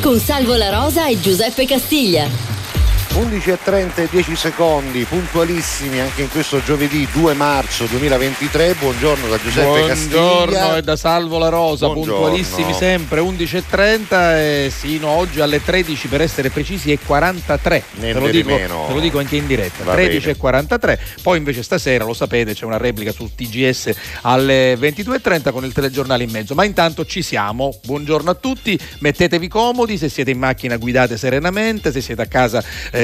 Con Salvo La Rosa e Giuseppe Castiglia. 11.30 e 10 secondi, puntualissimi anche in questo giovedì 2 marzo 2023. Buongiorno da Giuseppe Castiglia. Buongiorno e da Salvo La Rosa, Buongiorno. puntualissimi sempre, 11.30 e sino oggi alle 13 per essere precisi e 43. Niente te, lo di dico, te lo dico anche in diretta, Va 13 bene. e 43. Poi invece stasera, lo sapete, c'è una replica su TGS alle 22.30 con il telegiornale in mezzo. Ma intanto ci siamo. Buongiorno a tutti, mettetevi comodi, se siete in macchina guidate serenamente, se siete a casa eh,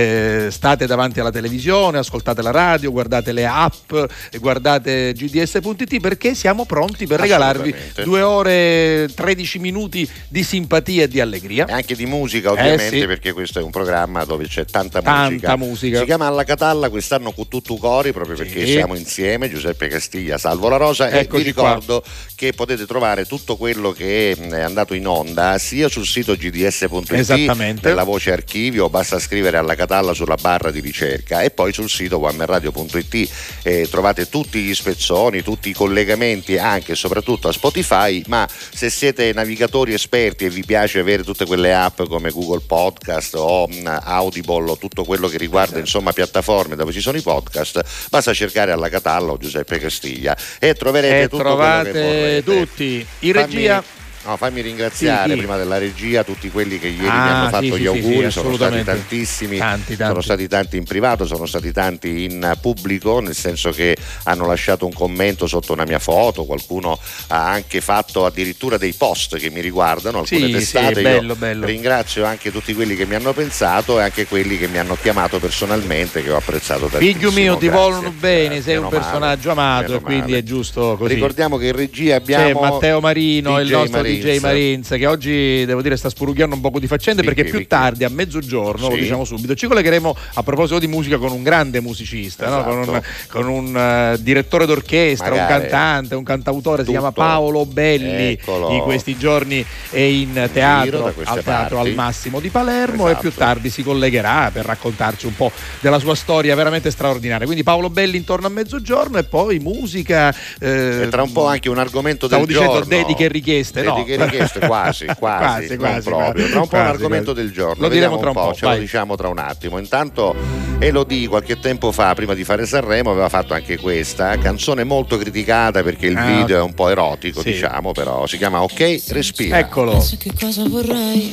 state davanti alla televisione, ascoltate la radio, guardate le app, e guardate gds.it perché siamo pronti per regalarvi due ore 13 minuti di simpatia e di allegria. E anche di musica ovviamente Eh, sì. perché questo è un programma dove c'è tanta, Tanta musica. Si chiama Alla Catalla quest'anno con tutto cori proprio perché Sì. siamo insieme, Giuseppe Castiglia, Salvo La Rosa e Eccoci vi ricordo che potete trovare tutto quello che è andato in onda sia sul sito gds.it nella voce archivio, basta scrivere Alla Catalla sulla barra di ricerca e poi sul sito onemerradio.it eh, trovate tutti gli spezzoni, tutti i collegamenti anche e soprattutto a Spotify, ma se siete navigatori esperti e vi piace avere tutte quelle app come Google Podcast o mh, Audible o tutto quello che riguarda insomma piattaforme dove ci sono i podcast, basta cercare alla Catalla o Giuseppe Castiglia e troverete E tutto trovate tutti. In regia. No, fammi ringraziare Sì, sì. prima della regia tutti quelli che ieri Ah, mi hanno fatto sì, gli auguri, sono stati tantissimi, Tanti, sono tanti. stati tanti in privato, sono stati tanti in pubblico, nel senso che hanno lasciato un commento sotto una mia foto, qualcuno ha anche fatto addirittura dei post che mi riguardano, alcune testate. sì, bello, bello. Ringrazio anche tutti quelli che mi hanno pensato e anche quelli che mi hanno chiamato personalmente che ho apprezzato tantissimo. Figlio mio, ti vogliono bene, sei un personaggio amato e quindi è giusto così. Ricordiamo che in regia C'è abbiamo Matteo Marino, il DJ nostro Marins. DJ Marins, che oggi devo dire sta spurugliando un po' di faccende Vicky, perché più Vicky. tardi, a mezzogiorno, lo Sì. diciamo subito, ci collegheremo a proposito di musica con un grande musicista, no? con un, Esatto. con un, eh, direttore d'orchestra, un Magari. cantante, un cantautore, si Tutto. chiama Paolo Belli, Eccolo. in questi giorni è in teatro, al teatro parti. al Massimo di Palermo e Esatto. più tardi si collegherà per raccontarci un po' della sua storia veramente straordinaria. Quindi Paolo Belli intorno a mezzogiorno e poi musica. eh, E tra un po' anche un argomento Stavo del dicendo giorno. dediche e richieste, no. Dediche e richieste, quasi, quasi, Quasi, non quasi, proprio. Tra un po' un Quasi, argomento quasi. del giorno. Lo diremo Vediamo tra un po', ce lo diciamo tra un attimo. Intanto Elodie qualche tempo fa, prima di fare Sanremo, aveva fatto anche questa canzone molto criticata perché il Ah, video è un po' erotico, sì. diciamo, però si chiama Ok, respira. Eccolo. Penso che cosa vorrei.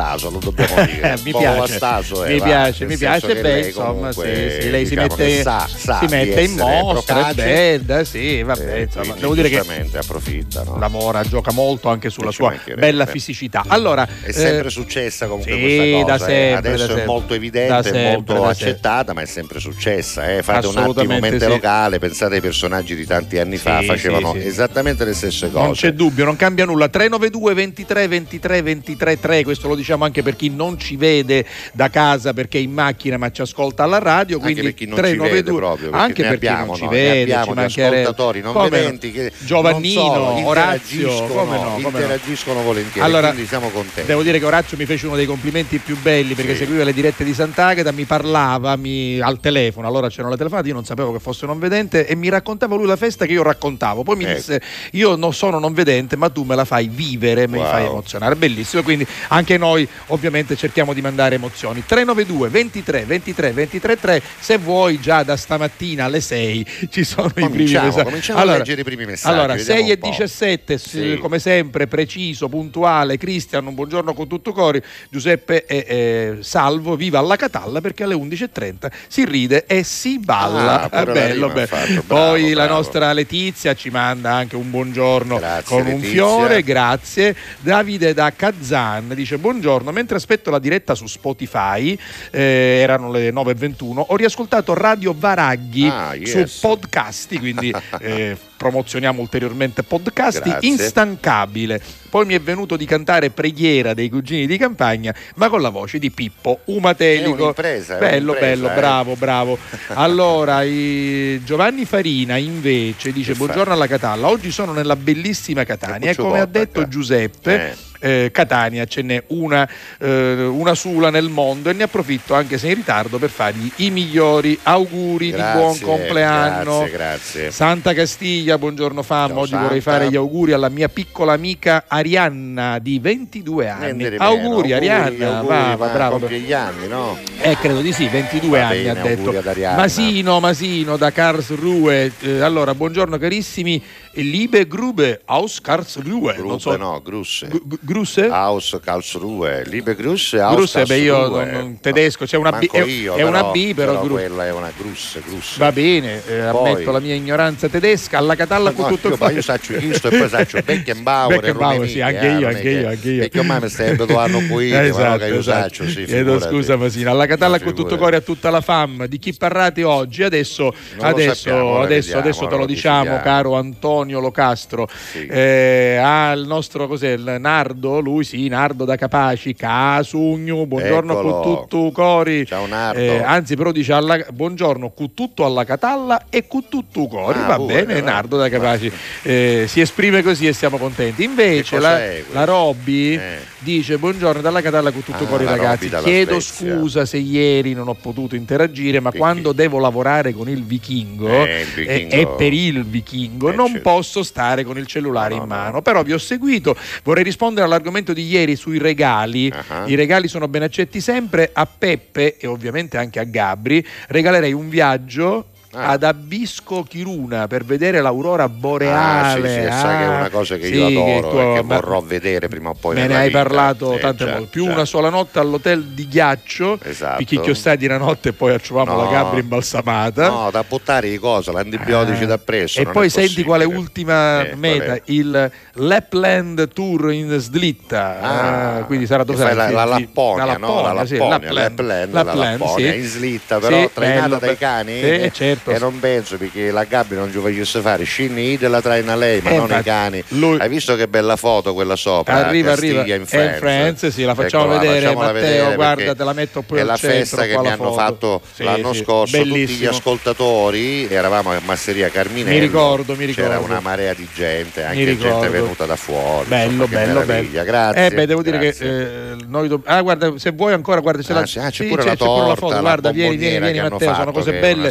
è vastaso, lo dobbiamo dire. mi piace, vastaso, mi piace, mi piace. Beh, lei insomma, sì, sì, lei diciamo si mette, sa, sa si mette in mostra, è procace, bella, sì, vabbè, eh, insomma, devo dire che approfitta. No? lavora, gioca molto anche sulla sua bella fisicità. Allora, È sempre eh, successa comunque sì, questa cosa. da eh. sempre, Adesso da è sempre. molto Da evidente, sempre, è molto accettata, ma è sempre successa. eh. Fate un attimo mente locale, pensate ai personaggi di tanti anni fa, facevano esattamente le stesse cose. Non c'è dubbio, non cambia nulla. 392 23 23 23 3, questo lo diciamo anche per chi non ci vede da casa perché è in macchina ma ci ascolta alla radio. Anche Quindi per chi non ci vede 392 proprio, perché anche per chi abbiamo, non ci no? Ne vede, abbiamo ci ascoltatori non Come no? vedenti che Giovannino, non solo, Orazio, interagiscono, come no, come no. interagiscono volentieri, Allora, quindi siamo contenti. Devo dire che Orazio mi fece uno dei complimenti più belli perché Sì. seguiva le dirette di Sant'Agata, mi parlava mi- al telefono, allora c'erano le telefonate, io non sapevo che fosse non vedente e mi raccontava lui la festa che io raccontavo. Poi mi Ecco. disse io non sono non vedente ma tu me la fai vivere, mi Wow. fai emozionare. Bellissimo, quindi anche noi ovviamente cerchiamo di mandare emozioni. 392 23 23 23 3, se vuoi già da stamattina alle 6 ci sono i primi Cominciamo, messaggi. cominciamo a leggere i primi messaggi, Allora, vediamo 6 un e po'. 17, s- Sì. come sempre, preciso, puntuale. Cristian, un buongiorno con tutto cori. Giuseppe e eh, Salvo, viva alla Catalla perché alle 11.30 si ride e si balla. Ah, la bello, bello. fatto, bravo, Poi la bravo. nostra Letizia ci manda anche un buongiorno Grazie, con un Letizia. fiore, grazie. Davide da Kazan dice buongiorno, mentre aspetto la diretta su Spotify, eh, erano le 9.21, ho riascoltato Radio Varaghi Ah, yes. su podcasti, quindi eh, promozioniamo ulteriormente podcasti, Grazie. instancabile. Poi mi è venuto di cantare Preghiera dei cugini di campagna, ma con la voce di Pippo Umatelico. È un'impresa, è bello, bello, eh. bravo, bravo. Allora, Giovanni Farina invece dice buongiorno alla Catalla, oggi sono nella bellissima Catania e come ha detto. Giuseppe... eh, Catania ce n'è una, eh, una sola nel mondo e ne approfitto anche se in ritardo per fargli i migliori auguri Grazie, di buon compleanno. Grazie, grazie. Santa Castiglia, buongiorno fam. Ciao, Oggi Santa. vorrei fare gli auguri alla mia piccola amica Arianna di 22 anni. Di meno. Auguri, Arianna, auguri, va, va, bravo. compie gli anni, no? Eh, credo di sì, 22 Va anni bene, ha detto. auguri. Masino, Masino da Karlsruhe. Eh, allora, buongiorno carissimi. Liebe Grube aus Karlsruhe. Gruppe so. no, Grusse. G- Grusse? Aus Karlsruhe, Liebe Grusse, Aus Grusse, beh, io non- non- tedesco, c'è una B- Manco io, è una B, però Gru- quella è una Grusse, Grusse. Va bene, eh, Poi- ammetto la mia ignoranza tedesca. Alla Catalla con No, tutto io, il ma io saccio questo e poi saccio Beckenbauer Beckenbauer, sì, anche io, anche che- io, anche io. Perché ormai mi stai abituando qui, no, che io saccio, sì, Chiedo scusa Masino. Alla Catalla con tutto cuore a tutta la fam. Di chi parlate oggi? Adesso, adesso, adesso, te lo diciamo, caro Antonio Locastro. Sì. Eh, al nostro cos'è, il Nardo, lui sì, Nardo da Capaci, Casugnu, buongiorno Eccolo. con tutto cori. Ciao, Nardo. Eh, anzi, però dice alla- buongiorno con tutto alla Catalla e con tutto cori. Ah, Va pure, bene, va. Nardo da Capaci. Eh, si esprime così e siamo contenti. Invece la, la Robby Eh. dice buongiorno dalla Catalla con tutto Ah, la ragazzi. Chiedo Spezia. scusa se ieri non ho potuto interagire, ma Perché? quando devo lavorare con il vichingo, Eh, il e- vichingo. e per il vichingo Eh, non certo. Posso stare con il cellulare No, in no, mano. no. Però vi ho seguito, vorrei rispondere all'argomento di ieri sui regali. Ah. I regali sono ben accetti sempre. A Peppe e ovviamente anche a Gabri regalerei un viaggio. Ah. Ad Abisco Chiruna per vedere l'aurora Ah, boreale. sì, sì, e sai che è Ah, una cosa che sì, io che adoro tu- e che ma- vorrò vedere prima o poi Me ne hai vita. parlato Eh, tante già, volte. Più già. una sola notte all'hotel di ghiaccio, Esatto. picchicchio stati una notte e poi accivamo No. la Gabri imbalsamata. No, da buttare di cosa, l'antibiotici Ah. da presso. E poi senti quale ultima Eh, meta, è? il Lapland Tour in slitta. Ah, Ah, quindi sarà che dove sarà? la, la Lapponia, la no? La Lapponia, sì, Lapponia, Lapland, Lapland, la Lapland, Lapponia, sì. in slitta, però Sì, trainata bello, dai be- cani. sì, eh, certo. E non penso perché la Gabri non ci facesse fare scinni e la traina lei, ma Eh, non i cani. lui- Hai visto che bella foto quella sopra? Arriva, Castiglia arriva. in France. in France, sì, la facciamo Eccola, vedere, facciamola Matteo, vedere guarda, te la metto poi È la centro, festa che mi la hanno foto. fatto Sì, l'anno sì, scorso tutti gli bellissimo. ascoltatori, eravamo a Masseria Carminello. Mi ricordo, mi C'era ricordo. una marea di gente, anche gente venuta da fuori. Bello, bello, bello. Grazie. Eh beh, devo dire che eh, noi dobb- Ah, guarda, se vuoi ancora, guarda, c'è, la... ah, pure la pure torta, foto, la guarda, vieni, vieni, vieni Matteo, sono cose belle.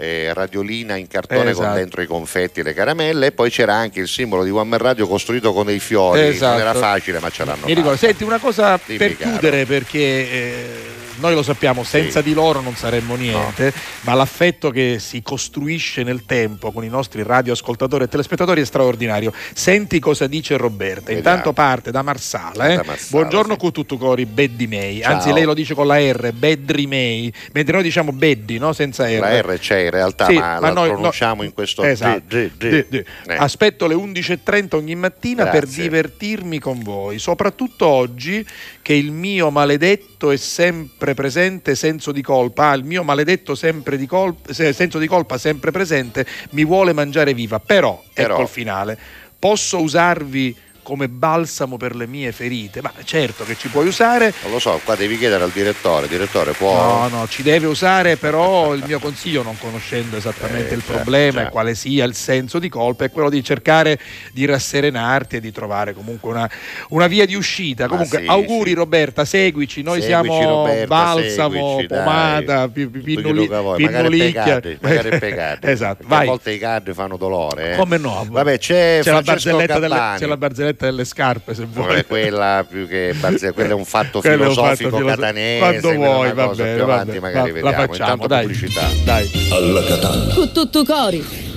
Eh, radiolina in cartone Esatto. con dentro i confetti e le caramelle e poi c'era anche il simbolo di One Man Radio costruito con dei fiori. Esatto. Non era facile, ma ce l'hanno Mi ricordo, senti una cosa Dimmi, per caro. chiudere perché eh, noi lo sappiamo, senza sì. di loro non saremmo niente, no. ma l'affetto che si costruisce nel tempo con i nostri radioascoltatori e telespettatori è straordinario. Senti cosa dice Roberta. Vediamo. Intanto parte da Marsala. Eh? Da Marsala Buongiorno sì. Cuttutucori, Beddi May. Anzi, lei lo dice con la R, Bedri May, mentre noi diciamo Beddi, no? senza R. La R c'è in realtà, sì, ma, ma la noi, pronunciamo no, in questo esatto. G, G, G. Eh. Aspetto le 11.30 ogni mattina Grazie. per divertirmi con voi, soprattutto oggi che il mio maledetto e sempre presente senso di colpa, ah, il mio maledetto di colpa, senso di colpa sempre presente mi vuole mangiare viva. Però, Però. ecco il finale, posso usarvi come balsamo per le mie ferite. Ma certo che ci puoi usare. Non lo so, qua devi chiedere al direttore. Direttore può. No, no, ci deve usare, però il mio consiglio, non conoscendo esattamente eh, il problema certo. e quale sia il senso di colpa, è quello di cercare di rasserenarti e di trovare comunque una, una via di uscita. Ma comunque, sì, auguri sì. Roberta, seguici. Noi seguici, siamo Roberta, balsamo, seguici, pomata, pinnolicchia. Magari pegate. esatto, vai. A volte i card fanno dolore. Eh. Come no? Vabbè, c'è, c'è la barzelletta delle, c'è la barzelletta barzelletta delle scarpe se vuoi. quella più che barzelletta, quello è un fatto filosofico un fatto catanese. Quando vuoi, va bene. Più avanti magari va, vediamo. Intanto dai, pubblicità. Dai. Alla catalla. Con tutto cori.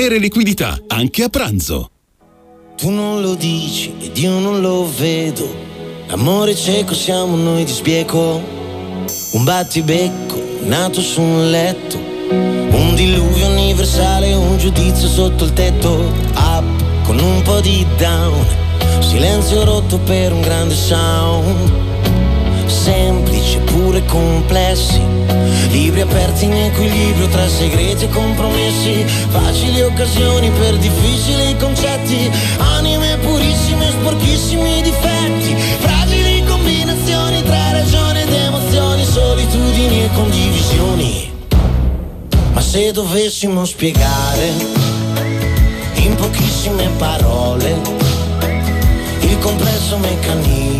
ottenere liquidità anche a pranzo. Tu non lo dici ed io non lo vedo. L'amore cieco siamo noi di sbieco. Un battibecco nato su un letto. Un diluvio universale, un giudizio sotto il tetto. Up con un po' di down. Silenzio rotto per un grande sound semplici eppure complessi. Libri aperti in equilibrio tra segreti e compromessi. Facili occasioni per difficili concetti. Anime purissime, sporchissimi difetti. Fragili combinazioni tra ragione ed emozioni, solitudini e condivisioni. Ma se dovessimo spiegare in pochissime parole il complesso meccanismo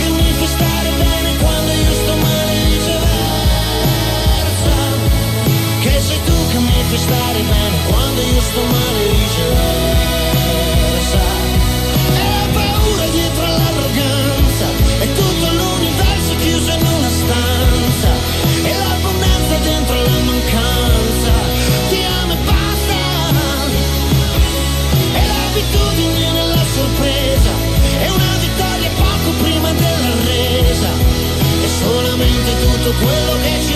fai stare bene quando io sto male viceversa E la paura dietro all'arroganza È tutto l'universo chiuso in una stanza. E l'abbondanza dentro la mancanza. Ti amo e basta. E l'abitudine nella sorpresa È una vittoria poco prima della resa È solamente tutto quello che ci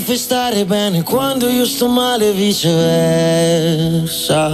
mi fai stare bene quando io sto male viceversa.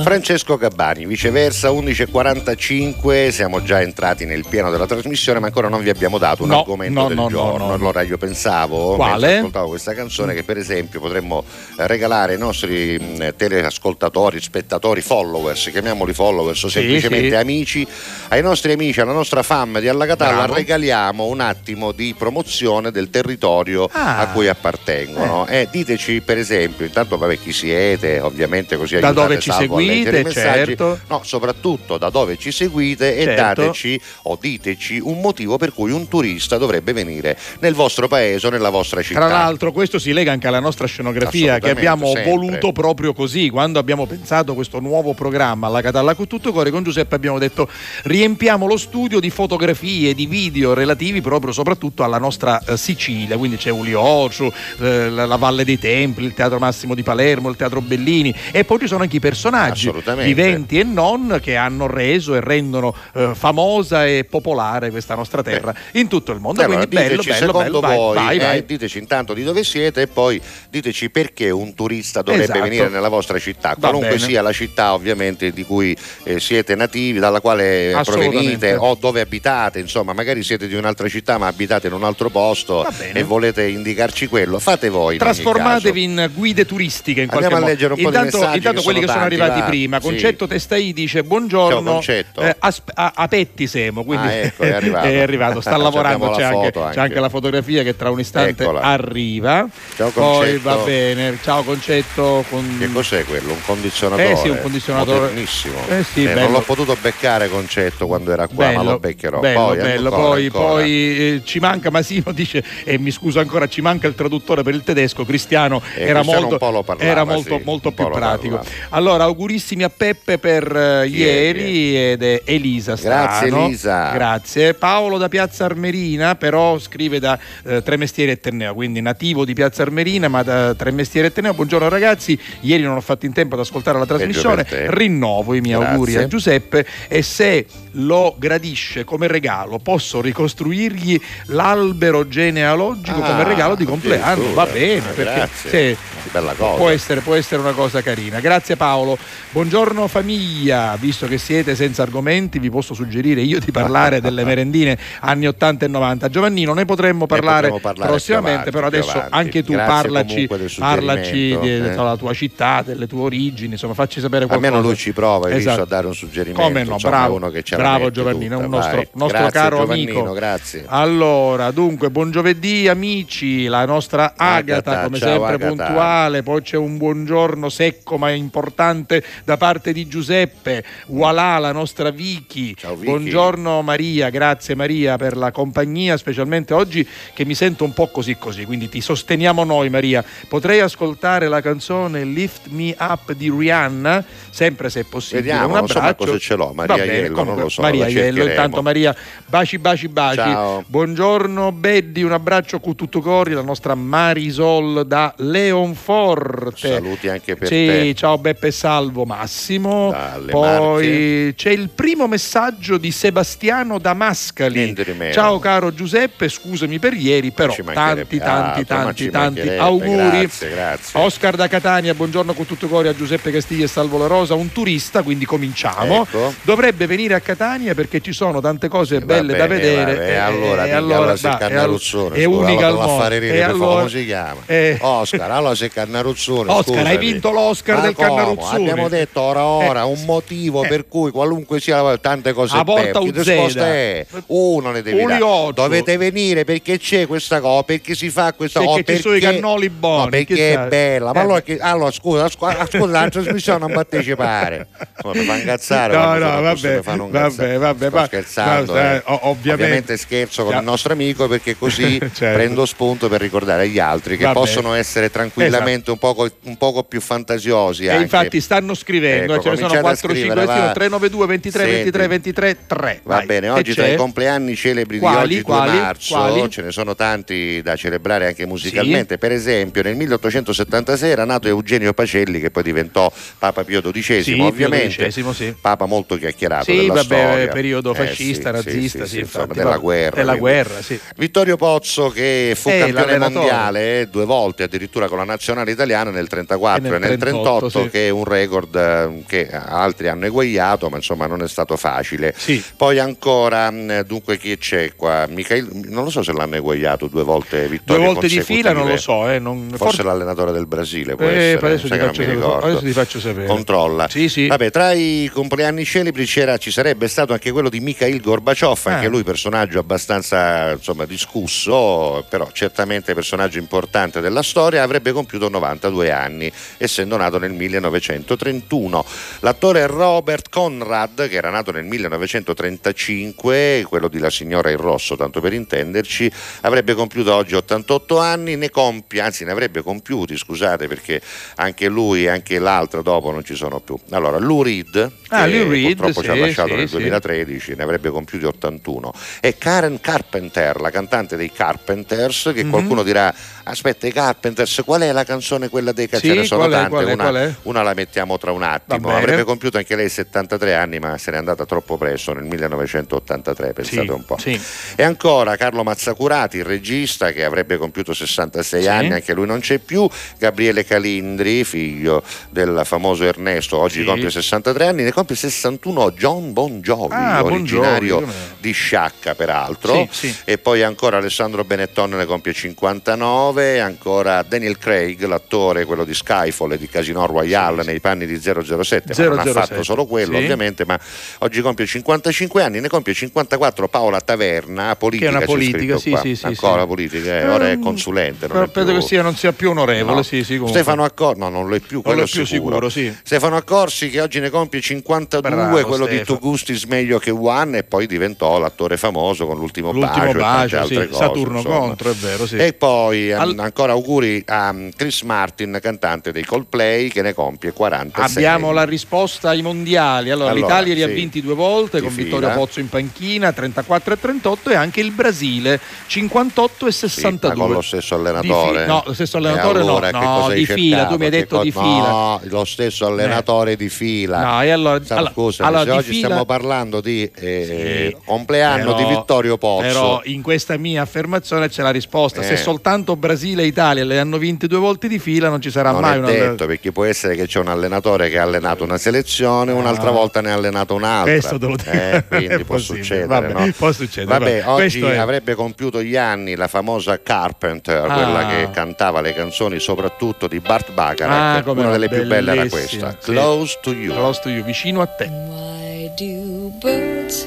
Francesco Gabbani, viceversa 11.45, siamo già entrati nel pieno della trasmissione ma ancora non vi abbiamo dato un No, argomento no, del no, no, giorno. no. Allora io pensavo, Quale? mentre ascoltavo questa canzone, che per esempio potremmo eh, regalare ai nostri teleascoltatori, spettatori, followers, chiamiamoli followers o Sì, semplicemente sì. amici, ai nostri amici, alla nostra fam di Alla Catalla Bravo. regaliamo un attimo di promozione del territorio Ah. a cui appartengono. E diteci per esempio, intanto vabbè chi siete, ovviamente così Da dove ci seguite, certo. No, soprattutto da dove ci seguite e Certo. dateci o diteci un motivo per cui un turista dovrebbe venire nel vostro paese o nella vostra città. Tra l'altro questo si lega anche alla nostra scenografia che abbiamo sempre. voluto proprio così, quando abbiamo pensato questo nuovo programma alla Catalla con tutto cuore con Giuseppe abbiamo detto riempiamo lo studio di fotografie, di video relativi proprio soprattutto alla nostra eh, Sicilia, quindi c'è Ulioccio, eh, la, la Valle dei Templi, il Teatro Massimo di Palermo, il Teatro Bellini e poi ci sono anche i personaggi viventi e non che hanno reso e rendono eh, famosa e popolare questa nostra terra in tutto il mondo. Allora, quindi bello, diteci bello, secondo bello, vai, voi, vai, eh, vai. diteci intanto di dove siete e poi diteci perché un turista dovrebbe Esatto. venire nella vostra città, Va qualunque bene. sia la città ovviamente di cui eh, siete nativi, dalla quale provenite o dove abitate, insomma magari siete di un'altra città ma abitate in un altro posto e volete indicarci quello, fate voi. In Trasformatevi in guide turistiche in Andiamo qualche a modo. leggere un po' di intanto, intanto che quelli che sono tanti, arrivati va. prima. Sì. Concetto Testai dice buongiorno. Ciao. Eh, asp- a, a Pettisemo, quindi Ah, ecco, è arrivato. sta lavorando, c'è la anche, foto c'è anche. anche la fotografia che tra un istante Eccola. arriva. Ciao, Poi Concetto. va bene. Ciao Concetto. Con... Che cos'è quello? Un condizionatore? Eh sì, un condizionatore. Modernissimo. Eh sì, non bello. l'ho potuto beccare Concetto quando era qua, ma lo beccherò. bello, poi, bello. ancora, poi, ancora. poi, eh, ci manca Masino dice e mi scuso ancora ci manca il traduttore per il tedesco Cristiano Eh, era Cristiano molto, parlava, era molto, sì, molto più pratico parlava. allora augurissimi a Peppe per eh, Ieri. ed è Elisa Grazie, Strano. Elisa. grazie Paolo da Piazza Armerina però scrive da eh, Tremestieri e Tenneo quindi nativo di Piazza Armerina ma da Tremestieri e Tenneo buongiorno ragazzi ieri non ho fatto in tempo ad ascoltare la trasmissione rinnovo i miei Grazie. auguri a Giuseppe e se lo gradisce come regalo posso ricostruirgli l'albero genealogico Ah, come regalo di compleanno va addirittura. Bene Ah, perché grazie. Bella cosa. può essere, può essere una cosa carina grazie Paolo buongiorno famiglia visto che siete senza argomenti vi posso suggerire io di parlare delle merendine anni 80 e 90 Giovannino ne potremmo parlare, potremo parlare prossimamente avanti, però adesso anche tu Grazie parlaci, parlaci di- eh. della tua città delle tue origini insomma facci sapere qualcosa Almeno lui ci prova, Esatto. a dare un suggerimento. Come no, insomma, bravo, uno che bravo Giovannino, tutta, un nostro, nostro Grazie, caro Giovannino, amico. Grazie. Allora, dunque, buon giovedì amici, la nostra Agata, Agata, come sempre Agata. puntuale, poi c'è un buongiorno secco ma importante da parte di Giuseppe, voilà la nostra Vicky. Ciao, Vicky. Buongiorno Maria, grazie Maria per la compagnia, specialmente oggi che mi sento un po' così così, quindi ti sosteniamo noi Maria. Potrei ascoltare la canzone Lift Me Up di Rihanna, sempre se è possibile. Vediamo, un non so abbraccio. se ce l'ho, Maria bene, Iello, non comunque, lo so, Maria Iello, intanto Maria, baci baci baci. Ciao. Buongiorno Beddi, un abbraccio con tutto cori, la nostra Marisol da Leonforte. Saluti anche per sì, te. ciao Beppe Salvo Massimo. Dalle Poi c'è il primo messaggio di Sebastiano da Mascali. Ciao caro Giuseppe, scusami per ieri, però tanti tanti tanti tanti auguri. Grazie, grazie. Oscar da Catania, buongiorno con tutto cuore a Giuseppe Castiglia e Salvo La Rosa, un turista, quindi cominciamo. Ecco. Dovrebbe venire a Catania perché ci sono tante cose Va belle da bene, vedere. va bene. E allora, e minchia, allora, allora sei va, e Cannaruzzone, è unica al la mondo. fare ridere, E allora- come si chiama? eh, Oscar, allora sei Cannaruzzone. Oscar, hai scusami. vinto l'Oscar Ma del come? Cannaruzzone. Abbiamo detto ora ora Eh, un motivo eh. per cui qualunque sia la- tante cose belle. Uzzeda. risposta è? Uno ne devi dare. Dovete venire perché c'è questa cosa, perché si fa questa Perché cosa. ci sono i cannoli buoni, No, perché è bella. Ma Eh, allora, che- allora, scusa, scusa, la trasmissione non partecipare. Insomma, mi fa incazzare. No, no, vabbè, vabbè, vabbè, ma- scherzando. ma- eh. eh, o- ovviamente. scherzo con il nostro amico perché così Certo. prendo spunto per ricordare agli altri che Vabbè. possono essere tranquillamente momenti un poco, un poco più fantasiosi. E anche. infatti stanno scrivendo, Ecco, ce ne sono cominciate a 4 5 scrivere, va. 392 23 Senti. 23 23 3. Va Vai. bene, oggi tra i compleanni celebri Quali, di oggi, 2 quali, marzo, quali? ce ne sono tanti da celebrare anche musicalmente. Per esempio, nel 1876 era nato Eugenio Pacelli, che poi diventò Papa Pio XII, Sì, Pio ovviamente. XII, sì. Papa molto chiacchierato Sì, della vabbè, storia. periodo Eh, fascista, sì, sì, razzista, sì, sì, sì, insomma, infatti, della guerra. della guerra, sì. Vittorio Pozzo che fu Eh, campione mondiale eh, due volte addirittura con la nazionale italiana nel 34 e E nel, nel 38, 38, sì. che è un record eh, che altri hanno eguagliato ma insomma non è stato facile Sì. poi ancora mh, dunque chi c'è qua Michael, non lo so se l'hanno eguagliato due volte Due vittorie volte di fila non lo so, eh, non- Forse, l'allenatore del Brasile può Eh, essere, adesso ti faccio. Adesso ti faccio sapere. Controlla. Sì, sì. Vabbè, tra i compleanni celebri c'era, ci sarebbe stato anche quello di Mikhail Gorbaciov, anche Ah. lui personaggio abbastanza insomma, discusso, però certamente personaggio importante della storia, avrebbe compiuto 92 anni, essendo nato nel 1931. L'attore Robert Conrad, che era nato nel 1935, quello di La signora in rosso, tanto per intenderci, avrebbe compiuto oggi 88 anni, ne compie, anzi ne avrebbe compiuti, scusate, perché anche lui e anche l'altro dopo non ci sono più. Allora, Lou Reed, Ah, che Lou Reed, purtroppo ci ha sì, lasciato sì, nel sì. 2013, ne avrebbe compiuti 81, e Karen Carpenter, la cantante dei Carpenters, che Mhm. qualcuno dirà, aspetta, i Carpenters, qual è la canzone quella dei Sì, Ce ne sono qual è, tante, qual è, una, qual una la mettiamo tra un attimo, avrebbe compiuto anche lei 73 anni, ma se n'è andata troppo presto, nel 1983, pensate Sì, un po'. sì. E ancora Carlo Mazzacurati, il regista che avrebbe compiuto 66 Sì. anni, anche lui non c'è più, Gabriele Calindri, figlio del famoso Ernesto, oggi Sì. compie 63 anni, ne compie 61 John Bon Jovi, Ah, Bon originario Jovi, come- di Sciacca peraltro, Sì, sì. e poi ancora Alessandro Benetton ne compie 59, ancora Daniel Craig, l'attore, quello di Skyfall e di Casino Royale nei panni di 007, ma non ha 007, fatto solo quello ovviamente, ma oggi compie 55 anni, ne compie 54 Paola Taverna, politica, Che è una politica, sì, sì, sì, ancora politica, eh, ora è Ehm, consulente. Non però è più- che sia, non sia più onorevole, No. sì, sì. Stefano Accorsi, no, non lo è più, Non quello lo è più sicuro. sicuro, sì. Stefano Accorsi che oggi ne compie 52, Bravo, quello di Stefano. Tu Gusti meglio che One e poi diventò l'attore famoso con l'ultimo, L'ultimo bacio, e bacio, altre sì, cose, Saturno insomma. contro, è vero, sì. E poi ehm, Al- ancora auguri a um, Chris Martin, cantante dei Coldplay che ne compie 46. Abbiamo la risposta ai mondiali. Allora, Allora, l'Italia li ha sì. vinti due volte Di con fila. Vittorio Pozzo in panchina 34 e 38 e anche il Brasile 58 e Sì, 62. ma con lo stesso Di allenatore. fi- no, lo stesso E allenatore allora, no, no, di fila, cercato? tu mi hai detto co- di fila. No, lo stesso allenatore di fila. No, e allora, Sa- allora- scusami, allora, se oggi fila- stiamo parlando di eh, Sì, compleanno però- di Vittorio Pozzo. Però in questa mia affermazione c'è la risposta. Se Eh. soltanto Brasile e Italia le hanno vinte due volte di fila, non ci sarà non mai una. detto perché può essere che c'è un allenatore che ha allenato una selezione, un'altra Ah. volta ne ha allenato un'altra. Questo te lo dico. Eh, quindi può succedere. Vabbè, no? può succedere, Vabbè, oggi è- avrebbe compiuto gli anni la famosa Carpenter, Ah. quella che cantava le canzoni soprattutto di Bart Bacharach. Ah, una no, delle più belle era bellissima, questa. sì. Close to you. Close to you, vicino a te. Why do birds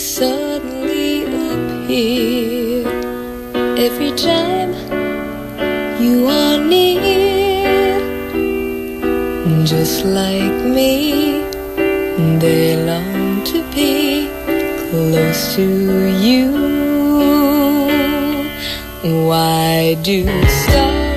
suddenly appear every time you are near? Just like me, they long to be close to you. Why do stars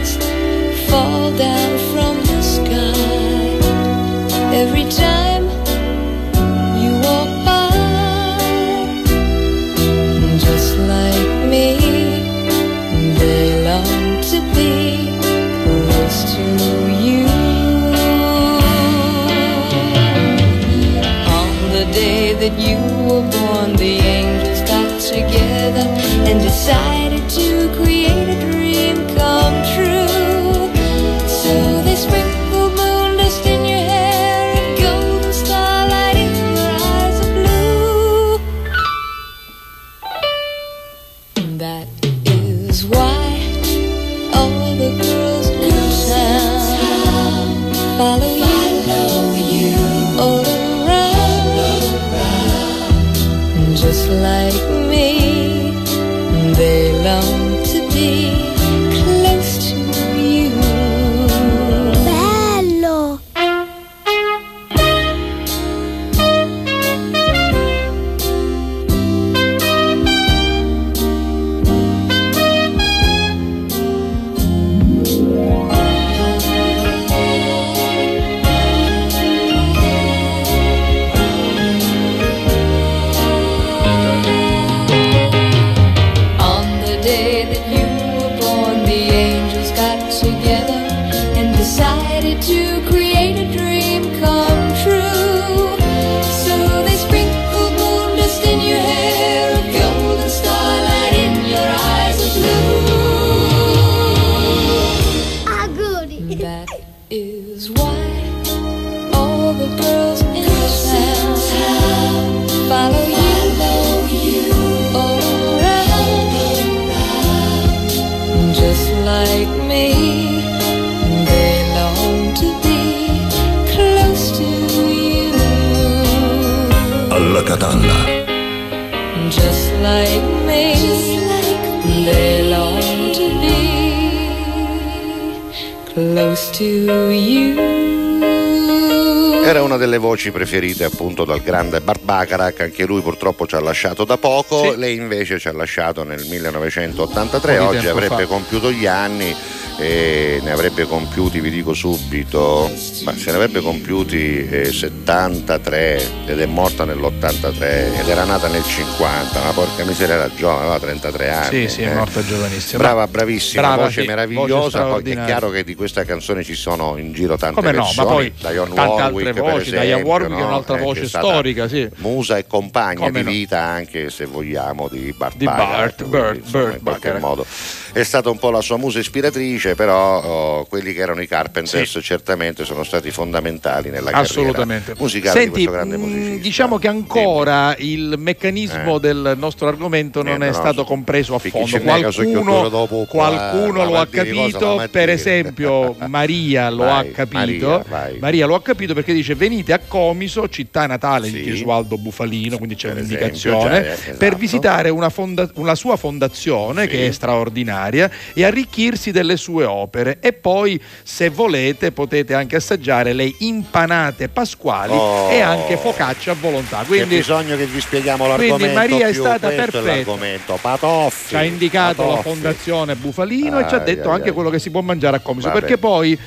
delle voci preferite appunto dal grande Barbacarac, anche lui purtroppo ci ha lasciato da poco, Sì. lei invece ci ha lasciato nel 1983, Un po' di oggi avrebbe fa. compiuto gli anni e ne avrebbe compiuti, vi dico subito, ma se ne avrebbe compiuti eh, 73 ed è morta nell'83 ed era nata nel 50, ma porca miseria era giovane, aveva 33 anni. Sì, sì, è eh. morta giovanissima. Brava, bravissima, Brava, voce sì, meravigliosa, voce poi è chiaro che di questa canzone ci sono in giro tante Come no, ma poi Dionne tante Warwick, altre voci, esempio, Warwick è no? un'altra Eh, voce è storica, sì. Musa e compagna Come di no. vita anche se vogliamo di Bart Di Bart, Burt, insomma, Burt in qualche Bacharach. modo è stata un po' la sua musa ispiratrice, però oh, quelli che erano i Carpenters certamente sono stati fondamentali nella Assolutamente. musicale Senti, di questo grande mh, musicista. diciamo che ancora il meccanismo Eh. del nostro argomento non è no, stato compreso a fondo. Qualcuno, dopo qua, qualcuno lo ha cosa capito, per esempio Maria lo Vai, ha capito. Maria, vai. lo ha capito perché dice venite a Comiso, città natale Sì. di Gesualdo Bufalino, quindi c'è Per un'indicazione, esempio, cioè, per esatto. visitare una, fonda- una sua fondazione Sì. che è straordinaria e arricchirsi delle sue sue opere e poi se volete potete anche assaggiare le impanate pasquali oh, e anche focaccia a volontà. Quindi, c'è bisogno che vi spieghiamo l'argomento. Quindi Maria è stata perfetta. Patoffi, ci ha indicato Patoffi. la fondazione Bufalino ah, e ci ha detto ah, anche ah, quello che si può mangiare a Comiso. Vabbè. Perché poi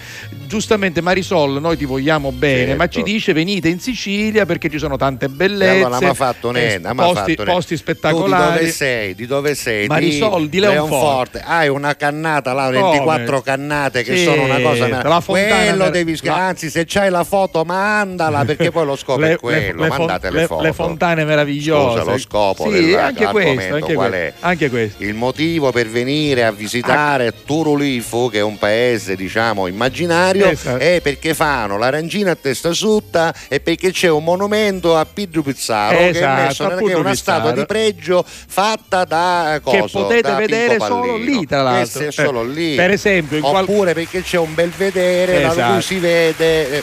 giustamente Marisol, noi ti vogliamo bene, certo. ma ci dice venite in Sicilia perché ci sono tante bellezze. Allora, fatto nena, eh, posti, fatto posti spettacolari. Tu di dove sei? Di dove sei? Marisol di, di Leonforte. Leonforte. Ah, Hai una cannata là 24 quattro cannate che sì, sono una cosa la quello per... devi scrivere la... anzi se c'hai la foto mandala perché poi lo scopo le, è quello le, mandate le, le foto le fontane meravigliose Scusa, lo scopo sì, dell'argomento questo, anche qual è anche questo il motivo per venire a visitare ah. Turulifo che è un paese diciamo immaginario esatto. è perché fanno l'arangina a testa sutta e perché c'è un monumento a Pidru Pizzaro esatto, che è messo che è una statua di pregio fatta da cosa? che potete da vedere solo lì tra l'altro eh, solo lì per esempio in qual- Oppure perché c'è un bel vedere da Esatto. cui si vede. eh,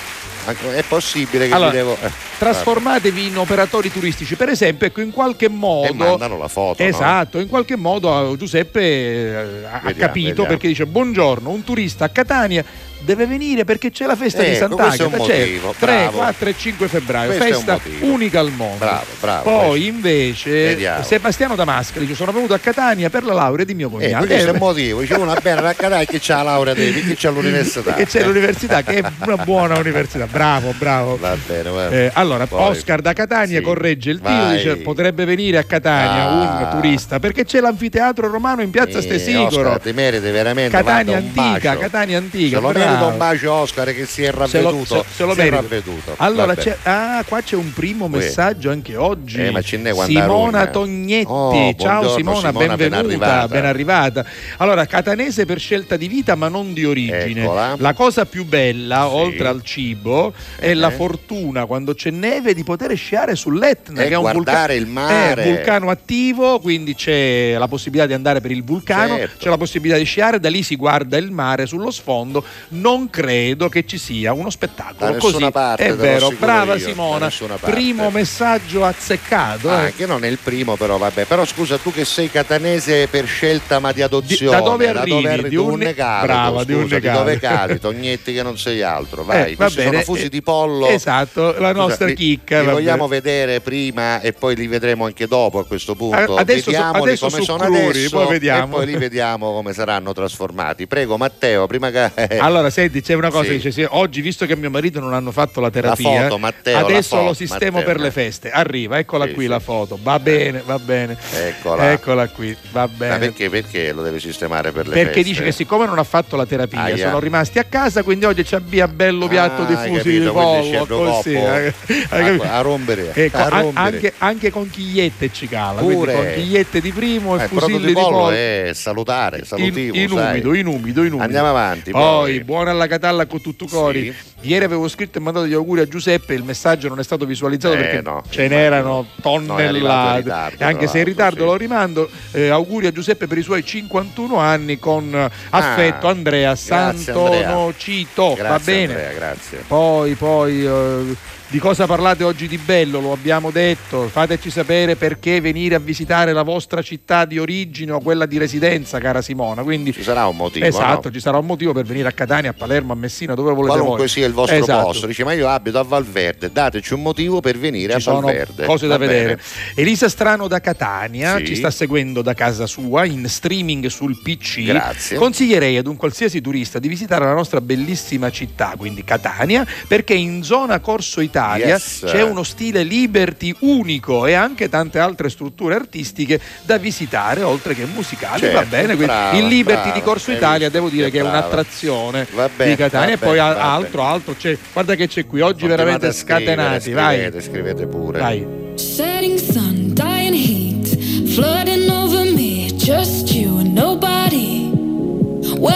È possibile che Allora, devo. eh, trasformatevi in operatori turistici. Per esempio, ecco, in qualche E modo. mandano la foto. no? Esatto, in qualche modo eh, Giuseppe eh, ha Vediamo, capito vediamo. perché dice buongiorno, un turista a Catania deve venire perché c'è la festa di Ecco, questo è un Sant'Agata, motivo, certo, 3, bravo. 4 e 5 febbraio, Questo è un festa motivo. unica al mondo. Bravo, bravo, Poi questo. invece Vediamo. Sebastiano Damascali dice sono venuto a Catania per la laurea di mio Eh, cognato. questo è Eh, il motivo. Dice uno bene a Catania che c'ha la laurea di perché c'è l'università. perché c'è l'università che è una buona università. Bravo, bravo. Va bene, va bene. Eh, allora, Poi- Oscar da Catania Sì. corregge il tiro, dice potrebbe venire a Catania Ah. un turista perché c'è l'anfiteatro romano in piazza Eh, Stesicoro. Oscar, ti meriti veramente Catania guarda, un antica. Catania antica. Merita un bacio Oscar che si è Se lo, ravveduto. se- se lo si è ravveduto. Allora, ah, qua c'è un primo messaggio anche oggi. Eh, ma ce n'è Simona Arugna. Tognetti. Oh, Ciao Simona, Simona, ben benvenuta, arrivata. ben arrivata. Allora, catanese per scelta di vita, ma non di origine. Eccola. La cosa più bella, Sì. oltre al cibo, è Eh. la fortuna quando c'è neve di poter sciare sull'Etna, E che è un guardare vulcano, il mare. è un vulcano attivo, quindi c'è la possibilità di andare per il vulcano, Certo. c'è la possibilità di sciare, da lì si guarda il mare sullo sfondo. Non credo che ci sia uno spettacolo Da nessuna così. parte, è vero, brava io, da Simona. Primo messaggio azzeccato. Ah, eh. Anche non è il primo, però vabbè. Però scusa, tu che sei catanese per scelta ma di adozione, Di- da dove arrivi? arri- Di un- Unnecalito, Brava, di scusa, Unnecalito. dove cali? Tognetti che non sei altro, vai. Eh, va Questi sono bene. fusi Eh, di pollo. Esatto, la Scusa, nostra li- chicca. Li vabbè. vogliamo vedere prima e poi li vedremo anche dopo a questo punto. A- adesso so- Vediamoli adesso come sono Cruri, adesso poi vediamo. e poi li vediamo come saranno trasformati. Prego Matteo, prima che... Allora, senti, c'è una cosa Sì. dice: sì, oggi, visto che mio marito non hanno fatto la terapia, foto, Matteo, la adesso foto, lo sistemo Matteo, per le eh. feste. Arriva, eccola Sì, qui la foto. Va bene, va bene. Eccola. Eccola qui, va Ma bene. perché, perché lo deve sistemare per le Perché feste? dice che siccome non ha fatto la terapia, Aia. sono rimasti a casa, quindi oggi ci abbia bello piatto Ah, di fusi di quindi pollo, così. A- a rompere, Ecco, a rompere. anche, anche con chigliette ci cala, quindi Pure. con chigliette di primo Eh, e il prodotto fusilli di di pollo pollo. è salutare, In, salutivo, in sai. umido, in umido, in umido. Andiamo avanti. Poi, Poi, buona alla Catalla con tutto cori. Sì. Ieri avevo scritto e mandato gli auguri a Giuseppe, il messaggio non è stato visualizzato Eh, perché no, ce n'erano tonnellate. ritardo, anche se in ritardo sì. lo rimando. Eh, auguri a Giuseppe per i suoi 51 anni con affetto Ah, Andrea grazie, Andrea. Santonocito. Va bene. Andrea, grazie. Poi, poi, eh, di cosa parlate oggi di bello, lo abbiamo detto, fateci sapere perché venire a visitare la vostra città di origine o quella di residenza, cara Simona. Quindi, ci sarà un motivo. Esatto, no? ci sarà un motivo per venire a Catania, a Palermo, a Messina, dove volete Qualunque voi. sia il vostro Esatto. posto, dice ma io abito a Valverde, dateci un motivo per venire Ci a sono Valverde. cose da Va vedere. bene. Elisa Strano da Catania Sì. ci sta seguendo da casa sua in streaming sul PC. Grazie. Consiglierei ad un qualsiasi turista di visitare la nostra bellissima città, quindi Catania, perché in zona Corso Italia Yes. c'è uno stile liberty unico e anche tante altre strutture artistiche da visitare, oltre che musicali. Certo, Va bene, quindi brava, il Liberty brava, di Corso Italia devo dire Che che è brava. un'attrazione Va bene, di Catania e poi va altro, altro c'è. Guarda che c'è qui oggi Continuate veramente scatenati, vai. Scrivete, scrivete pure. Vai. Setting sun, dying heat, flooding over me. Just you and nobody. Where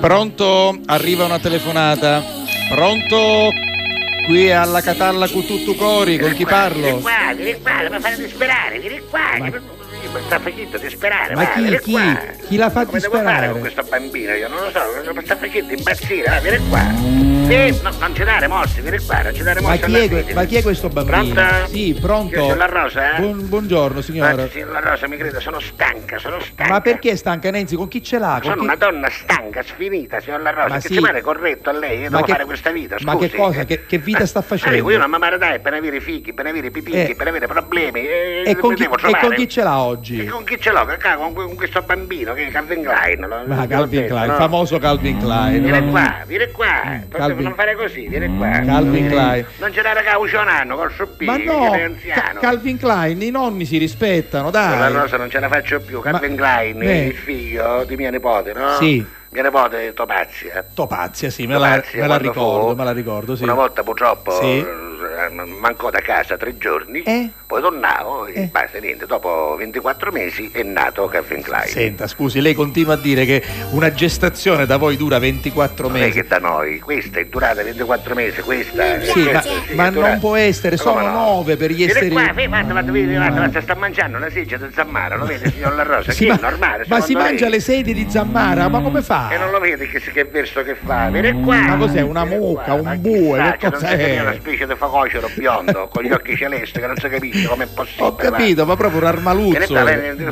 Pronto? Arriva una telefonata. Pronto? Qui alla Catalla con tutto cori, con chi Vieni parlo? qua, vieni qua, mi fate disperare, vieni qua. Ma- Mi sta facendo disperare, Ma chi- vieni chi? qua. Chi l'ha fatto Come devo disperare? fare con questo bambino? Io non lo so, mi sta facendo impazzire, va, vieni qua. Sì, no, non ci dare mosse, vieni qua, non ci dare Ma chi, è, que- ma chi è questo bambino? Pronto? Sì, pronto. Io la Rosa, eh? Buon- buongiorno signora. Guardi, signora Rosa, mi creda, sono stanca, sono stanca. Ma perché è stanca Nenzi? Con chi ce l'ha? Con Sono chi- una donna stanca, sfinita, signor La Rosa, Ma che sì. ci pare corretto a lei, io Ma devo che- fare questa vita, scusi. ma che cosa? Che- che vita sta facendo? Io una mamma dai, per avere figli, per avere pipicchi, Eh. per avere problemi. eh, E con mi chi- e con chi ce l'ha oggi? E con chi ce l'ho? Con, con- questo bambino, che è Calvin Klein. lo- Ma Calvin detto, Klein, il no? famoso Calvin Klein. Vieni qua, vieni qua. Mm, Forse Calvin- Non fare così, vieni qua. Calvin. Klein. Non ce l'era caucio un anno col soppino, Ma no, Ca-. Calvin Klein, i nonni si rispettano, La dai. rosa non ce la faccio più. Ma- Calvin Klein, eh. il figlio di mia nipote, no? Sì. Mia nipote Topazia. Topazia, sì, me la, Topazia, me la ricordo, fu, me la ricordo, sì. Una volta purtroppo Sì. Mancò da casa tre giorni, Eh? poi tornavo e Eh. basta, niente. Dopo 24 mesi è nato Calvin Klein. Senta, scusi, lei continua a dire che una gestazione da voi dura 24 Non è mesi. che da noi, questa è durata 24 mesi, questa Sì, ma, questa sì, ma è durata- non può essere, sono no? nove per gli esseri vieni, guarda, guarda, guarda, guarda, sta mangiando una seggia di zammara, lo vede signor La Rosa? Che ma- è normale, ma si secondo mangia lei? le sedie di Zammara, ma come fa? E non lo vedi che, che verso che fa? Vieni qua! Ma cos'è, una mucca, un ma bue, che cos'è? vede una specie di facocero biondo con gli occhi celesti che non si capisce com'è possibile. Ho capito, ma proprio un armaluzzo.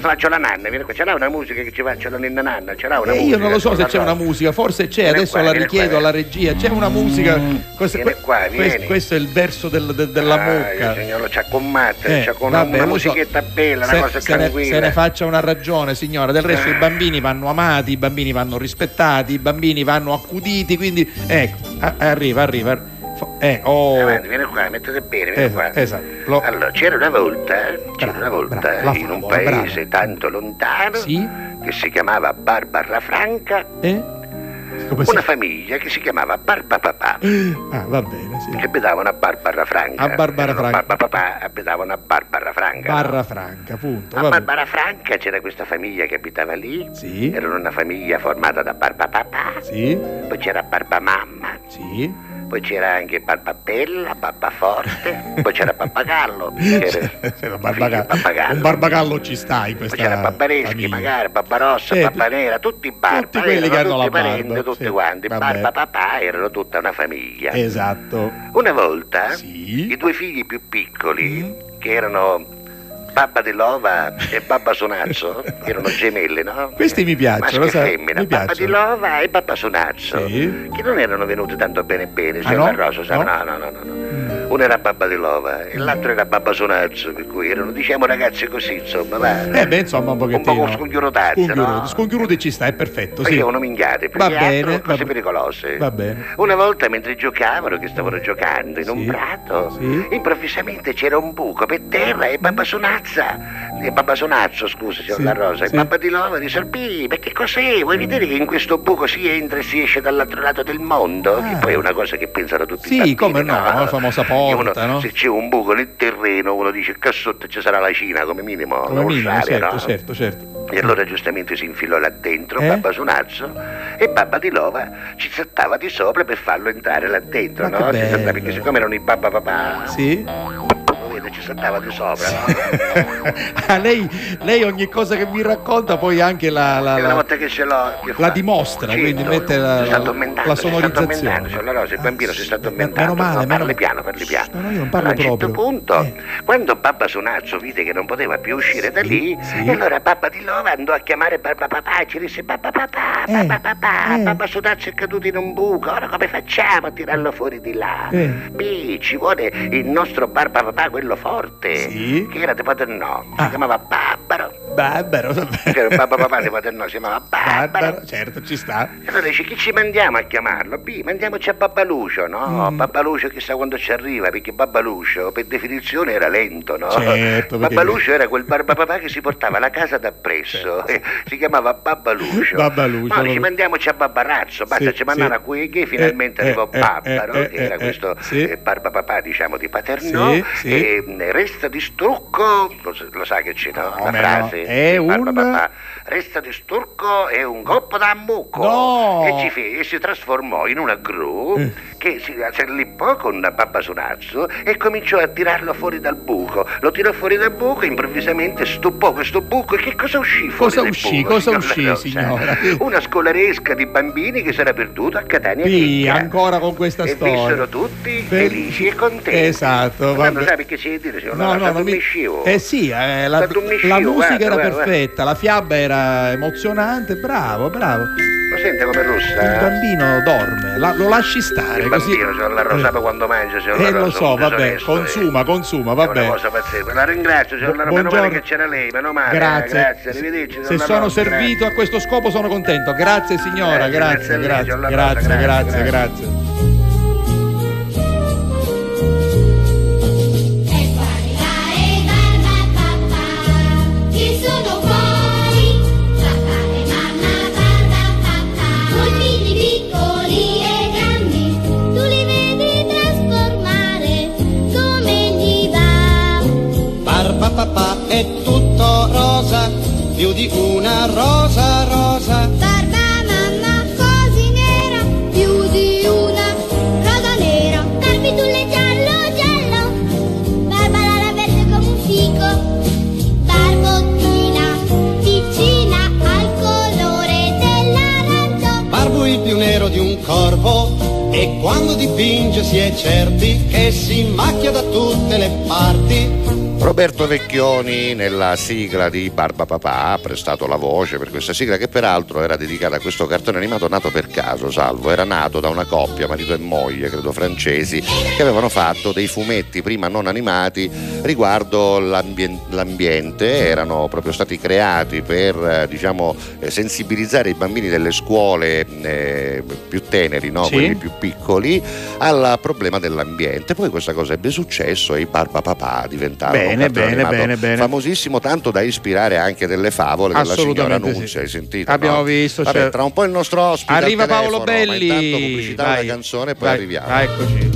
faccio la nanna, vieni qua, ce l'ha una musica che ci faccia la ninna nanna, ce l'ha una E musica. io non lo so se c'è una musica, forse c'è, Vieni adesso qua, la richiedo qua, alla regia. C'è una musica. Questo, Vieni qua, questo- questo è il verso del- del- della Ah, mucca. il signore c'ha con matte, Eh, c'ha con vabbè, una lo so. musichetta bella, se, una cosa se ne, tranquilla. se ne faccia una ragione, signora. Del resto, Eh. i bambini vanno amati, i bambini vanno rispettati, i bambini vanno accuditi. Quindi, ecco, a- arriva, arriva. Eh, oh. Avanti, vieni qua, mettete bene, vieni Esatto, qua. esatto. Lo- Allora, c'era una volta, c'era Bravo, una volta bravo, in un favola, paese bravo. tanto lontano Sì? che si chiamava Barbara Franca, Eh? Come si una famiglia che si chiamava Barba Papà. Ah, va bene, sì. Che abitavano a Barbara Franca. A Barbara Franca. Barba Papà abitavano a Barbara Franca. Barra franca, punto. A. Barbara Franca c'era questa famiglia che abitava lì. Sì. Erano una famiglia formata da Barba Papà, Sì, poi c'era Barba Mamma, sì. Poi c'era anche Barba Bella, Barba Forte, poi c'era Pappagallo. C'era C'era barbagallo. Pappagallo. Un barbagallo ci sta in Poi questa c'era Babbareschi, famiglia. magari, Babbarossa, Eh, Babbanera, tutti barba, tutti quelli erano che hanno la tutti parenti, barba, tutti sì, quanti. vabbè. Barba papà erano tutta una famiglia. Esatto. Una volta Sì. Mm. i due figli più piccoli, che erano Babba dell'Ova e Babba Sonazzo, erano gemelli, no? Questi mi piacciono, Maschio e femmina, mi Babba dell'Ova e Babba Sonazzo, Sì. che non erano venuti tanto bene bene, Ah, no? Rosa, sa- No? no, no, no, no, no. Uno era Babba dell'Ova e l'altro era Babba Sonazzo, per cui erano, diciamo, ragazzi così, insomma, va. Eh beh, insomma, un pochettino. Un po' Sconchiuruti, no? sconchiuruti ci sta, è perfetto, sì. uno minchiate, Va bene, va cose be- pericolose. Va bene. Una volta mentre giocavano, che stavano giocando in un Sì, prato, sì. improvvisamente c'era un buco per terra e Babba Sonazza, e Babba Sonazzo, scusa, signor Sì, La Rosa, sì. e Babba di Lova dice, "Albi, ma che cos'è? Vuoi vedere che in questo buco si entra e si esce dall'altro lato del mondo? Ah. Che poi è una cosa che pensano tutti i Sì, bambini, come no, la famosa porta, uno, no? Se c'è un buco nel terreno, uno dice, che sotto ci sarà la Cina, come minimo, Come minimo, usare, certo, no? certo, certo. E allora giustamente si infilò là dentro Eh? Babba Sonazzo e Babba di Lova ci saltava di sopra per farlo entrare là dentro, Ma no? perché siccome erano i Babba Papà, Sì? Vede, ci saltava di sopra? Ah, lei, lei ogni cosa che mi racconta poi anche la, la- la- che la dimostra, Certo, quindi mette la- la- sonorizzazione. La Rosa, il bambino si sta addormentando. meno male, no, meno parli piano, parli piano. No, no, io non parlo Allora, a un certo proprio. punto, Eh. quando Babba Sonazzo vide che non poteva più uscire da lì, sì. e allora Babba di Lova andò a chiamare Babba Papà e ci disse Babba Papà, Eh, Babba Papà, eh. Babba Sonazzo è caduto in un buco, ora come facciamo a tirarlo fuori di là? Eh. Beh, ci vuole il nostro Barba Papà, quello forte, Sì. che era di Paternò, si Ah. chiamava Barbaro. Barbaro, Papà di Paternò, si chiamava Barbaro. Barbaro, certo, ci sta. E allora dice, chi ci mandiamo a chiamarlo? B, mandiamoci a Babbalucio, no? Mm. Babbalucio chissà quando ci arriva, perché Babbalucio per definizione era lento, no? Certo, perché- Babbalucio era quel barbapapà che si portava la casa d'appresso, eh, si chiamava Babbalucio. Babbalucio, No, dice, mandiamoci a Babbarazzo, basta Sì, ci mandare sì. a qui che finalmente Eh, arrivò eh, Babbaro, eh, che eh, era eh, questo sì. eh, barbapapà diciamo di Paternò, e mh, resta di strucco, lo, lo sa che c'è, no? La frase, È un- resta di sturco e un coppo da mucco. No! E, ci fe- e si trasformò in una gru Eh. che si accellipò con Babba Sonazzo e cominciò a tirarlo fuori dal buco. Lo tirò fuori dal buco e improvvisamente stupò questo buco. E che cosa uscì fuori Cosa uscì? buco, Cosa uscì, La Rosa? signora? Una scolaresca di bambini che si era perduto a Catania Sì, ancora con questa e storia. vissero tutti Beh, felici e contenti. Esatto, non vabbè. sa perché si dire, signor No, no, non mi... Eh sì, eh, la, la musica guarda, era guarda, perfetta, la fiaba era emozionante, bravo, bravo. Lo sente come russa? Il bambino dorme, la- lo lasci stare Il così. bambino, signor La Rosa, poi quando mangia, signor Eh, lo so, vabbè, disonesto, consuma, eh. consuma, È vabbè. una cosa pazzesca. La ringrazio, signor La Rosa. Meno male che c'era lei, meno male. eh, Grazie. Grazie, arrivederci. Se sono Rosa, servito a questo scopo sono contento. Grazie signora, Grazie, grazie, grazie grazie, grazie, Rosa, grazie, papà è tutto rosa, più di una rosa rosa. Barba mamma così nera, più di una rosa nera. Barbitulle giallo giallo, Barbara verde come un fico. Barbottina vicina al colore dell'arancio. Barbo il più nero di un corvo e quando dipinge si è certi che si macchia da tutte le parti. Roberto Vecchioni nella sigla di Barba Papà ha prestato la voce per questa sigla che peraltro era dedicata a questo cartone animato nato per caso, salvo, era nato da una coppia, marito e moglie, credo francesi, che avevano fatto dei fumetti prima non animati riguardo l'ambien- l'ambiente, erano proprio stati creati per diciamo, eh, sensibilizzare i bambini delle scuole eh, più teneri, no? Sì. quelli più piccoli, al problema dell'ambiente. Poi questa cosa ebbe successo e i Barba Papà diventarono Bene, bene, bene, bene. famosissimo tanto da ispirare anche delle favole della signora Nunzia, sì. hai sentito? Abbiamo no? visto, Vabbè, cioè- tra un po' il nostro ospite Arriva Paolo telefono, ma Belli. intanto pubblicità Vai. una canzone e poi Vai. arriviamo. Ah, eccoci.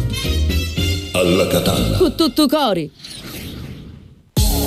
Alla Catalla. Cu tutto cori.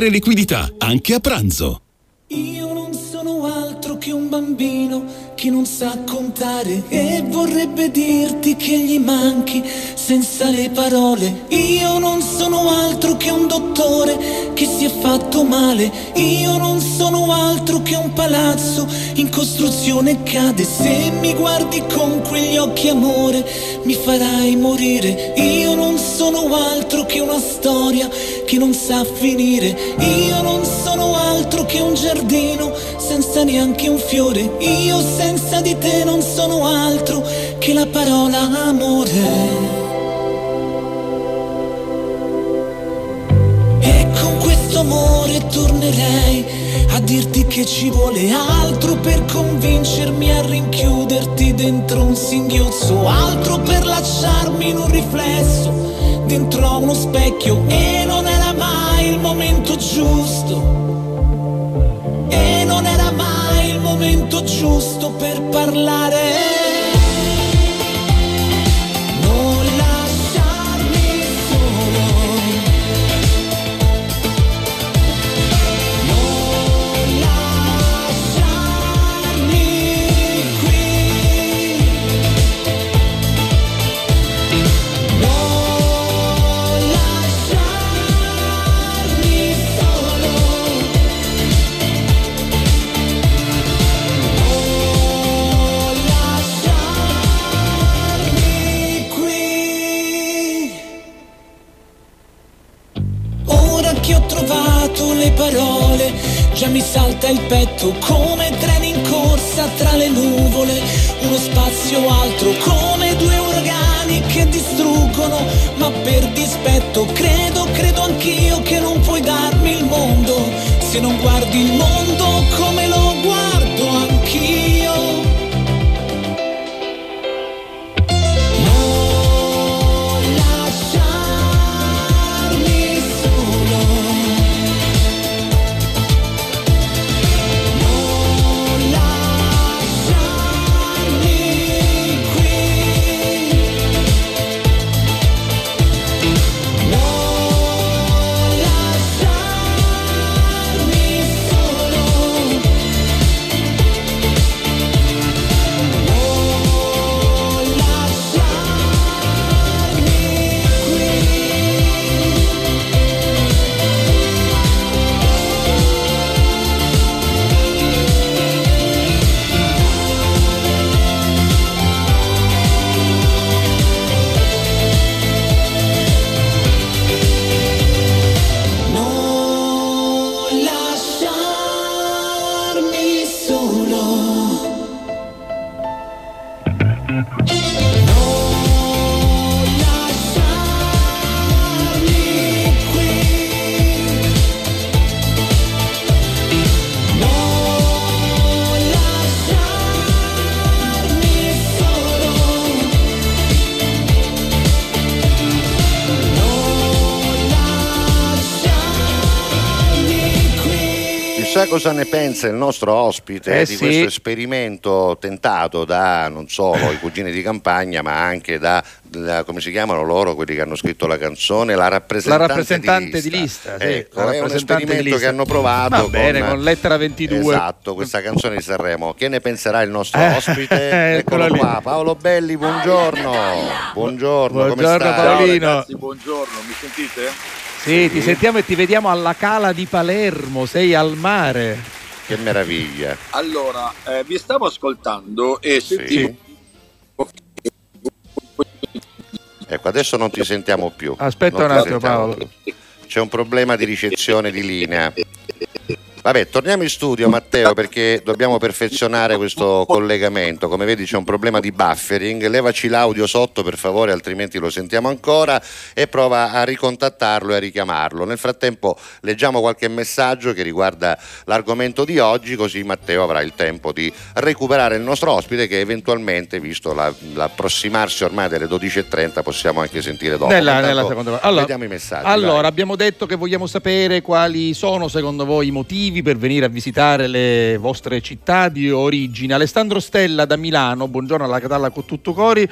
liquidità, anche a pranzo. Io non sono altro che un bambino che non sa contare e vorrebbe dirti che gli manchi senza le parole. Io non sono altro che un dottore che si è fatto male. Io non sono altro che un palazzo in costruzione cade. Se mi guardi con quegli occhi amore mi farai morire. Io non sono altro che una storia che non sa finire. Io non sono altro che un giardino senza neanche un fiore. Io senza di te non sono altro che la parola amore. E con questo amore tornerei a dirti che ci vuole altro per convincermi a rinchiuderti dentro un singhiozzo, altro per lasciarmi in un riflesso dentro uno specchio e non era il momento giusto. E non era mai il momento giusto per parlare. Il petto come treni in corsa tra le nuvole, uno spazio altro come due uragani che distruggono, ma per dispetto credo, credo anch'io che non puoi darmi il mondo, se non guardi il mondo cosa ne pensa il nostro ospite Eh di sì. questo esperimento tentato da non solo i cugini di campagna, ma anche da, da- come si chiamano loro, quelli che hanno scritto la canzone, la rappresentante, La rappresentante di lista, sì, Ecco, la è un di esperimento lista. che hanno provato Va bene, con lettera 22. Esatto, questa canzone di Sanremo. Che ne penserà il nostro Eh, ospite? eccolo Eccolo lì. qua, Paolo Belli, buongiorno. Buongiorno, come Buongiorno, stai? Paolino. Ragazzi, buongiorno, mi sentite? Sì, ti sentiamo e ti vediamo alla Cala di Palermo, sei al mare. Che meraviglia. Allora, eh, vi stavo ascoltando e sentivo Ecco, adesso non ti sentiamo più. Aspetta Non un ti attimo, Paolo. più. C'è un problema di ricezione di linea. Vabbè, torniamo in studio Matteo perché dobbiamo perfezionare questo collegamento. Come vedi c'è un problema di buffering. Levaci l'audio sotto per favore, altrimenti lo sentiamo ancora e prova a ricontattarlo e a richiamarlo. Nel frattempo leggiamo qualche messaggio che riguarda l'argomento di oggi, così Matteo avrà il tempo di recuperare il nostro ospite che eventualmente, visto la- l'approssimarsi ormai delle 12.30, possiamo anche sentire dopo. Nella, Intanto nella seconda. Allora, vediamo i messaggi. allora, vai. abbiamo detto che vogliamo sapere quali sono secondo voi i motivi per venire a visitare le vostre città di origine. Alessandro Stella da Milano, buongiorno alla Catalla con tutto cori.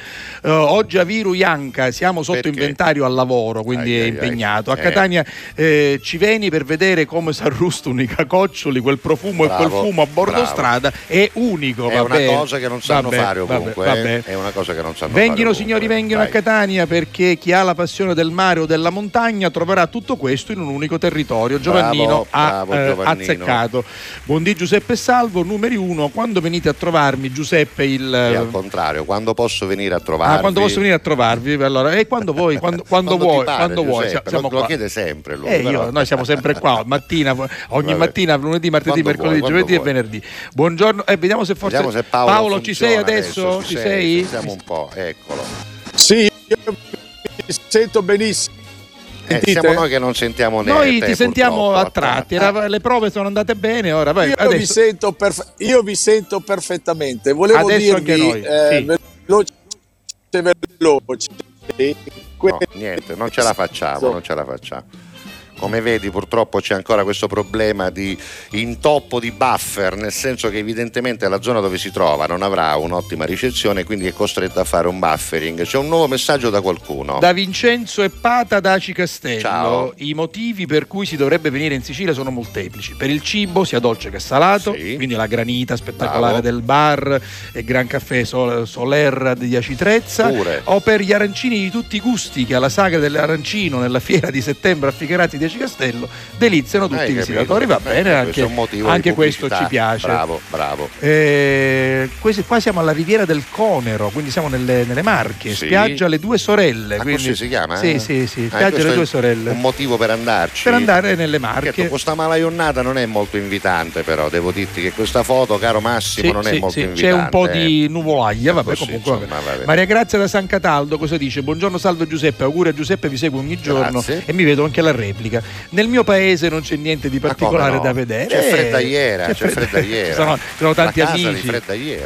Eh, oggi a Viru Ianca siamo sotto Perché? inventario al lavoro, quindi Ai, è ai, impegnato. A ai. Catania eh, ci veni per vedere come si arrustano i cacoccioli, quel profumo e Bravo, quel fumo a bordo bravo. strada è unico. È una cosa che non sanno Vabbè, fare vabbè, ovunque. vabbè. eh. È una cosa che non sanno Venghino fare. signori, ovunque. venghino a. Catania perché chi ha la passione del mare o della montagna troverà tutto questo in un unico territorio. Giovannino ha bravo, eh, Giovannino. Azzeccato. Buondì Giuseppe Salvo, numeri uno. Quando venite a trovarmi, Giuseppe, il. E al contrario, quando posso venire a trovarvi? Ah, quando posso venire a trovarvi? Allora, e quando vuoi, quando, quando Quando vuoi, pare, quando vuoi. Giuseppe, siamo lo, lo qua. chiede sempre lui. Eh, io- noi siamo sempre qua, mattina, ogni Vabbè. mattina, lunedì, martedì, Quando mercoledì, vuoi, giovedì e venerdì. Buongiorno, eh, vediamo se forse. Vediamo se Paolo, ci sei adesso? Ci, Ci sei? Sentiamo un po', eccolo. Sì, io mi sento benissimo. Eh, Sentite? siamo noi che non sentiamo niente. Noi ti sentiamo a tratti, era- le prove sono andate bene, ora vai, Io, vi adesso, sento perfe- io vi sento perfettamente. Volevo Adesso anche dirvi noi, eh, veloce, veloce. Que- No, niente, non ce la facciamo, non ce la facciamo. Come vedi purtroppo c'è ancora questo problema di intoppo di buffer, nel senso che evidentemente la zona dove si trova non avrà un'ottima ricezione, quindi è costretto a fare un buffering. C'è un nuovo messaggio da qualcuno. da Vincenzo e Pata da Aci Castello. Ciao. I motivi per cui si dovrebbe venire in Sicilia sono molteplici. Per il cibo, sia dolce che salato, Sì. quindi la granita spettacolare Bravo. del bar e Gran Caffè Sol- Soler di Aci Trezza. Pure. O per gli arancini di tutti i gusti che alla sagra dell'arancino nella fiera di settembre a Figherati di Aci Castello deliziano tutti Hai i capito? visitatori. Va Beh, bene, questo anche, di anche questo ci piace. Bravo, bravo. Eh, questi- qua siamo alla riviera del Conero, quindi siamo nelle, nelle Marche, Sì. spiaggia Le Due Sorelle. Ah, quindi- così si chiama? Sì, eh? sì, sì, Ah, spiaggia questo Le Due Sorelle. Un motivo per andarci. Per andare nelle Marche. Certo, questa malaionnata non è molto invitante, però devo dirti che questa foto, caro Massimo, Sì, non è sì, molto invitante. c'è un po' eh. di nuvolaglia, vabbè, Così, comunque. vabbè. insomma, vabbè. Maria Grazia da San Cataldo cosa dice? Buongiorno, salve Giuseppe, auguri a Giuseppe, vi seguo ogni giorno Grazie. e mi vedo anche la replica. Nel mio paese non c'è niente di particolare no? da vedere. C'è Eh, freddaiera, c'è fredda- freddaiera. Ci sono, sono tanti amici.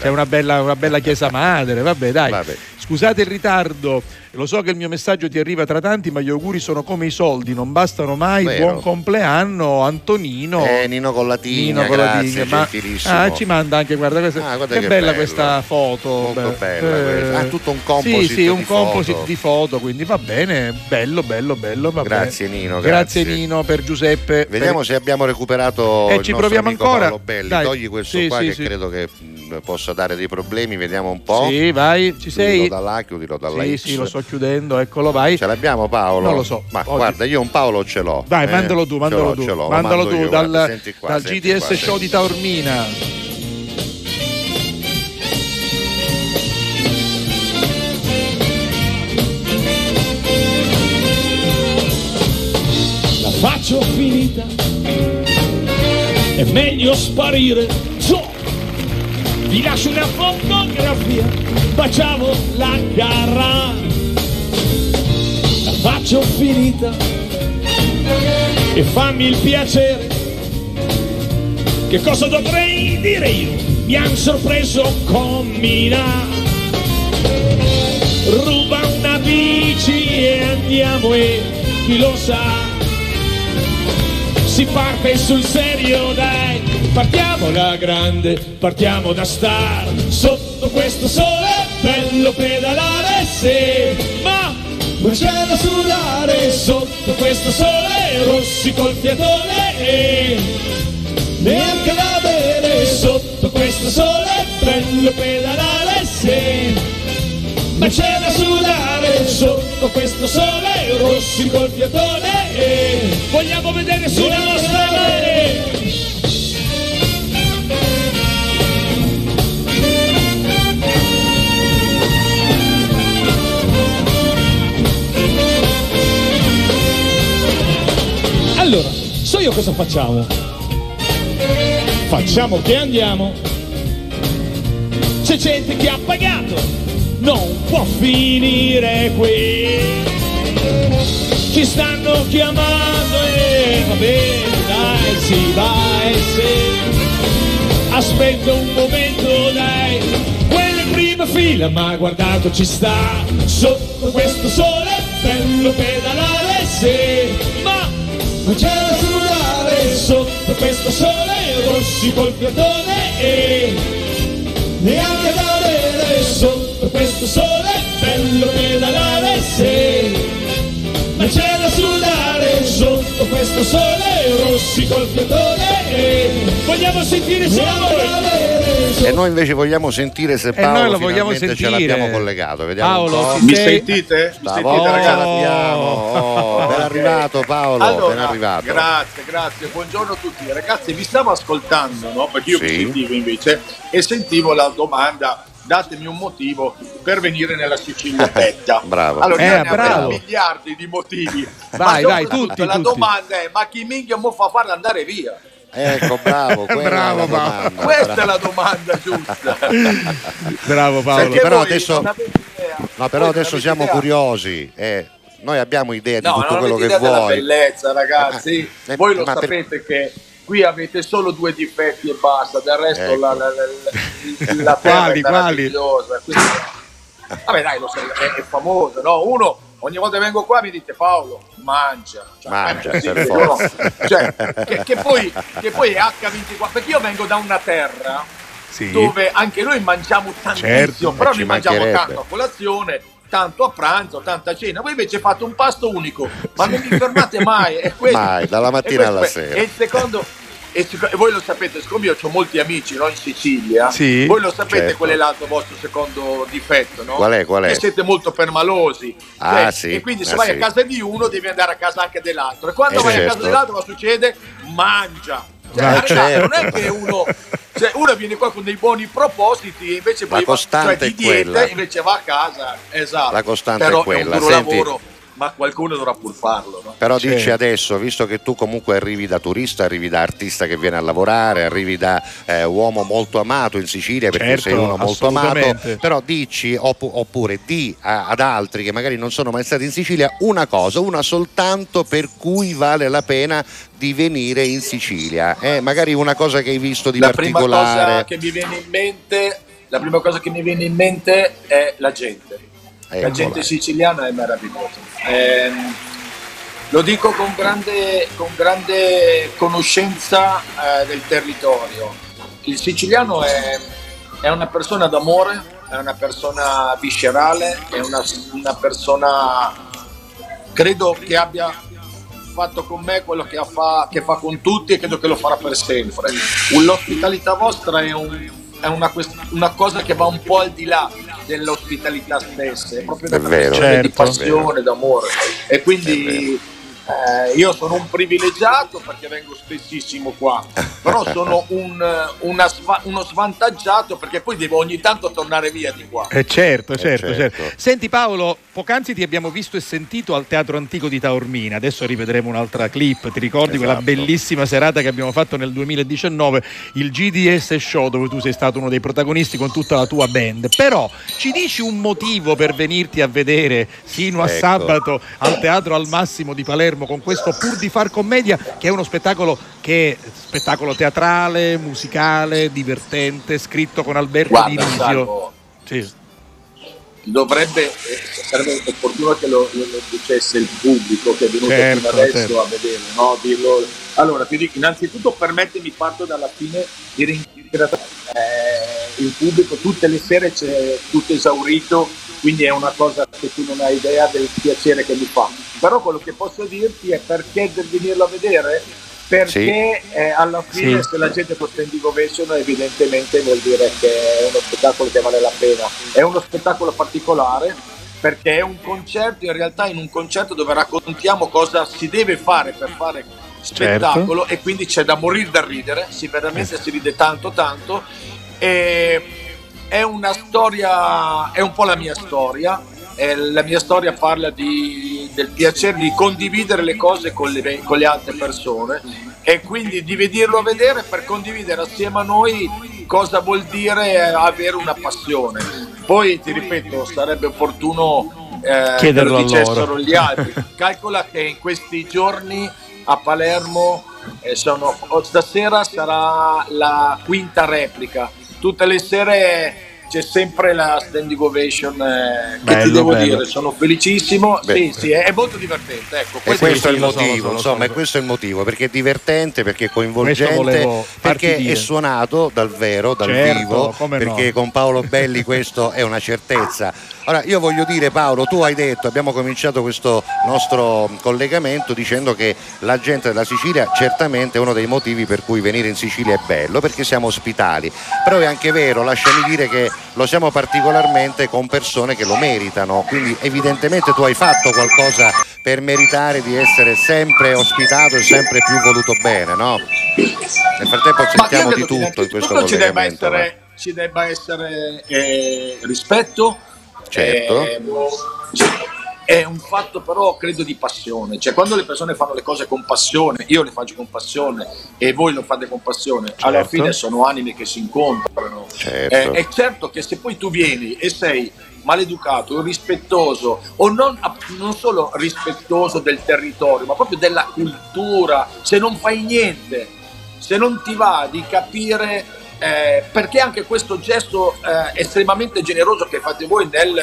C'è una bella, una bella chiesa madre, vabbè, dai. Vabbè. Scusate il ritardo, lo so che il mio messaggio ti arriva tra tanti, ma gli auguri sono come i soldi, non bastano mai. Vero. Buon compleanno, Antonino. Eh, Nino con la Nino con la grazie, tigna, ma- ah, ci manda anche, guarda, questa, Ah, guarda che, che bella bello. questa foto. Molto bella eh. Ah, tutto un composite Sì, sì, un di composite foto. di foto, quindi va bene, bello, bello, bello. Grazie, bene. Nino, Grazie, grazie. Nino per Giuseppe. Vediamo per- se abbiamo recuperato Eh, il ci proviamo ancora. Paolo Belli. Dai. Togli questo Sì, qua sì, che sì. credo che mh, possa dare dei problemi, vediamo un po'. Sì, vai, ci sei? Chiudilo da là, chiudilo da là. Sì, sì, lo sto chiudendo, eccolo, vai. Ce l'abbiamo Paolo? Non lo so. Ma Oggi- guarda, io un Paolo ce l'ho. Dai, eh. mandalo tu, Ce mandalo l'ho, tu. ce l'ho, lo mandalo tu io, dal, guarda, qua, dal GDS qua, Show senti. di Taormina. La faccio finita, è meglio sparire. Su, vi lascio una fotografia, baciavo la cara. Faccio finita e fammi il piacere. Che cosa dovrei dire io? Mi han sorpreso con Mina. Ruba una bici e andiamo e chi lo sa si parte sul serio, dai. Partiamo da grande, partiamo da star. Sotto questo sole, bello pedalare, sì. Ma c'è da sudare sotto questo sole, rossi col fiatone neanche da bere sotto questo sole, bello pedalare, sì. Ma c'è da sudare sotto questo sole, rossi col fiatone vogliamo vedere sulle nostre mani. Allora, so io cosa facciamo? Facciamo che andiamo. C'è gente che ha pagato, non può finire qui. Ci stanno chiamando e va bene, dai, sì, vai, sì. Aspetta un momento, dai. Quella in prima fila, ma guardato ci sta. Sotto questo sole, bello pedalare, sì. Ma c'è da sudare sotto questo sole, rossi col fiatone. E neanche da bere sotto questo sole, bello pedalare se ma c'è da sudare sotto questo sole, rossi col fiatone e vogliamo sentire solo E noi invece vogliamo sentire se E noi Paolo lo vogliamo finalmente ce sentire. l'abbiamo collegato. Vediamo Paolo, Mi sentite? Mi sentite ce ragazzi? l'abbiamo. Oh, ben arrivato Paolo, Allora, ben arrivato. Grazie, grazie, buongiorno a tutti. Ragazzi, vi stavo ascoltando, no? Perché io Sì. vi sentivo invece e sentivo la domanda datemi un motivo per venire nella Sicilia bella. Bravo. Allora, Eh, io ne avrei bravo. miliardi di motivi. Vai, ma vai, tutti, La tutti. domanda è, ma chi minchia mo fa farla andare via? Ecco, bravo, Bravo, Paolo. Questa bravo. è la domanda giusta. Bravo Paolo. Perché però adesso-. No, però adesso siamo idea. curiosi. eh. Noi abbiamo idea di No, tutto quello che vuoi. bellezza, ragazzi. Ah, eh, Voi lo ma per- sapete che qui avete solo due difetti e basta, del resto Ecco. la, la, la- la terra Quali, è quali? meravigliosa. quindi- Vabbè dai, lo sai, è, è famoso, no? Uno, ogni volta che vengo qua mi dite Paolo, mangia. Cioè, Mangia, eh, sì, per no? forza. Cioè, che, che poi, che poi è H24, perché io vengo da una terra Sì. dove anche noi mangiamo tantissimo, Certo, però noi mangiamo tanto a colazione, tanto a pranzo, tanta a cena. Voi invece fate un pasto unico, ma non vi fermate mai. È questo- Mai, dalla mattina alla sera. E il secondo, e voi lo sapete, siccome io ho molti amici no, in Sicilia, Sì, voi lo sapete certo. qual è l'altro vostro secondo difetto, no? Qual è, qual è? Che siete molto permalosi. Ah, Cioè, sì, E quindi se ah, vai sì. a casa di uno devi andare a casa anche dell'altro. E quando Eh, vai a certo. casa dell'altro cosa succede? Mangia. Cioè, Ah, certo. non è che uno, cioè, uno viene qua con dei buoni propositi e invece poi La va, costante cioè, è di dieta invece va a casa. Esatto. La costante Però è quella, un duro senti. lavoro, ma qualcuno dovrà pur farlo. No? Però Certo. dici adesso, visto che tu comunque arrivi da turista, arrivi da artista che viene a lavorare, arrivi da eh, uomo molto amato in Sicilia perché Certo, sei uno molto amato, però dici oppu- oppure di a- ad altri che magari non sono mai stati in Sicilia una cosa, una soltanto per cui vale la pena di venire in Sicilia. Eh, magari una cosa che hai visto di La prima cosa particolare. che mi viene in mente, la prima cosa che mi viene in mente è la gente. La Eccola. gente siciliana è meravigliosa. Ehm, lo dico con grande, con grande conoscenza eh, del territorio. Il siciliano è, è una persona d'amore, è una persona viscerale, è una, una persona, credo che abbia fatto con me quello che fa, che fa con tutti e credo che lo farà per sempre. L'ospitalità vostra è, un- è una, una cosa che va un po' al di là dell'ospitalità stessa, è proprio una vero, questione di certo. passione, d'amore. E quindi eh, io sono un privilegiato perché vengo spessissimo qua, però sono un, una sva- uno svantaggiato perché poi devo ogni tanto tornare via di qua. Eh, certo, certo, certo. certo. Senti Paolo, poc'anzi ti abbiamo visto e sentito al Teatro Antico di Taormina, adesso rivedremo un'altra clip, ti ricordi quella Esatto. bellissima serata che abbiamo fatto nel 2019, il GDS Show dove tu sei stato uno dei protagonisti con tutta la tua band, però ci dici un motivo per venirti a vedere sino a Ecco. sabato al Teatro al Massimo di Palermo con questo Pur di far commedia che è uno spettacolo che è spettacolo teatrale, musicale, divertente, scritto con Alberto Guarda, Di. Salvo, Sì. dovrebbe, sarebbe opportuno che lo, lo- lo dicesse il pubblico che è venuto Certo, fino adesso certo. a vedere, no? Dirlo, Allora, ti dico, innanzitutto permettimi, parto dalla fine di ringraziare eh, il pubblico, tutte le sere c'è tutto esaurito, quindi è una cosa che tu non hai idea del piacere che mi fa. Però quello che posso dirti è perché del venirlo a vedere? Perché eh, alla fine Sì. se la gente fa standing ovation evidentemente vuol dire che è uno spettacolo che vale la pena. È uno spettacolo particolare perché è un concerto, in realtà in un concerto dove raccontiamo cosa si deve fare per fare spettacolo e quindi c'è da morire da ridere, si veramente si ride tanto tanto e è una storia, è un po' la mia storia, e la mia storia parla di- del piacere di condividere le cose con le, con le altre persone e quindi di vederlo a vedere per condividere assieme a noi cosa vuol dire avere una passione. Poi ti ripeto, sarebbe opportuno eh, che Chiederlo lo a dicessero gli altri. Calcola che in questi giorni a Palermo eh, sono, stasera sarà la quinta replica. Tutte le sere c'è sempre la standing ovation. eh, che ti Bello, devo bello. dire, sono felicissimo. Beh. Sì, sì, è, è molto divertente. Ecco, E questo questo è il motivo, so, lo insomma, so. e questo è il motivo, perché è divertente, perché è Questo coinvolgente, perché è suonato dal vero, dal Certo, vivo, come no. perché con Paolo Belli questo è una certezza. Ora io voglio dire Paolo, tu hai detto, abbiamo cominciato questo nostro collegamento dicendo che la gente della Sicilia certamente è uno dei motivi per cui venire in Sicilia è bello, perché siamo ospitali, però è anche vero, lasciami dire che lo siamo particolarmente con persone che lo meritano, quindi evidentemente tu hai fatto qualcosa per meritare di essere sempre ospitato e sempre più voluto bene, no? Nel frattempo sentiamo di tutto in questo ci debba collegamento. va. essere, ci debba essere eh, rispetto. Certo. ehm, è un fatto però credo di passione, cioè quando le persone fanno le cose con passione, io le faccio con passione e voi lo fate con passione, alla Certo. fine sono anime che si incontrano. Certo. Eh, è certo che se poi tu vieni e sei maleducato, irrispettoso o non, non solo rispettoso del territorio, ma proprio della cultura, se non fai niente, se non ti va di capire eh, perché anche questo gesto eh, estremamente generoso che fate voi nel,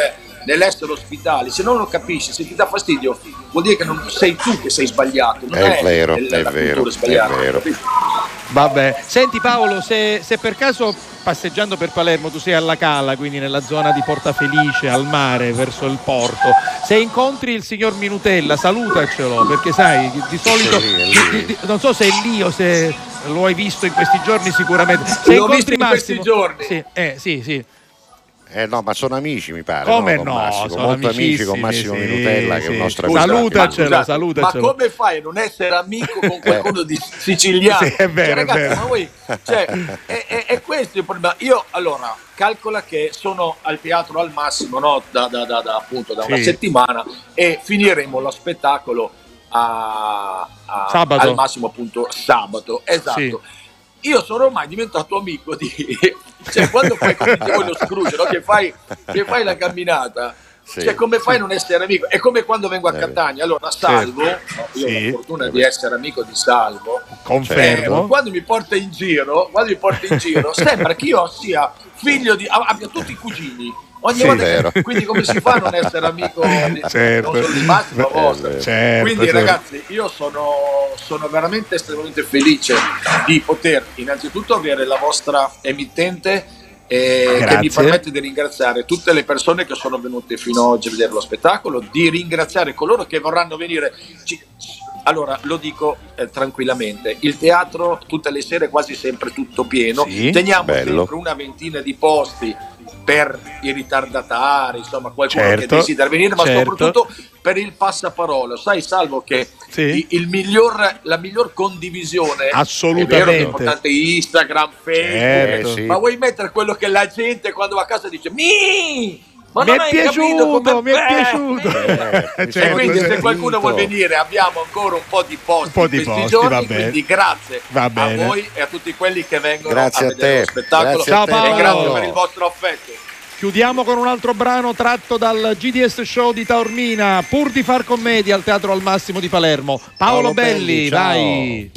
nell'essere ospitali, se non lo capisci, se ti dà fastidio, vuol dire che non sei tu che sei sbagliato, non è, È vero, il- è la vero, cultura sbagliata. è vero. Vabbè, senti Paolo, se, se per caso passeggiando per Palermo tu sei alla Cala, quindi nella zona di Porta Felice, al mare, verso il porto, se incontri il signor Minutella, salutacelo, perché sai, di, di solito, Sì, di- di- di- non so se è lì o se lo hai visto in questi giorni sicuramente. Se L'ho incontri visto in questi Massimo- giorni. Sì, eh, sì, sì. Eh no, ma sono amici mi pare. Come no? Massimo, Sono molto amici con Massimo sì, Minutella, che è sì. un nostro amico. salutacelo, Scusate, salutacelo. Ma come fai a non essere amico con qualcuno di siciliano? Sì, è vero, Cioè, è ragazzi, vero. ma voi- cioè, è, è- è questo il problema. Io allora calcola che sono al teatro al massimo no? da, da- da- da- appunto da una Sì. settimana e finiremo lo spettacolo a- a- Sabato. al massimo appunto sabato. Esatto. Sì. Io sono ormai diventato amico di... Cioè, quando fai come lo Scrooge, no? che, fai, che fai la camminata, Sì. cioè, come fai a non essere amico? È come quando vengo a Eh. Catania. Allora, Salvo, no? io Sì. ho la fortuna di essere amico di Salvo. Confermo. eh, quando mi porta in giro, quando mi porta in giro, sembra che io sia figlio di. abbia tutti i cugini. Ogni Sì, volta che- quindi come si fa a non essere amico di, Certo. di Massimo vostro? Certo, Quindi certo. ragazzi, io sono, sono veramente estremamente felice di poter innanzitutto avere la vostra emittente eh, che mi permette di ringraziare tutte le persone che sono venute fino ad oggi a vedere lo spettacolo, di ringraziare coloro che vorranno venire. Ci- allora, lo dico eh, tranquillamente, il teatro tutte le sere è quasi sempre tutto pieno, Sì, teniamo bello. sempre una ventina di posti per i ritardatari, insomma qualcuno Certo, che desidera venire, ma certo. soprattutto per il passaparola. Sai, Salvo, che Sì. il miglior, la miglior condivisione Assolutamente. è vero che è importante Instagram, Facebook, Certo. Eh, sì. ma vuoi mettere quello che la gente quando va a casa dice mi ma mi è piaciuto, come mi è Eh, piaciuto. Eh, e Certo, quindi se qualcuno vuole venire abbiamo ancora un po' di posti Un po' di in questi posti, giorni va bene. quindi grazie Va bene. a voi e a tutti quelli che vengono Grazie a a vedere te. lo spettacolo Grazie a te, Ciao, e grazie Paolo. per il vostro affetto Chiudiamo con un altro brano tratto dal GDS Show di Taormina, pur di far commedia al Teatro al Massimo di Palermo. Paolo, Paolo Belli, Belli,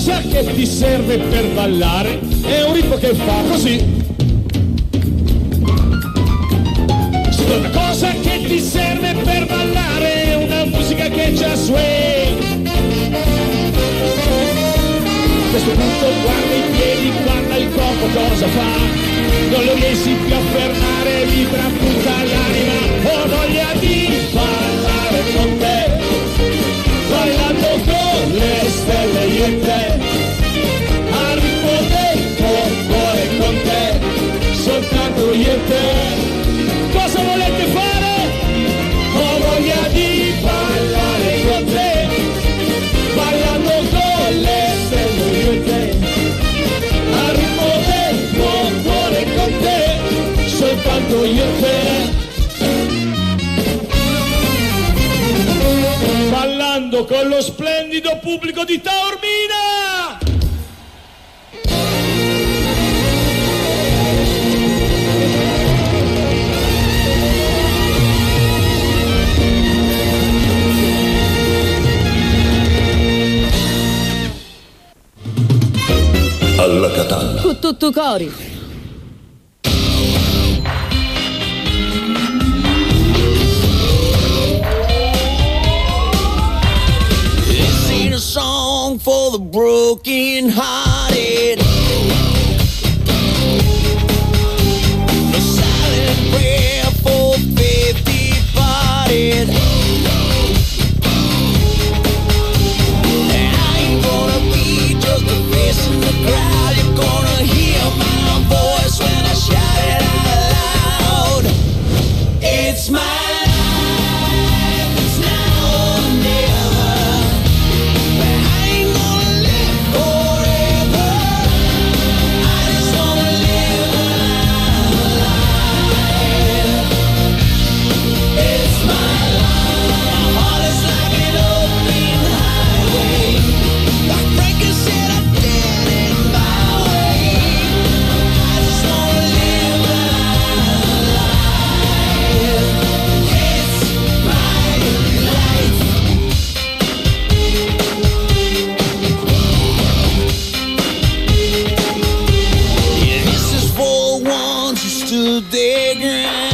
ciao. vai. ti serve per ballare è un ritmo che fa così. Seconda cosa che ti serve per ballare è una musica che c'ha swing. A questo punto guarda i piedi, guarda il corpo cosa fa. Non lo riesci più a fermare, vibra tutta l'anima. Ho voglia di ballare con te, ballando con le stelle lo splendido pubblico di Taormina! Alla Catalla. Con tutto cori. Song for the broken hearted. to the ground.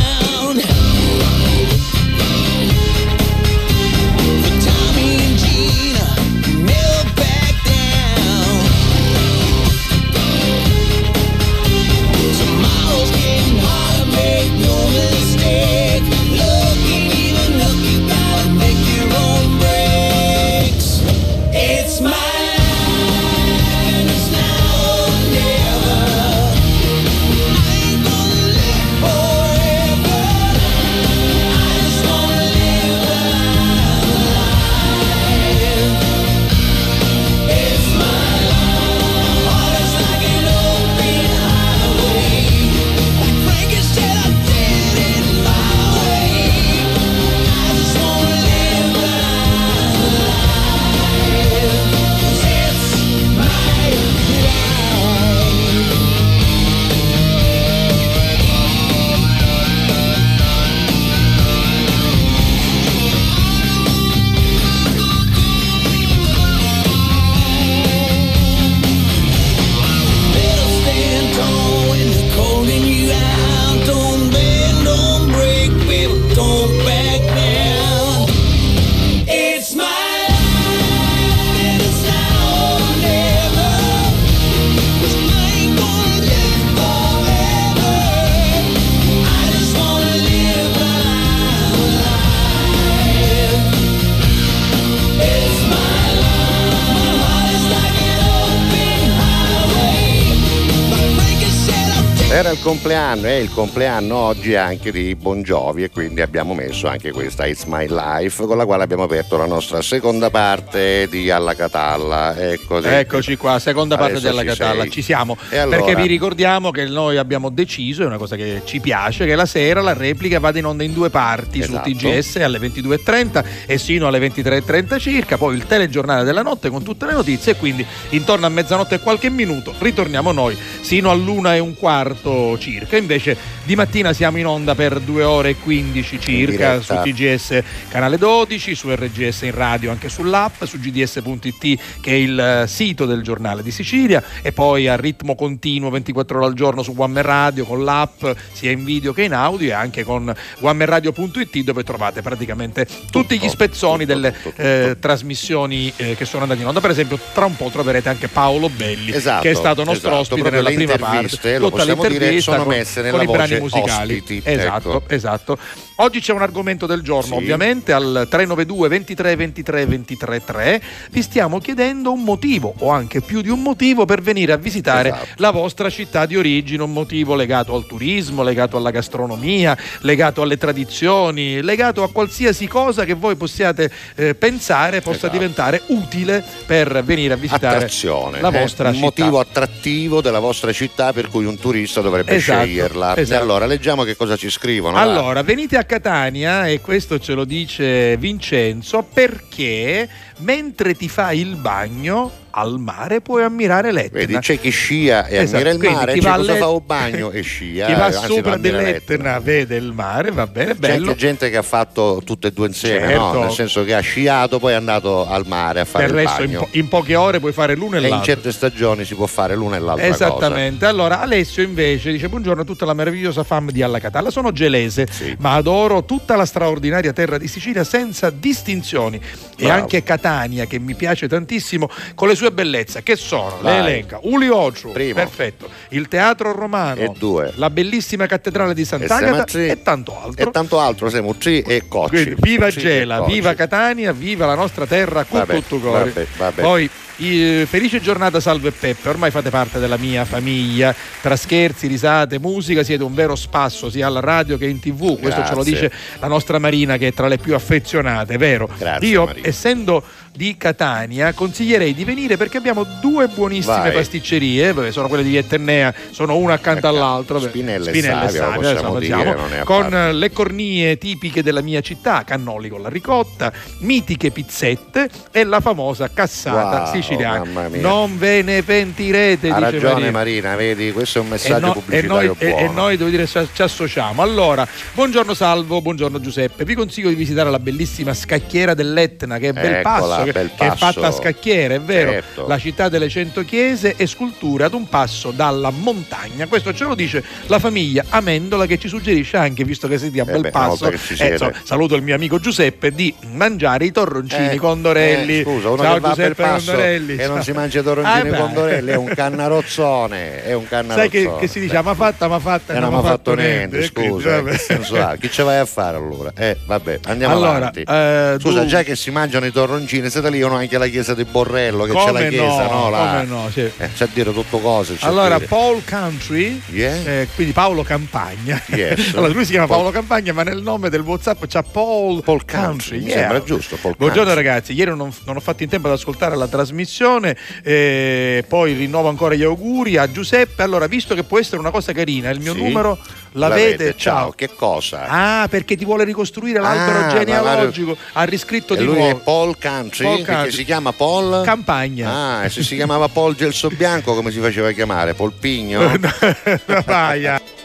Compleanno, è il compleanno oggi anche di Bon Jovi e quindi abbiamo messo anche questa It's My Life con la quale abbiamo aperto la nostra seconda parte di Alla Catalla. Ecco, Eccoci qua, seconda parte Adesso della ci Catalla, sei. ci siamo. E allora? Perché vi ricordiamo che noi abbiamo deciso, è una cosa che ci piace, che la sera la replica vada in onda in due parti Esatto. su TGS alle 22.30 e sino alle 23.30 circa, poi il telegiornale della notte con tutte le notizie e quindi intorno a mezzanotte e qualche minuto ritorniamo noi sino all'una e un quarto minuto circa. Invece di mattina siamo in onda per 2 ore e 15 circa su. TGS canale 12, su RGS in radio anche sull'app, su gds.it che è il eh, sito del giornale di Sicilia e poi a ritmo continuo 24 ore al giorno su One Radio con l'app sia in video che in audio e anche con onemanradio.it dove trovate praticamente tutti gli spezzoni delle eh, trasmissioni eh, che sono andate in onda. Per esempio, tra un po' troverete anche Paolo Belli, Esatto, che è stato nostro esatto, ospite nella prima parte. lo Tutta possiamo dire, l'intervista sono con- messe nella con i brani musicali. ospiti, Esatto, ecco. esatto. Oggi c'è un argomento del giorno, Sì. ovviamente al 392 23 23 23 3 vi stiamo chiedendo un motivo o anche più di un motivo per venire a visitare Esatto. la vostra città di origine, un motivo legato al turismo, legato alla gastronomia, legato alle tradizioni, legato a qualsiasi cosa che voi possiate eh, pensare possa Esatto. diventare utile per venire a visitare attrazione, la eh, vostra un città. motivo attrattivo della vostra città per cui un turista dovrebbe Esatto, sceglierla. E esatto. allora leggiamo che cosa ci scrivono. Allora, venite a Catania e questo ce lo dice Vincenzo perché mentre ti fai il bagno al mare puoi ammirare l'Etna. Vedi, c'è chi scia e Esatto, ammira il mare, chi c'è va cosa fa un bagno e scia. Chi va anzi, sopra dell'Etna vede il mare, va bene, C'è bello. anche gente che ha fatto tutte e due insieme, Certo. no? nel senso che ha sciato, poi è andato al mare a fare Del il resto in, bagno. po- in poche ore puoi fare l'uno e e in l'altro. certe stagioni si può fare l'una e l'altra Esattamente. Allora, Alessio invece dice: Buongiorno a tutta la meravigliosa fam di Alla Catalla. Sono gelese, ma adoro tutta la straordinaria terra di Sicilia senza distinzioni. E Bravo. anche Catania, che mi piace tantissimo, con le sue bellezze, che sono le Vai. elenca Ulioccio, Primo. perfetto, il Teatro Romano, E due. la bellissima cattedrale di E Sant'Agata tre. e tanto altro. E tanto altro, siamo tri e cocci. Quindi, viva e Gela, viva Catania, viva la nostra terra con tutto cuore. Poi felice giornata Salve Peppe, ormai fate parte della mia famiglia, tra scherzi, risate, musica, siete un vero spasso sia alla radio che in tv, questo ce lo Grazie. dice la nostra Marina che è tra le più affezionate, vero? Grazie, Io, Marina. essendo di Catania, consiglierei di venire perché abbiamo due buonissime Vai. pasticcerie, beh, sono quelle di Vieternea, sono una accanto all'altra, beh, Spinella e Spinella Savia, Savia, possiamo dire, con parte. le cornie tipiche della mia città, cannoli con la ricotta, mitiche pizzette e la famosa cassata Wow, siciliana. Non ve ne pentirete, Ha dice ragione Marina. Marina, vedi, questo è un E, messaggio no- e pubblicitario noi, e- buono. e noi, devo dire ci, ci associamo. Allora, buongiorno Salvo, buongiorno Giuseppe. Vi consiglio di visitare la bellissima scacchiera dell'Etna, che è bel Eccola, passo, che, che è fatta a scacchiere, è vero. Certo. La città delle cento chiese e sculture ad un passo dalla montagna. Questo ce lo dice la famiglia Amendola che ci suggerisce anche, visto che siete a Eh bel passo, eh, saluto il mio amico Giuseppe, di mangiare i torroncini Eh, condorelli. eh, scusa, uno Ciao che va Giuseppe passo Condorelli. e non si mangia i torroncini Ah, condorelli, è un cannarozzone, è un Sai cannarozzone. che, che si dice, ma fatta, ma fatta, E non ha fatto niente, e quindi, scusa, che senso ha? Chi ce vai a fare allora? Eh, vabbè, andiamo Allora, avanti. eh, Scusa, tu- già che si mangiano i torroncini, lì, io ho anche la chiesa di Borrello, che c'è Come la chiesa, no, no? Là. come no, sì. Eh, c'è a dire tutto cose. c'è Allora. Paul Country, Yeah. eh, quindi Paolo Campagna. Yes. allora, lui si chiama Paul- Paolo Campagna, ma nel nome del WhatsApp c'ha Paul, Paul Country. Country, yeah. sembra giusto, Paul Buongiorno Country. ragazzi, ieri non, non ho fatto in tempo ad ascoltare la trasmissione, eh, poi rinnovo ancora gli auguri a Giuseppe. Allora, visto che può essere una cosa carina, il mio Sì. numero la, La vede, vede, ciao. ciao. Che cosa? Ah, perché ti vuole ricostruire l'albero Ah, genealogico, ha riscritto E di lui nuovo. è Paul Country, Paul Country. si chiama Paul Campagna. Ah, e se si chiamava Paul Gelso Bianco come si faceva chiamare? Polpigno? Paia. Mail,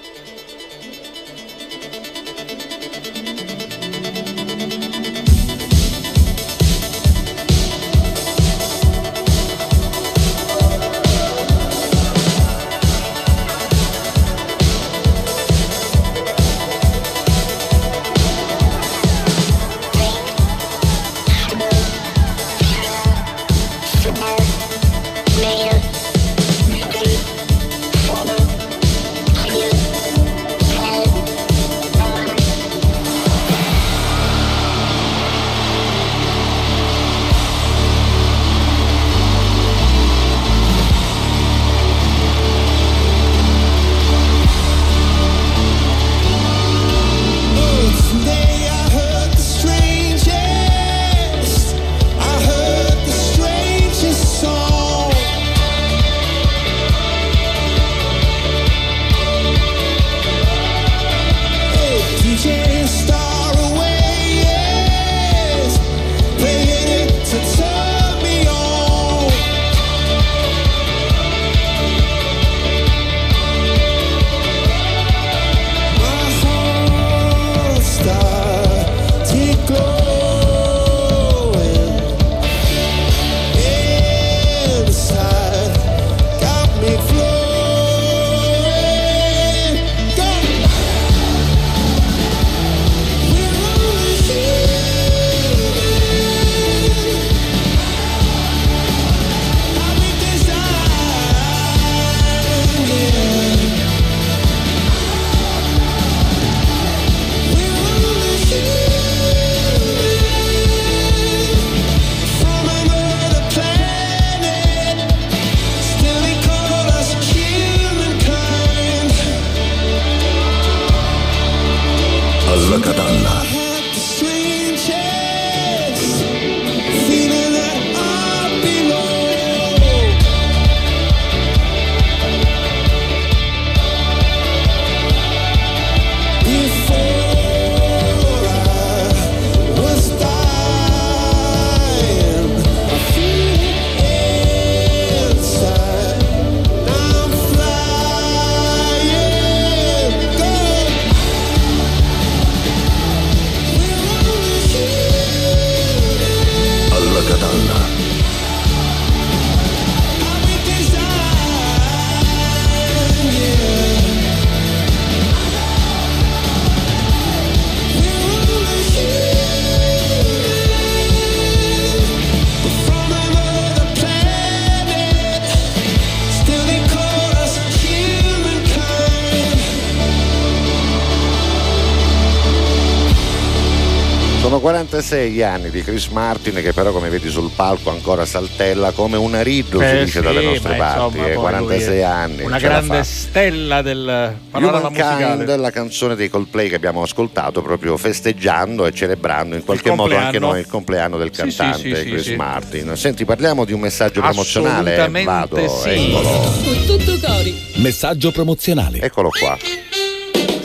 46 anni di Chris Martin che però come vedi sul palco ancora saltella come una riddo si Eh, dice sì, dalle nostre parti, insomma, eh, poi 46 lui è anni. Una grande stella del musicale. la canzone dei Coldplay che abbiamo ascoltato proprio festeggiando e celebrando in qualche modo anche noi il compleanno del cantante sì, sì, Chris sì. Martin. Senti, parliamo di un messaggio promozionale. Assolutamente Vado, sì. eccolo. Con tutto cori. Messaggio promozionale. Eccolo qua.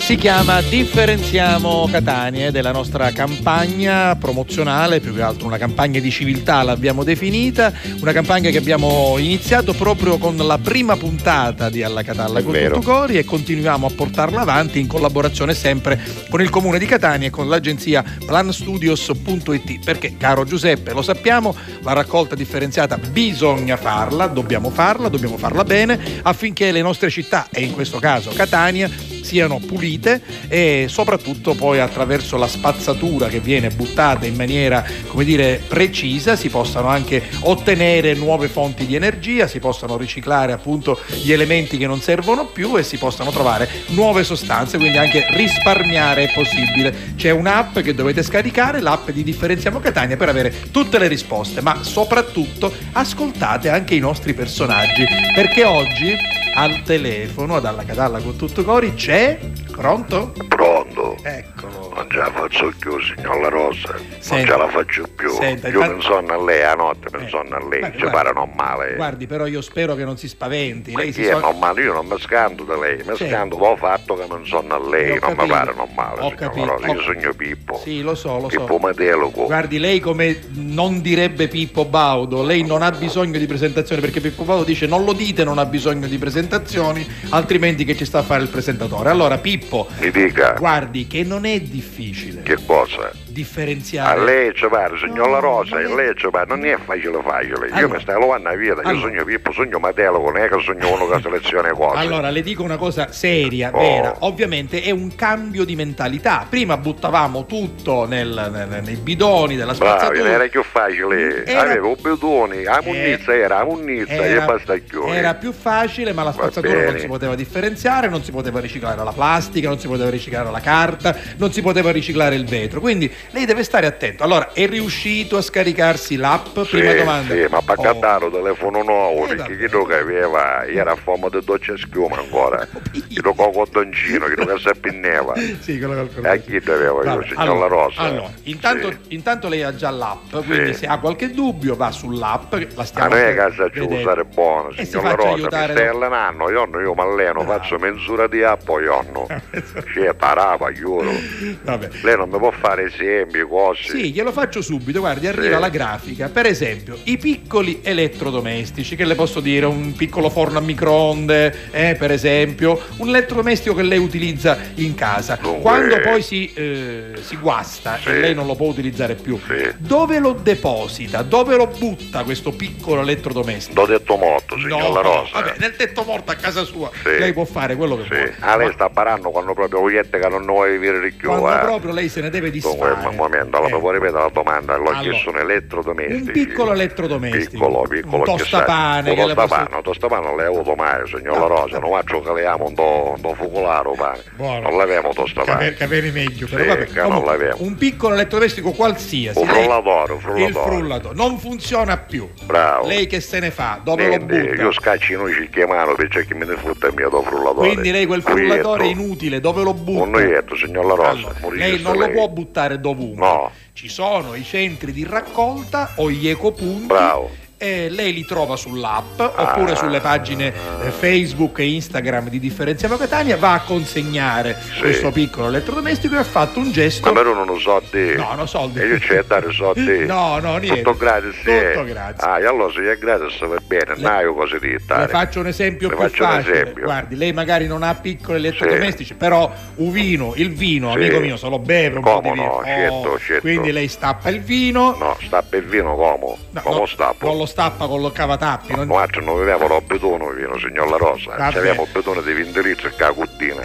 Si chiama Differenziamo Catania ed è la nostra campagna promozionale, più che altro una campagna di civiltà l'abbiamo definita, una campagna che abbiamo iniziato proprio con la prima puntata di Alla Catalla È con vero. tutto cori e continuiamo a portarla avanti in collaborazione sempre con il comune di Catania e con l'agenzia planstudios.it perché caro Giuseppe lo sappiamo la raccolta differenziata bisogna farla, dobbiamo farla, dobbiamo farla bene affinché le nostre città e in questo caso Catania siano pulite e soprattutto poi attraverso la spazzatura che viene buttata in maniera come dire precisa si possano anche ottenere nuove fonti di energia, si possano riciclare appunto gli elementi che non servono più e si possano trovare nuove sostanze, quindi anche risparmiare è possibile. C'è un'app che dovete scaricare, l'app di Differenziamo Catania per avere tutte le risposte, ma soprattutto ascoltate anche i nostri personaggi, perché oggi al telefono, ad alla con tutto cori, c'è... Pronto? Pronto? Eccolo. Non ce la faccio più, signor La Rosa. Non Senta. ce la faccio più. Senta, Io non sonno a lei, a notte non Eh, a lei. ma Ci guardi- pare normale. Guardi, però io spero che non si spaventi. Ma Lei si è so- normale? Io non mi scando da lei, mi Sì. scando l'ho fatto che non sonno a lei, non mi capito. pare normale, Ho capito, Rosa. Io ho- sogno Pippo. Sì, lo so, lo Pippo so. Mateloco. Guardi, lei come non direbbe Pippo Baudo, lei non ha bisogno di presentazioni perché Pippo Baudo dice non lo dite, non ha bisogno di presentazioni, altrimenti che ci sta a fare il presentatore. Allora Pippo, Mi dica, guardi che non è difficile che cosa? Differenziare. A lei ci pare, signor La Rosa, a lei pare, non è facile facile. Io Allora. mi stai lavando la vita, io Allora. sogno Pippo, sogno Mateloco, non è che sogno uno che seleziona cose. Allora, le dico una cosa seria, Oh. vera. Ovviamente è un cambio di mentalità. Prima buttavamo tutto nel- nel- nei bidoni della Bravi, spazzatura. era più facile. Era- Avevo bedoni, la munnizza era la munnizza e era, basta chiudi. era più facile, ma la spazzatura non si poteva differenziare, non si poteva riciclare la plastica, non si poteva riciclare la carta, non si poteva riciclare il vetro. Quindi lei deve stare attento. Allora, è riuscito a scaricarsi l'app? Prima Sì, domanda. sì, ma per Oh. cattare un telefono nuovo, Eh, perché chi lo che aveva, era a forma di doccia schiuma ancora. Chi lo cocottoncino, chi lo che si pinneva. Sì, quello che ho E a chi dovevo io, signor allora, La Rosa? allora, intanto, Sì. intanto lei ha già l'app, quindi Sì. se ha qualche dubbio va sull'app, la stiamo noi a per casa ci vedere. usare buono, si signor La Rosa, mi stai da- allenando, io, no, io mi alleno, faccio mezz'ora di app, io no. C'è parava, giuro. Lei non mi può fare esempi, cose. Sì, glielo faccio subito, guardi, arriva Sì. la grafica. Per esempio, i piccoli elettrodomestici, che le posso dire, un piccolo forno a microonde, eh, per esempio, un elettrodomestico che lei utilizza in casa. Dunque- Quando poi si, eh, si guasta Sì. e lei non lo può utilizzare più, Sì. dove lo deposita? Dove lo butta questo piccolo elettrodomestico? L'ho detto molto, signor La Rosa. vabbè, nel tetto morto a casa sua lei può fare quello che vuole. Ah, lei sta parando quando proprio vogliette che non vuoi vivere di più, quando eh. proprio lei se ne deve Dunque, un momento, allora Eh. mi può ripetere la domanda? L'ho Allora, chiesto un elettrodomestico. Un piccolo elettrodomestico. Piccolo, piccolo. Un tostapane. Un tostapane, posso- tostapane non avuto mai, signor La Rosa. Non faccio che le amo un po' un po' focolare, pane. Buono. Non l'avevamo tostapane. Caper- capire meglio, però Sì, vabbè, non comunque, l'avevo. un piccolo elettrodomestico qualsiasi. Un lei- frullatore, un Il frullatore. frullatore non funziona più. Bravo. Lei che se ne fa? Dove Niente, lo butta? io scacci noi ci chiamano perché chi me ne fotte mio do frullatore. Quindi lei quel frullatore noietto. inutile, dove lo butta? Un noietto, signor La Rosa. Allora, lei non lo lei. può buttare dovunque. No. Ci sono i centri di raccolta o gli ecopunti. Bravo. E lei li trova sull'app oppure Ah. sulle pagine eh, Facebook e Instagram di Differenziamo Catania, va a consegnare questo piccolo elettrodomestico e ha fatto un gesto. Ma però non lo so te. No, no, soldi. E io c'è da dare soldi. No, no, niente. Tutto gratis. Tutto eh. gratis. Ah, e allora se è gratis va bene, Le- non hai cose di Le dare. faccio un esempio Le più facile. esempio. Guardi, lei magari non ha piccoli elettrodomestici, però un vino, il vino, Sì. amico mio, se lo beve un po' Come di vino. no, certo, certo. Quindi lei stappa il vino, No, sta per vino come? No, come no, stappo? Lo stappa con lo cavatappi. non- Noi altri non avevamo lo betone vino, signor La Rosa. Avevamo il betone di 20 litri e la cuttina.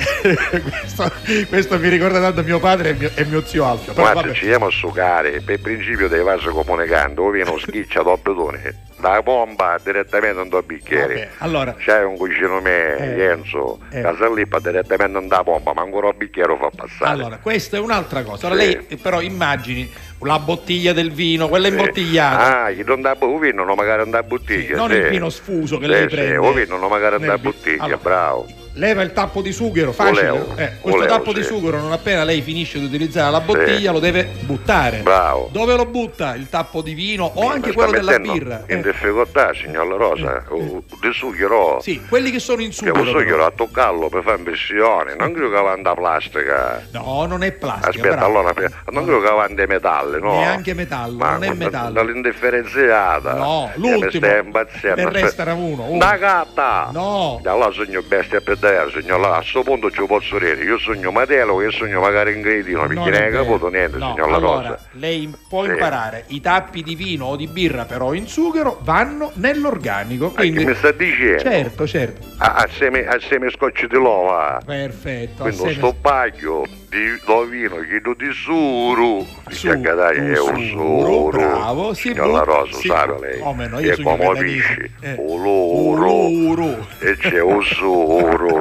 questo, questo mi ricorda tanto mio padre e mio, e mio zio Alfio. Guarda, ci andiamo a succare, per principio dei vasi comunicando, o viene un schiccia do betone, da pompa direttamente in due bicchieri. Vabbè, allora, C'è un cugino me, Eh, Enzo, eh. che si lippa direttamente in da pompa, ma ancora un bicchiere lo fa passare. allora, questa è un'altra cosa. Allora, Sì. lei però immagini la bottiglia del vino, quella imbottigliata. Ah, chi non dà bu- vino, non magari andare a bottiglia. non sì. il vino sfuso che Sì, lei sì, prende. o vino non magari andare a bottiglia, Allora, bravo. Leva il tappo di sughero, facile. Volevo, Eh, questo volevo, tappo di sì. sughero non appena lei finisce di utilizzare la bottiglia lo deve buttare. Bravo. Dove lo butta? Il tappo di vino o anche Mi quello sta della birra? In Eh, difficoltà, signor La Rosa. Uh, Di sughero. Sì, quelli che sono in Che sughero. un sughero però. a toccarlo per fare impressione, non credo che vanda plastica. No, non è plastica. Aspetta, bravo. allora, non credo che vanda metalli, no? Neanche metallo, Ma non è metallo. Dall'indifferenziata. No, Che mi l'ultimo. Per restare uno. uno. Da gatta! No. Allora sogno bestia per te, signor La, a questo punto ci posso dire, io sogno Matelo che sogno magari in gredino, perché Non hai vero. caputo niente, No, signor La allora, Rosa. lei può Sì. imparare i tappi di vino o di birra però in sughero vanno nell'organico. Quindi... mi sta dicendo? Certo, certo. A- Assieme, assieme ai scotci di lova. Perfetto. Quindi assieme- stoppaglio di dovino, chiedo di suru. Dice è un suru. bravo, sì, Signor La Rosa, sì. sa lei. Come no, io E come capisci? Eh. Uluru. E c'è un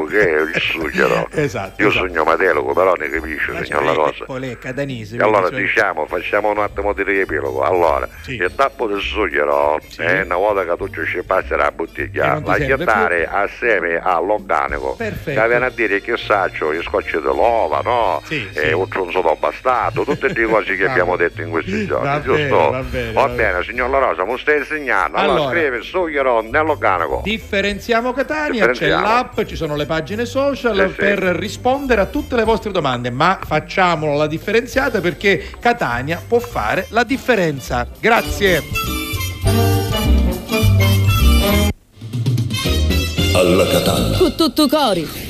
che è il sughero. Esatto, Io esatto. sogno Matelo, però ne capisce, Ma signor La Rosa. Poi è catanese. Allora diciamo, facciamo un attimo di riepilogo. Allora, Sì. il tappo del sughero, eh, una volta che tu ci passi la bottiglia, la gettare assieme all'organico. Perfetto. Che viene a dire che saccio, gli scocci dell'ova, no? Sì, e sì. un tronzo bastardo, tutte le cose che abbiamo detto in questi giorni, Va giusto? bene, va bene, va bene. signor La Rosa, mi stai insegnando. Allora, Allora. scrive sughero nell'organico. Differenziamo Catania, c'è l'app, ci sono le pagine social Sì, sì. per rispondere a tutte le vostre domande, ma facciamolo la differenziata perché Catania può fare la differenza. Grazie. Alla Catalla. Cu tutto cori.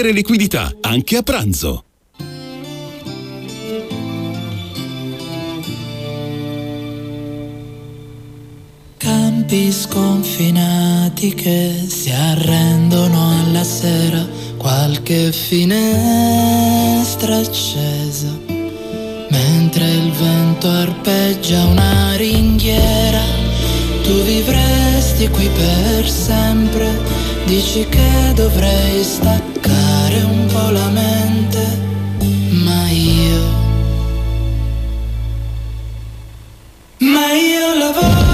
liquidità, anche a pranzo. Campi sconfinati che si arrendono alla sera, qualche finestra accesa, mentre il vento arpeggia una ringhiera, tu vivresti qui per sempre, dici che dovrei staccare un po' la mente, ma io... Ma io lavoro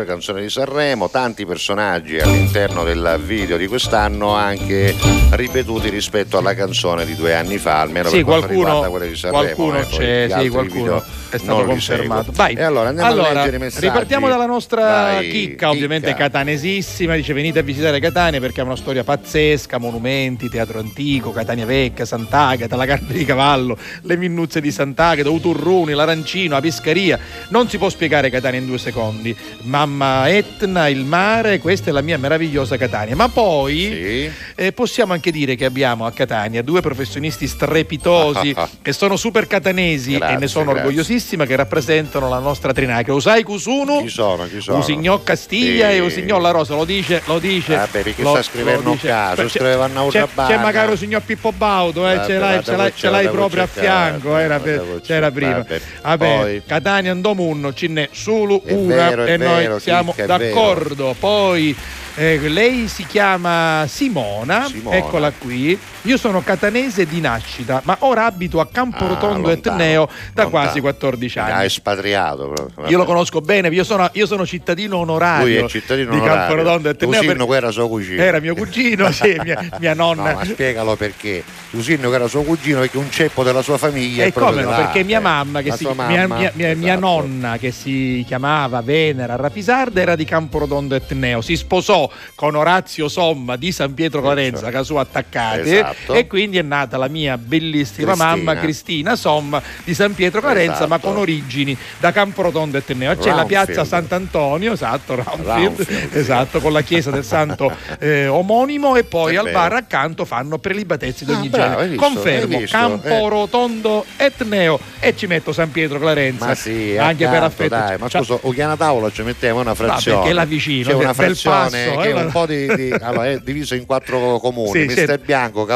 Splash, canzone di Sanremo, tanti personaggi all'interno del video di quest'anno anche ripetuti rispetto alla canzone di due anni fa, almeno Sì, per quanto qualcuno- riguarda quelle di Sanremo. qualcuno eh, c'è, sì, qualcuno video è stato confermato. Vai. E allora andiamo a Allora, leggere i messaggi. ripartiamo dalla nostra Vai, chicca, ovviamente chicca. catanesissima. Dice venite a visitare Catania perché ha una storia pazzesca, monumenti, teatro antico, Catania Vecchia, Sant'Agata, la carne di cavallo, le minnuzie di Sant'Agata, Uturruni, l'Arancino, la Piscaria. Non si può spiegare Catania in due secondi. Mamma Etna, il mare, questa è la mia meravigliosa Catania. Ma poi eh, possiamo anche dire che abbiamo a Catania due professionisti strepitosi che sono super catanesi e Grazie, ne sono grazie. Orgogliosissima che rappresentano la nostra Trinacria. Usai Cusunu, Chi sono? Chi sono? Usignò Castiglia Sì. e Usignò La Rosa, lo dice, lo dice. Vabbè, perché lo- sta scrivendo un caso, scriveva un'altra c'è, c'è magari Usignò Pippo Baudo, eh, Vabbè, ce l'hai, ce l'hai, ce l'hai proprio a fianco, era per- c'era prima. Vabbè, Vabbè, poi- Catania Andomunno, ce n'è solo È una vero, e vero, noi siamo Chicca, d'accordo. Poi eh, lei si chiama Simona, Simona. eccola qui. Io sono catanese di nascita, ma ora abito a Camporotondo Ah, e Etneo da lontano. quasi 14 Ah, anni. espatriato proprio. Io lo conosco bene, io sono, io sono cittadino onorario Lui è cittadino di onorario. Camporotondo e Etneo. Lusinno per- che era suo cugino. Era mio cugino, sì, mia, mia nonna. No, ma spiegalo perché. Lusinno che era suo cugino perché un ceppo della sua famiglia. E proprio come no? Perché mia eh. mamma, che si, mia, mamma, mia- mia- mia esatto. nonna che si chiamava Venera Rapisarda era di Camporotondo Etneo, si sposò con Orazio Somma di San Pietro Clarenza, che su attaccate, Esatto. E quindi è nata la mia bellissima Cristina. mamma Cristina Somma di San Pietro Clarenza, Esatto. ma con origini da Camporotondo Etneo. C'è la piazza Sant'Antonio, esatto, Roundfield, Roundfield, sì. esatto, con la chiesa del santo eh, omonimo, e poi È al vero. bar accanto fanno prelibatezze di Ah, ogni bravo, genere. visto, Confermo, visto, Camporotondo Etneo e ci metto San Pietro Clarenza. Ma sì, anche per accanto, affetto. Dai, ma Cioè, scusa, o chiana tavola ci mettiamo una frazione. perché è là vicino, C'è una frazione Passo, che eh, è un la- po' di, di- allora, è diviso in quattro comuni. Sì, Mister sì.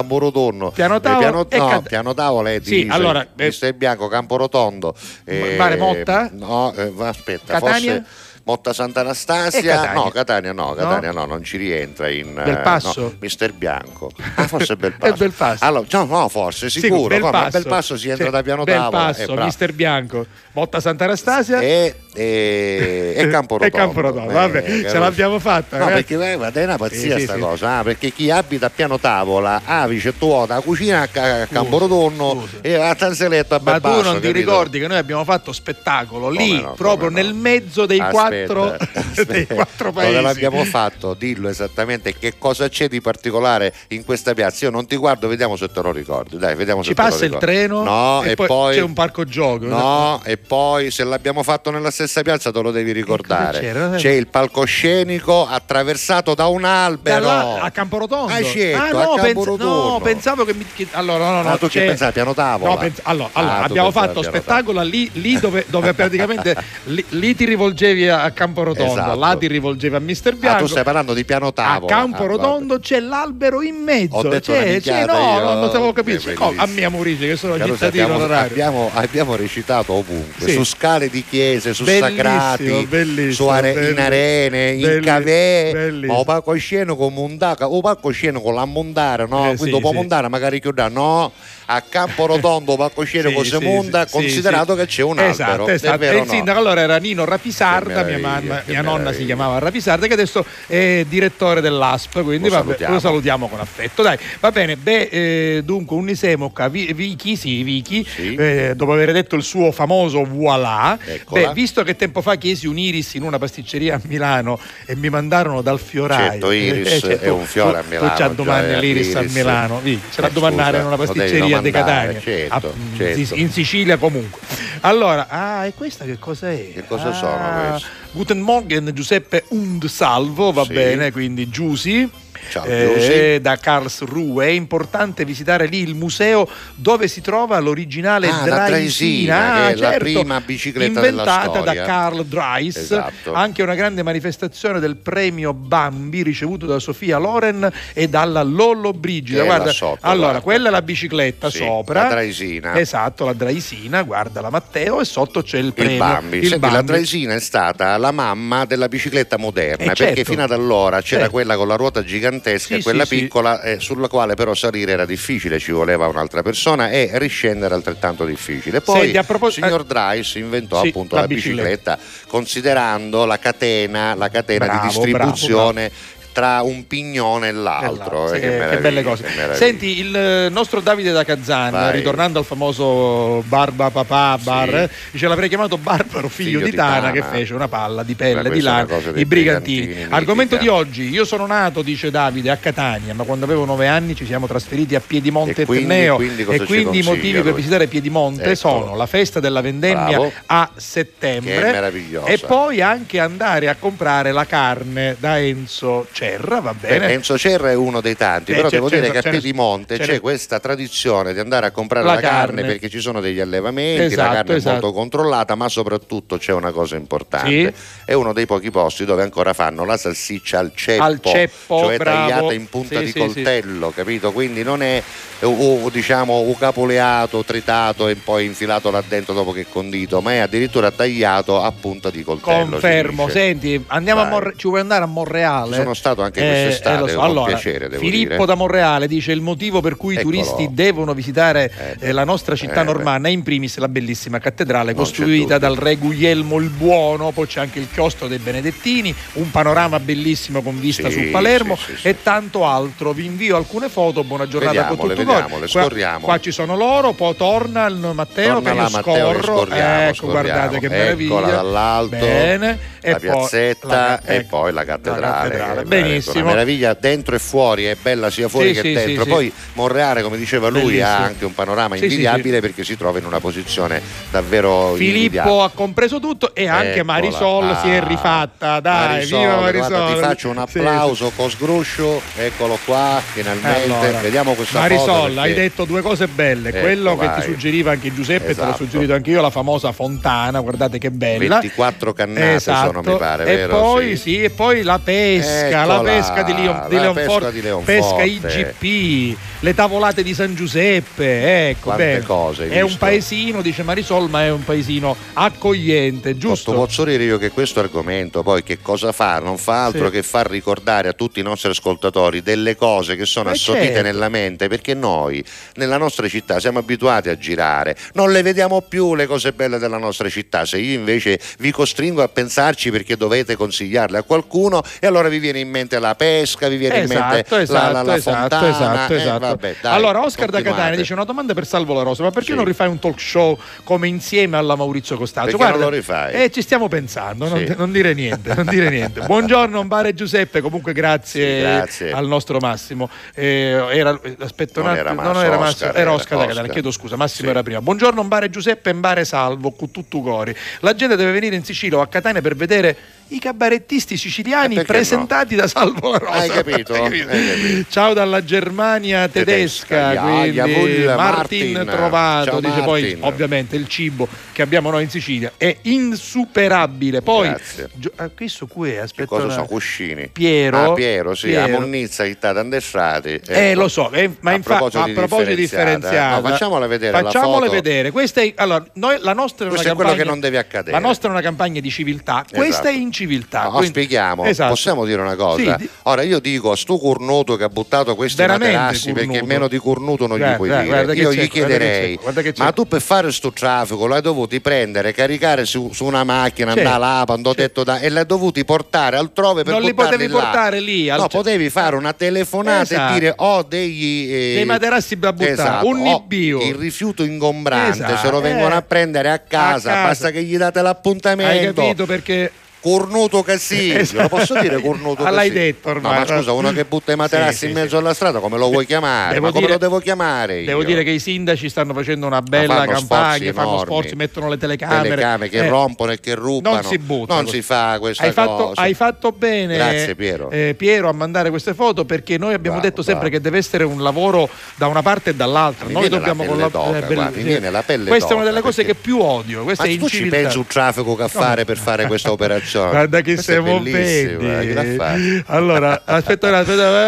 Camporotonno. Piano eh, tavola piano, e no, Cat- piano tavola è Sì, allora, eh, Bianco, Camporotondo. eh, Mare Motta? No, eh, aspetta, Catania? forse Motta Sant'Anastasia. Catania? No, Catania no, Catania no, non ci rientra in Bel eh, Passo? no, Mister Bianco. Ah, forse è Belpasso. È Belpasso. Allora, no, no, forse, sicuro. Bel Come? A Passo. Belpasso si entra Sì, da piano Bel tavola. Passo, eh, bravo. Mister Bianco, Motta Sant'Anastasia e, e, e Camporotondo. E Camporotondo, Eh, vabbè, che- ce l'abbiamo fatta. No, eh. perché eh, guarda, è una pazzia Sì, sì, sta sì. cosa, ah, perché chi abita a piano tavola ha vicettuato la cucina a, ca- a Camporotonno e a Tanzeletto a Ma tu Belpasso, non ti capito? ricordi che noi abbiamo fatto spettacolo lì, no, proprio no. nel mezzo dei Aspetta, quattro, dei quattro paesi. l'abbiamo fatto? Dillo esattamente che cosa c'è di particolare in questa piazza. Io non ti guardo, vediamo se te lo ricordi. Dai, vediamo Ci se te lo passa il treno No, e, e, poi, poi c'è un parco gioco. No, e poi se l'abbiamo fatto nella stessa piazza te lo devi ricordare. C'è il palcoscenico attraversato da un albero. Da là a Camporotondo. Hai scelto, ah, a no, pens- Camporotondo. no, pensavo che, mi, che- allora no, no, Ah, tu che c'è- pensavi, piano tavola? No, pens- allora, allora, Ah, abbiamo fatto spettacolo lì, lì dove, dove praticamente lì, lì ti rivolgevi a, a Camporotondo, Esatto. là ti rivolgevi a Mister Ah, Bianco. tu stai parlando di piano a tavola. Camporotondo c'è l'albero in mezzo. Ho detto c'è, c'è, no, io. non, stavo capendo. Oh, a mia Murici che sono Caruso, cittadino abbiamo, onorario. abbiamo, abbiamo recitato ovunque, Sì. su scale di chiese, su Bellissimo, sacrati, bellissimo, su are- in bellissimo. arene, in cavè, ma o palcoscenico mondare, o palcoscenico la montare, no? Eh, Quindi sì, può sì. montare magari chiudere, no? A Campo Rotondo palcoscenico Sì, si sì, considerato sì. che c'è un esatto, albero. Esatto, È vero o il no? sindaco allora era Nino Rapisarda, Che mia, mamma- mia nonna si chiamava Rapisarda, che adesso è direttore dell'ASP, quindi Lo vabbè, salutiamo. lo salutiamo con affetto. Dai, va bene, beh, eh, dunque Unisemoca, Vi- Vicky, sì, Vicky, eh, dopo aver detto il suo famoso voilà, beh, visto che tempo fa chiesi un iris in una pasticceria a Milano e mi mandarono dal fioraio. Certo, iris eh, cioè, è un fiore a Milano, Tu c'ha domande cioè, l'iris a. Milano, Vicky, ce la Eh, domandare in una pasticceria di Catania. certo, Ah, mm, certo. sì, in Sicilia comunque. Allora, ah, e questa che cosa è? Che cosa Ah, sono queste? Guten Morgen Giuseppe und Salvo, va Sì. bene, quindi Giusy. Ciao, Eh, da Karlsruhe è importante visitare lì il museo dove si trova l'originale Ah, la Draisina, che è la certo, prima bicicletta inventata da. Karl Drais Esatto. anche una grande manifestazione del premio Bambi ricevuto da Sofia Loren e dalla Lollo Brigida guarda, sotto, allora guarda. quella è la bicicletta Sì, sopra la Draisina. esatto la Draisina guarda la Matteo e sotto c'è il Il premio Bambi. il Senti, la Bambi. Draisina è stata la mamma della bicicletta moderna, Eh, perché certo. fino ad allora c'era Certo. quella con la ruota gigantesca Sì, e quella sì, sì. piccola eh, sulla quale però salire era difficile, ci voleva un'altra persona e riscendere altrettanto difficile. Poi a propos- il signor Drais inventò Sì, appunto la la, bicicletta, considerando la catena, la catena Bravo, di distribuzione tra un pignone e l'altro. Sì, eh, che, meraviglia, belle cose. che. Senti, il eh, nostro Davide da Kazan, Vai. ritornando al famoso Barba Papà Bar, Sì. dice l'avrei chiamato Barbaro, figlio, di Tana, che fece una palla di pelle di lana, i brigantini. brigantini, Argomento di oggi, io sono nato, dice Davide, a Catania, ma quando avevo nove anni ci siamo trasferiti a Piedimonte E quindi- e quindi i motivi per lui? visitare Piedimonte Eccolo. sono la festa della vendemmia Bravo. a Che settembre e poi anche andare a comprare la carne da Enzo Cerra, va Beh, bene? Enzo Cerra è uno dei tanti, Eh, però devo dire che a Piedimonte c'è- questa tradizione di andare a comprare La la, carne, carne. perché ci sono degli allevamenti, Esatto, la carne esatto. è molto controllata, ma soprattutto c'è una cosa importante. Sì. È uno dei pochi posti dove ancora fanno la salsiccia al ceppo, Al ceppo, cioè bravo. tagliata in punta Sì, di sì, coltello, capito? Quindi non è eh, o, diciamo ucapoleato, tritato e poi infilato là dentro dopo che è condito, ma è addirittura tagliato a punta di coltello. Confermo, senti, andiamo a Vai. Monre- ci vuoi andare a Monreale? Sono stato anche Eh, quest'estate, eh, lo so. Allora, piacere, devo Filippo dire. da Monreale dice il motivo per cui i turisti devono visitare eh, la nostra città Eh, normanna è in primis la bellissima cattedrale Non costruita dal re Guglielmo il Buono, poi c'è anche il chiostro dei Benedettini, un panorama bellissimo con vista Sì, su Palermo sì, sì, e tanto altro. Vi invio alcune foto, buona giornata con tutto vediamole, Qua- scorriamo. Qua, ci sono loro, poi torna il Matteo Torna che che scorro. scorriamo, ecco, scorriamo. guardate che Eccola meraviglia. dall'alto, Bene. la E poi piazzetta la- e ecco. poi la cattedrale. La cattedrale, è benissimo. Una meraviglia dentro e fuori, è bella sia fuori Sì, che sì, dentro. sì, Poi Monreale, come diceva lui, Bellissimo. ha anche un panorama invidiabile perché si trova in una posizione davvero Filippo invidiabile. ha compreso tutto e anche Eccola. Marisol si è Ah, rifatta. Dai, Marisol, viva guarda, Marisol. ti faccio un applauso con sgruscio, eccolo qua, finalmente. Allora, Vediamo questa Marisol, foto. perché- hai detto due cose belle. Ecco, Quello che vai. ti suggeriva anche Giuseppe, te l'ho Esatto. suggerito anche io, la famosa fontana, guardate che bella. 24 cannate sono, mi pare, e vero? Poi, Sì. sì, e poi la pesca, la Eccola, pesca di, Leon, di la Leonforte, pesca di pesca IGP, le tavolate di San Giuseppe, ecco, Quante bene. cose È un paesino, dice Marisol, ma è un paesino accogliente, giusto? Posso, posso dire io che questo argomento poi che cosa fa? Non fa altro Sì. che far ricordare a tutti i nostri ascoltatori delle cose che sono Eh, assopite certo. nella mente perché noi nella nostra città siamo abituati a girare, non le vediamo più le cose belle della nostra città, se io invece vi costringo a pensarci perché dovete consigliarle a qualcuno e allora vi viene in mente la pesca, vi viene in mente Esatto, la, esatto, la, la esatto, fontana, esatto, eh, esatto. Vabbè, dai, allora, Oscar da. Catania dice una domanda per Salvo La Rosa, ma perché Sì. non rifai un talk show come insieme alla Maurizio Costanzo? Perché non lo rifai? Eh, ci stiamo pensando, non, Sì. non dire niente, non dire niente. Buongiorno Mbare Giuseppe, comunque grazie, Sì, grazie. al nostro Massimo. Eh, era, aspetta un Non attimo, era no, non era Oscar, Massimo, era Oscar da Catania, chiedo scusa, Massimo era prima. Buongiorno Mbare Giuseppe, Mbare Salvo, con tutto cori. La gente deve venire in Sicilia o a Catania per vedere i cabarettisti siciliani Eh, presentati da Salvo La Rosa. Hai capito? Hai capito. Ciao dalla Germania tedesca, Tedesca, quindi Martin, Martin. trovato, Ciao, dice poi Martin. ovviamente il cibo che abbiamo noi in Sicilia è insuperabile. Poi Grazie. Gio- ah, questo qui Che aspetta cosa una- sono? Cuscini? Piero. Ah, Piero, sì, Piero. a Monnizza, città Andestrati. Eh, lo so, eh, ma a infa- proposito a proposito di differenziata, differenziata, no, facciamola vedere Facciamole vedere. Questa è, allora, noi, la nostra è una Questo è quello campagna, che non deve accadere. La nostra è una campagna di civiltà, questa Esatto. è inciviltà. No, quindi- spieghiamo, Esatto. possiamo dire una cosa. Sì, Ora io dico a sto cornuto che ha buttato questi materassi perché cornuto. meno di cornuto non gli Guarda, puoi guarda, dire. guarda Io c'è, gli che chiederei, c'è, c'è. ma tu per fare sto traffico l'hai dovuti prendere, caricare su, su una macchina, Certo, andare là, quando ho detto da, e l'hai dovuti portare altrove per Non li potevi là. portare lì, al- No, potevi fare una telefonata Esatto. e dire ho degli... eh, Dei materassi da buttare, esatto, un nibbio. Il rifiuto ingombrante, Esatto, se lo vengono eh. a prendere a casa, A casa. basta che gli date l'appuntamento. Hai capito perché cornuto Cassiglio, Esatto. lo posso dire cornuto Ah, l'hai Cassiglio? detto ormai, No, ma scusa, uno che butta i materassi Sì, in sì, mezzo alla strada, come lo vuoi chiamare? Devo ma come dire- lo devo chiamare io? Devo dire che i sindaci stanno facendo una bella campagna, fanno sforzi, mettono le telecamere. telecamere che Eh, rompono e che rubano. Non si butta. Non si fa questa hai fatto, cosa. hai fatto bene, Grazie, Piero. eh, Piero, a mandare queste foto perché noi abbiamo Bravo, detto sempre bravo. che deve essere un lavoro da una parte e dall'altra. Mi noi dobbiamo pelle collab- d'oca, eh, mi sì. viene la pelle Questa è una delle cose che più odio. Questa Ma è tu ci pensi un traffico che a fare per fare questa operazione? Guarda che siamo bellissimo, eh? Allora, aspetta,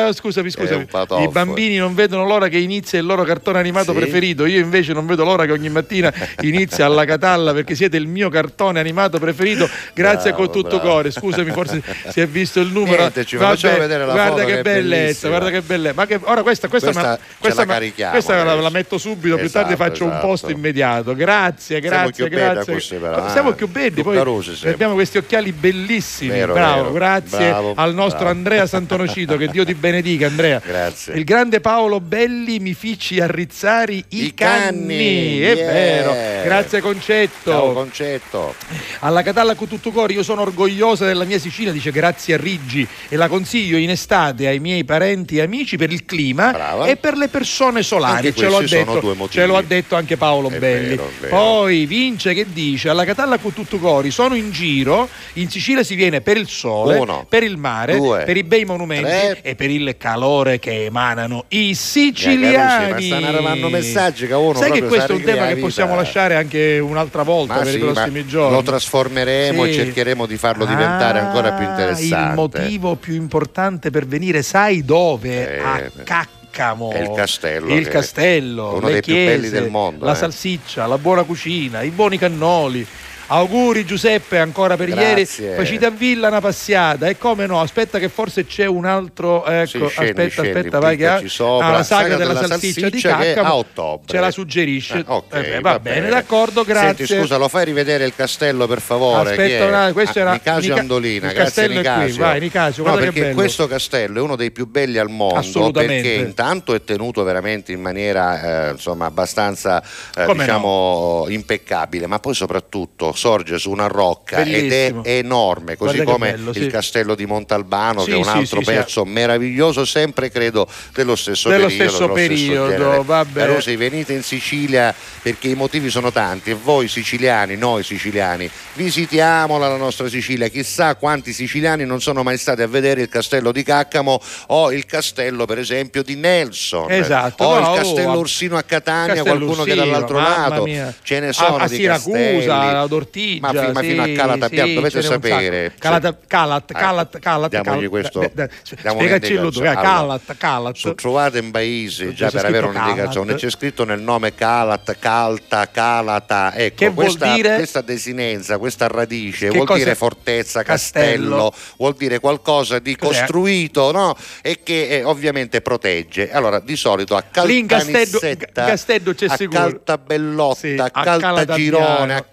eh, scusami, È scusami. un patoffo. I bambini non vedono l'ora che inizi il loro cartone animato Sì. preferito. Io invece non vedo l'ora che ogni mattina inizia alla Catalla perché siete il mio cartone animato preferito. Grazie Bravo, con tutto bravo. cuore. Scusami, forse si è visto il numero. Niente, ci Vabbè, facciamo vedere la guarda che, che bellezza, guarda che bellezza. Ma che ora questa, questa, Questa ma- questa la ma- questa la, la metto subito, più tardi Esatto, faccio un esatto. post immediato. Grazie, Siamo grazie, belli grazie. così, però, Siamo eh. più belli, poi siamo. abbiamo questi occhiali bellissimi. Vero, bravo, vero. grazie Bravo, al nostro bravo. Andrea Santonocito, che Dio ti benedica, Andrea. Grazie. Il grande Paolo Belli mi fici arrizzari i, I canni, È yeah. vero. Grazie Concetto. Ciao concetto. Alla Catalla con tutto cuore, io sono orgogliosa della mia Sicilia, dice grazie a Riggi e la consiglio in estate ai miei parenti e amici per il clima Brava. e per le persone solari. Ce sono detto, ce lo ha detto anche Paolo È Belli. vero, vero. Poi vince che dice alla Catalla con tutto cori, sono in giro, in Sicilia si viene per il sole, Uno, per il mare, due, per i bei monumenti tre. e per il calore che emanano i siciliani. ma stanno arrivando messaggi che uno Sai che questo è un tema che possiamo lasciare anche un'altra volta Ma per sì, i prossimi giorni. lo trasformeremo Sì. e cercheremo di farlo diventare ancora più Ah, interessante. Il motivo più importante per venire, sai dove? Eh, a Caccamo. è il castello Il castello, uno le dei più chiese, belli del mondo, La eh. salsiccia, la buona cucina, i buoni cannoli. Auguri Giuseppe ancora per Grazie. ieri. Facite a Villa una passiata e come no, aspetta che forse c'è un altro ecco, Sì, scendi, aspetta, scendi, aspetta, vai che ah, la saga, Saga della, della salsiccia, di salsiccia è Caccamo. a ottobre. Ce la suggerisce. Eh, ok, Eh beh, va, bene, d'accordo, grazie. Senti, scusa, lo fai rivedere il castello per favore? Aspetta Chi è? un attimo, questo Ah, era Nicasio Nica- Andolina, grazie castello è qui, Nicasio. vai, Nicasio, no, perché questo castello è uno dei più belli al mondo Assolutamente. perché intanto è tenuto veramente in maniera eh, insomma abbastanza eh, diciamo impeccabile, ma poi soprattutto sorge su una rocca Bellissimo. ed è enorme, così che come bello, il sì. castello di Montalbano Sì, che è un altro sì, pezzo meraviglioso, sempre credo dello stesso Dello periodo. stesso periodo, genere. vabbè. Carusi, venite in Sicilia perché i motivi sono tanti e voi siciliani, noi siciliani, visitiamola la nostra Sicilia. Chissà quanti siciliani non sono mai stati a vedere il castello di Caccamo o il castello, per esempio, di Nelson. Esatto, O no, il castello oh, Ursino a Catania, qualcuno che Ursino, dall'altro mamma lato. mia. Ce ne A- sono a di Siracusa, castelli. Ortigia, Ma, fi- ma sì, fino a Calata sì, dovete sapere. Calata, Calat, Eh, Calat, Calat, diamogli Calat. questo- Da- da- Allora, Calat, Calat. Su trovate in paese già per avere un'indicazione, Calat. c'è scritto nel nome Calat, Calta, Calata. Ecco, Che vuol questa, dire? questa desinenza, questa radice Che vuol dire fortezza, Castello. castello, vuol dire qualcosa di Cos'è? costruito no? e che eh, ovviamente protegge. Allora, di solito a Caltanissetta, Castello c'è a sicuro. Caltabellotta, Sì, a. Caltagirone, a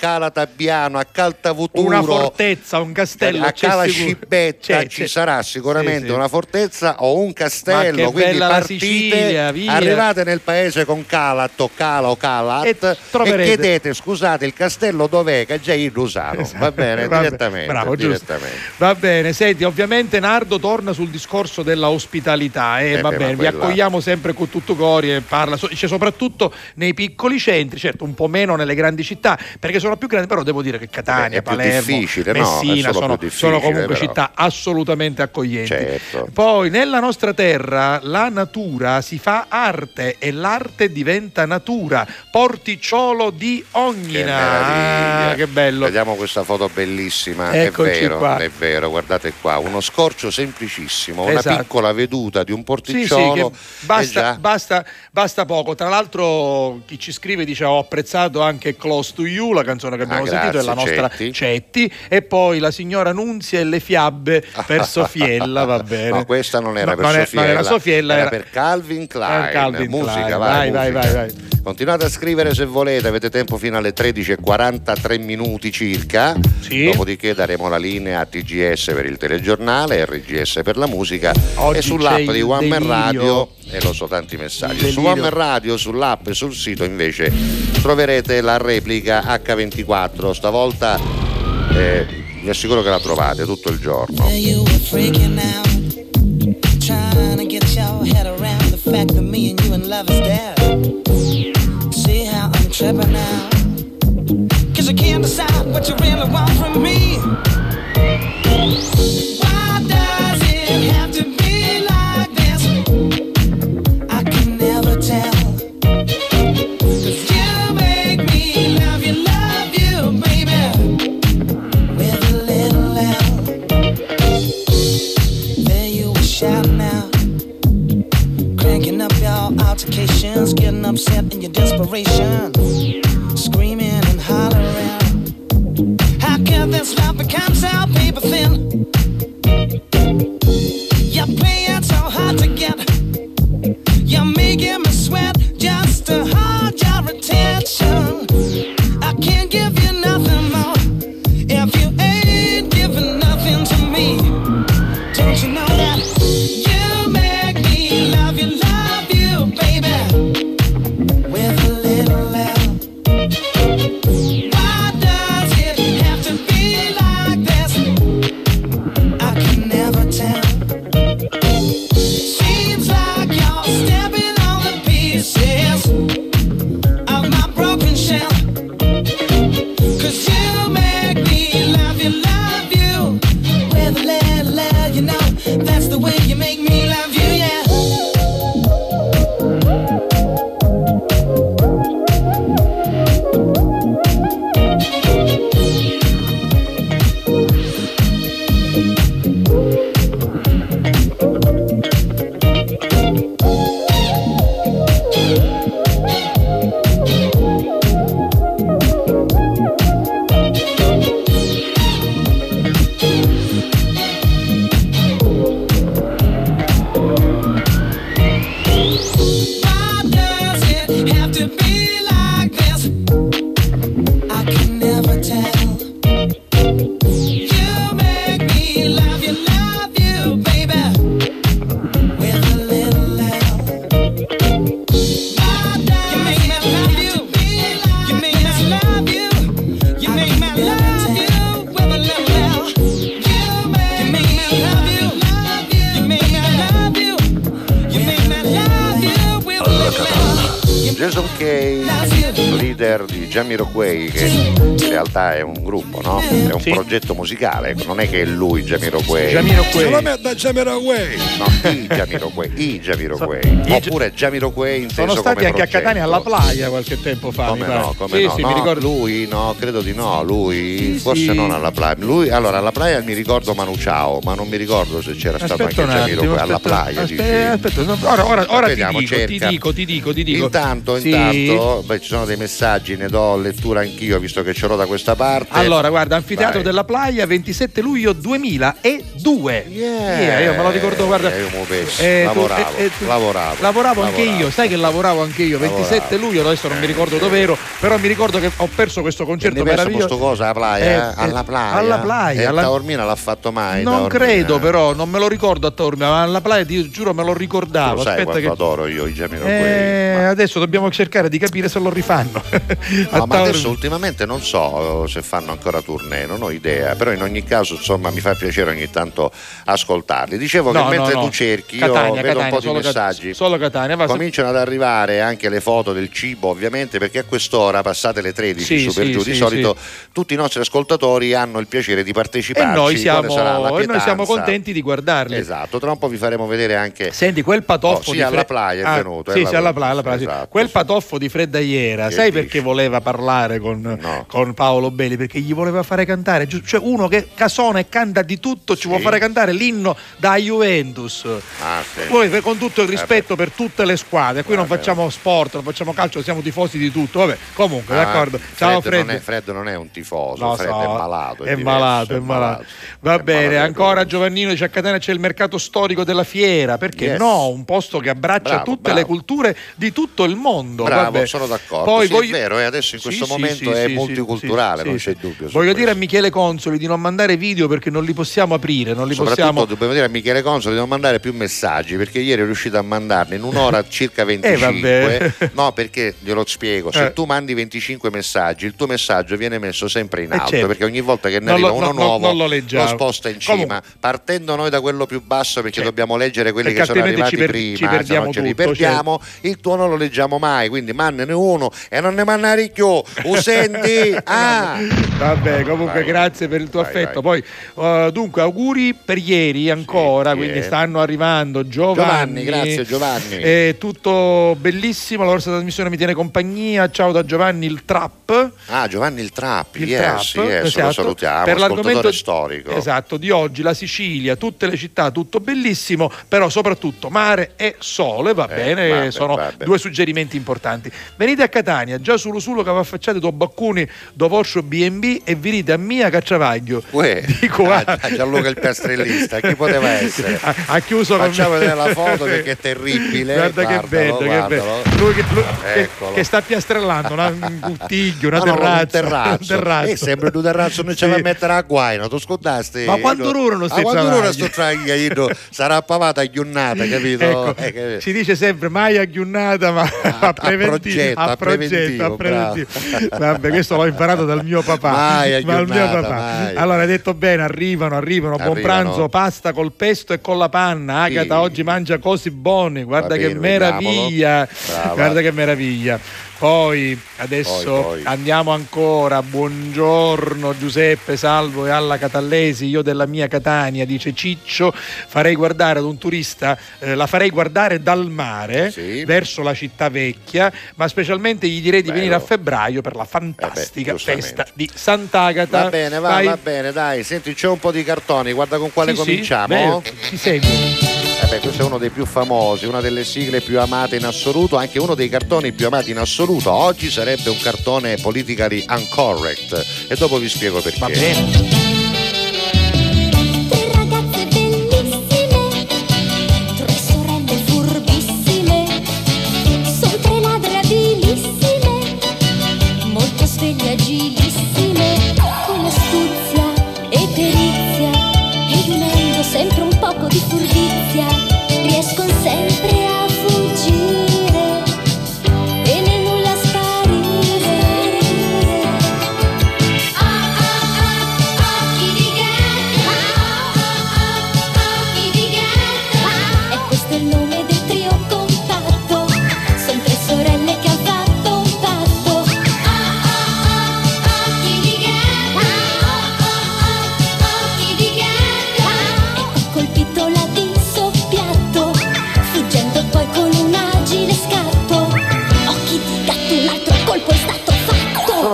Calatabiano, a Caltavuturo, Una fortezza, un castello. a c'è Cala sicuro. Scibetta C'è, ci c'è. sarà sicuramente Sì, sì. una fortezza o un castello. quindi partite, Sicilia, arrivate nel paese con Calat o Cala o Calat E e, chiedete scusate il castello dov'è che già io lo usavo. Va bene, Va direttamente. bravo, direttamente. Va bene, senti, ovviamente Nardo torna sul discorso della ospitalità e Eh va beh, bene, vi accogliamo sempre con tutto cori e parla, dice soprattutto nei piccoli centri, certo un po' meno nelle grandi città, perché sono più grandi, però devo dire che Catania, Beh, Palermo, no? Messina solo sono, sono comunque però. città assolutamente accoglienti. Certo. Poi nella nostra terra la natura si fa arte e l'arte diventa natura. Porticciolo di Che Ognina. meraviglia. Ah, che bello. Vediamo questa foto bellissima. Eccoci è vero, qua. è vero, guardate qua, uno scorcio semplicissimo, una Esatto. piccola veduta di un Sì, sì, porticciolo. che basta, già- basta, basta poco. Tra l'altro, chi ci scrive dice: Ho apprezzato anche Close to You, la canzone che abbiamo Ah, sentito, è la grazie, nostra Cetti. Cetti. E poi la signora Nunzia e le fiabe per Sofiella. Va bene. No, questa non era No, per non Sofiella, non era Sofiella, era- per Calvin Klein. Per Calvin musica, Klein. vai, Vai, vai, vai, vai. Continuate a scrivere se volete, avete tempo fino alle 13.43 minuti circa. Sì. Dopodiché daremo la linea a TGS per il telegiornale, RGS per la musica Oggi e sull'app di One Man. Radio e lo so tanti messaggi. Su. One Man Radio, sull'app e sul sito invece troverete la replica H24. Stavolta eh, vi assicuro che la trovate tutto il giorno. There now, cause I can't decide what you really want from me. Altercations, getting upset in your desperation, musicale, ecco, non è che è lui Jamiroquai. Jamiroquai. Se la metta Jamiroquai. No, i Jamiroquai, i Jamiroquai. Oppure Jamiroquai inteso Sono stati come anche a. Catania alla playa qualche tempo fa. Come no, come sì, no, sì, no, mi ricordo. lui no, credo di no, lui Sì, forse sì. non alla playa. Lui, allora alla playa mi ricordo Manu Ciao, ma non mi ricordo se c'era stato Aspetta un anche attimo, Jamiroquai alla aspetta, playa. aspetta, dici? aspetta, no, ora, ora, ora ti, Vediamo, dico, ti dico, ti dico, ti dico. Intanto, Sì. intanto, beh, ci sono dei messaggi, ne do lettura anch'io visto che ce l'ho da questa parte. Allora, guarda, Anfiteatro Vai. della Playa, 27 luglio 2002. Yeah, io me lo ricordo, guarda. Eh, io Eh, tu- lavoravo, eh, eh, tu- lavoravo, Lavoravo anche lavoravo. io, sai che lavoravo anche io, 27 Lavoravo. luglio, adesso non mi ricordo dove ero, però mi ricordo che ho perso questo E concerto ne perso meraviglioso. questo cosa alla playa? Eh, alla eh, playa? alla playa, E alla- a Taormina l'ha fatto mai? Non Taormina? credo però, non me lo ricordo a Taormina, ma alla playa ti giuro me lo ricordavo. Lo sai Aspetta che adoro io i Jamiroquai. Eh, adesso dobbiamo cercare di capire se lo rifanno. No, ma adesso ultimamente non so se fanno ancora tournée, non ho idea, però in ogni caso insomma mi fa piacere ogni tanto ascoltarli. Dicevo No, che mentre no, no. tu cerchi Catania, io vedo Catania, un po' di messaggi. solo Catania, va, Cominciano ad arrivare anche le foto del cibo, ovviamente, perché a quest'ora, passate le 13 Sì, su per sì, giù, sì, di solito tutti i nostri ascoltatori hanno il piacere di E parteciparci. noi, siamo, e noi siamo contenti di guardarli. Esatto, tra un po' vi faremo vedere anche Senti, quel patoffo Oh, sì, di alla playa è Ah, venuto, Sì, sì, la- alla playa, alla playa, esatto, Quel patoffo di Fredda Iera, Che sai dici? perché voleva parlare con, con Paolo Belli? Perché gli voleva fare cantare, cioè uno che casona e canta di tutto, ci vuole fare cantare l'inno da Juventus. Ah, sì. Poi con tutto il rispetto per tutte le squadre, qui non Vabbè. facciamo sport, non facciamo calcio, siamo tifosi di tutto. Vabbè, comunque, Ah, d'accordo. Ciao Fred Fred. Non è, Fred non è un tifoso, Lo Fred so, è malato. È, diverso, malato, è malato. Va bene, ancora Giovannino dice a Catania c'è il mercato storico della fiera, perché Yes. no? Un posto che abbraccia Bravo, tutte bravo. le culture di tutto il mondo. Bravo, Vabbè. sono d'accordo. Poi Sì, è voglio vero, e adesso in questo sì, momento sì, è multiculturale, non c'è dubbio. Voglio dire a Michele Consoli di non mandare video perché non li possiamo aprire, non li Soprattutto possiamo. dobbiamo dire a Michele Consoli di non mandare più messaggi perché ieri è riuscito a mandarne in un'ora circa 25. vabbè. no, perché glielo spiego: se Eh. tu mandi 25 messaggi, il tuo messaggio viene messo sempre in Eh, alto certo. perché ogni volta che ne Non arriva lo- uno no, nuovo non lo leggiamo. sposta in cima, Comunque- partendo noi da quello più basso perché Certo. dobbiamo leggere quelli Perché che sono arrivati ci per- ci prima, se perdiamo no ce li tutto, certo. perdiamo. Il tuo non lo leggiamo mai, quindi mandane uno e non ne mandare più. Lo senti? Ah! Vabbè, comunque Vai. grazie per il tuo Vai, affetto. Poi, eh, dunque, auguri per ieri ancora, Sì, quindi eh. stanno arrivando Giovanni. Giovanni, grazie, Giovanni. È tutto bellissimo, la vostra trasmissione mi tiene compagnia. Ciao da Giovanni il Trap. Ah, Giovanni il Trappi, Il yes, Trap, yes, esatto. lo salutiamo, per l'argomento storico. esatto, di oggi, la Sicilia, tutte le città, tutto bellissimo, però soprattutto mare e sole, va Eh, bene, vabbè, sono vabbè. due suggerimenti importanti. Venite a Catania, già sullo sulo che va affacciate do baccuni do vostro B&B e venite a Mia Cacciavaglio. Uè, Dico, ah, ah. Gianluca il piastrellista, chi poteva essere? ha, ha chiuso con Facciamo vedere la foto perché è terribile. Guarda che guardalo, bello, che bello. Lui che, lui che- che sta piastrellando una- un cutiglio, una No, no, no, un terrazza. terrazzo. un terrazzo. Eh, sembra un terrazzo, non ci Sì. va a a guaino, tu scodaste. Ma quanto sti Ma quanto travagli? dura sto travaglio? Sarà pavata a giornata, capito? Ecco, Eh, che- si dice sempre mai a giornata ma a, preventivo, progetto, a preventivo, a preventivo. Vabbè, questo l'ho imparato dal mio papà. Mai a dal mio giornata, papà. mai. Allora hai detto bene, arrivano, arrivano, buon Arrivano. Pranzo, pasta col pesto e con la panna. Agata Sì. oggi mangia cose buone, guarda Va che bene, meraviglia. Guarda che meraviglia. Poi adesso Poi, poi. andiamo ancora. Buongiorno Giuseppe, salvo e alla Catallesi. Io della mia Catania, dice Ciccio, farei guardare ad un turista, eh, la farei guardare dal mare Sì. verso la città vecchia, ma specialmente gli direi di Bello. venire a febbraio per la fantastica Eh beh, festa di Sant'Agata. Va bene, va, va bene, dai. Senti, c'è un po' di cartoni, guarda con quale Sì, sì, cominciamo. bene, ti seguo. Eh beh, questo è uno dei più famosi, una delle sigle più amate in assoluto, anche uno dei cartoni più amati in assoluto. Oggi sarebbe un cartone politically incorrect e dopo vi spiego perché. Va bene.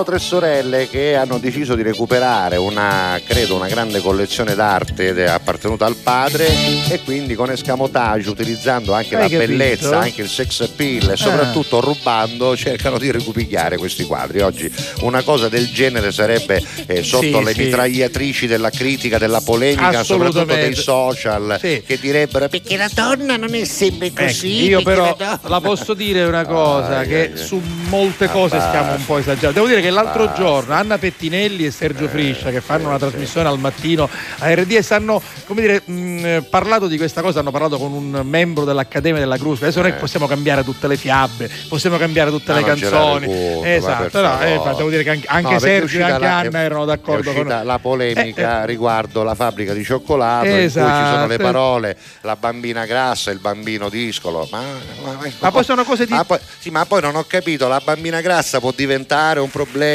Tre sorelle che hanno deciso di recuperare una, credo, una grande collezione d'arte appartenuta al padre e quindi con escamotage, utilizzando anche Hai la capito? bellezza, anche il sex appeal e soprattutto rubando, cercano di recupigliare questi quadri. Oggi una cosa del genere sarebbe eh, sotto Sì, le sì. mitragliatrici della critica, della polemica, soprattutto dei social Sì. che direbbero perché la donna non è sempre Ecco, così. io perché però la donna-" la posso dire una cosa Ai, che ai, ai. su molte cose Ah, stiamo un po' esagerando. Devo dire che l'altro Basta. giorno Anna Pettinelli e Sergio Eh, Friscia che fanno sì, una sì. trasmissione al mattino a RDS hanno come dire mh, parlato di questa cosa, hanno parlato con un membro dell'Accademia della Cruz. Adesso che Eh. possiamo cambiare tutte le fiabe, possiamo cambiare tutte Ma le non canzoni. girare conto, ma esatto, no, eh, infatti devo dire che anche, anche No, Sergio e anche la- Anna erano d'accordo con uscita la polemica Eh, eh. riguardo la fabbrica di cioccolato in cui ci sono Esatto. le parole la bambina grassa il bambino discolo ma, ma- Ma poi sono cose di ma poi, sì, ma poi non ho capito la bambina grassa può diventare un problema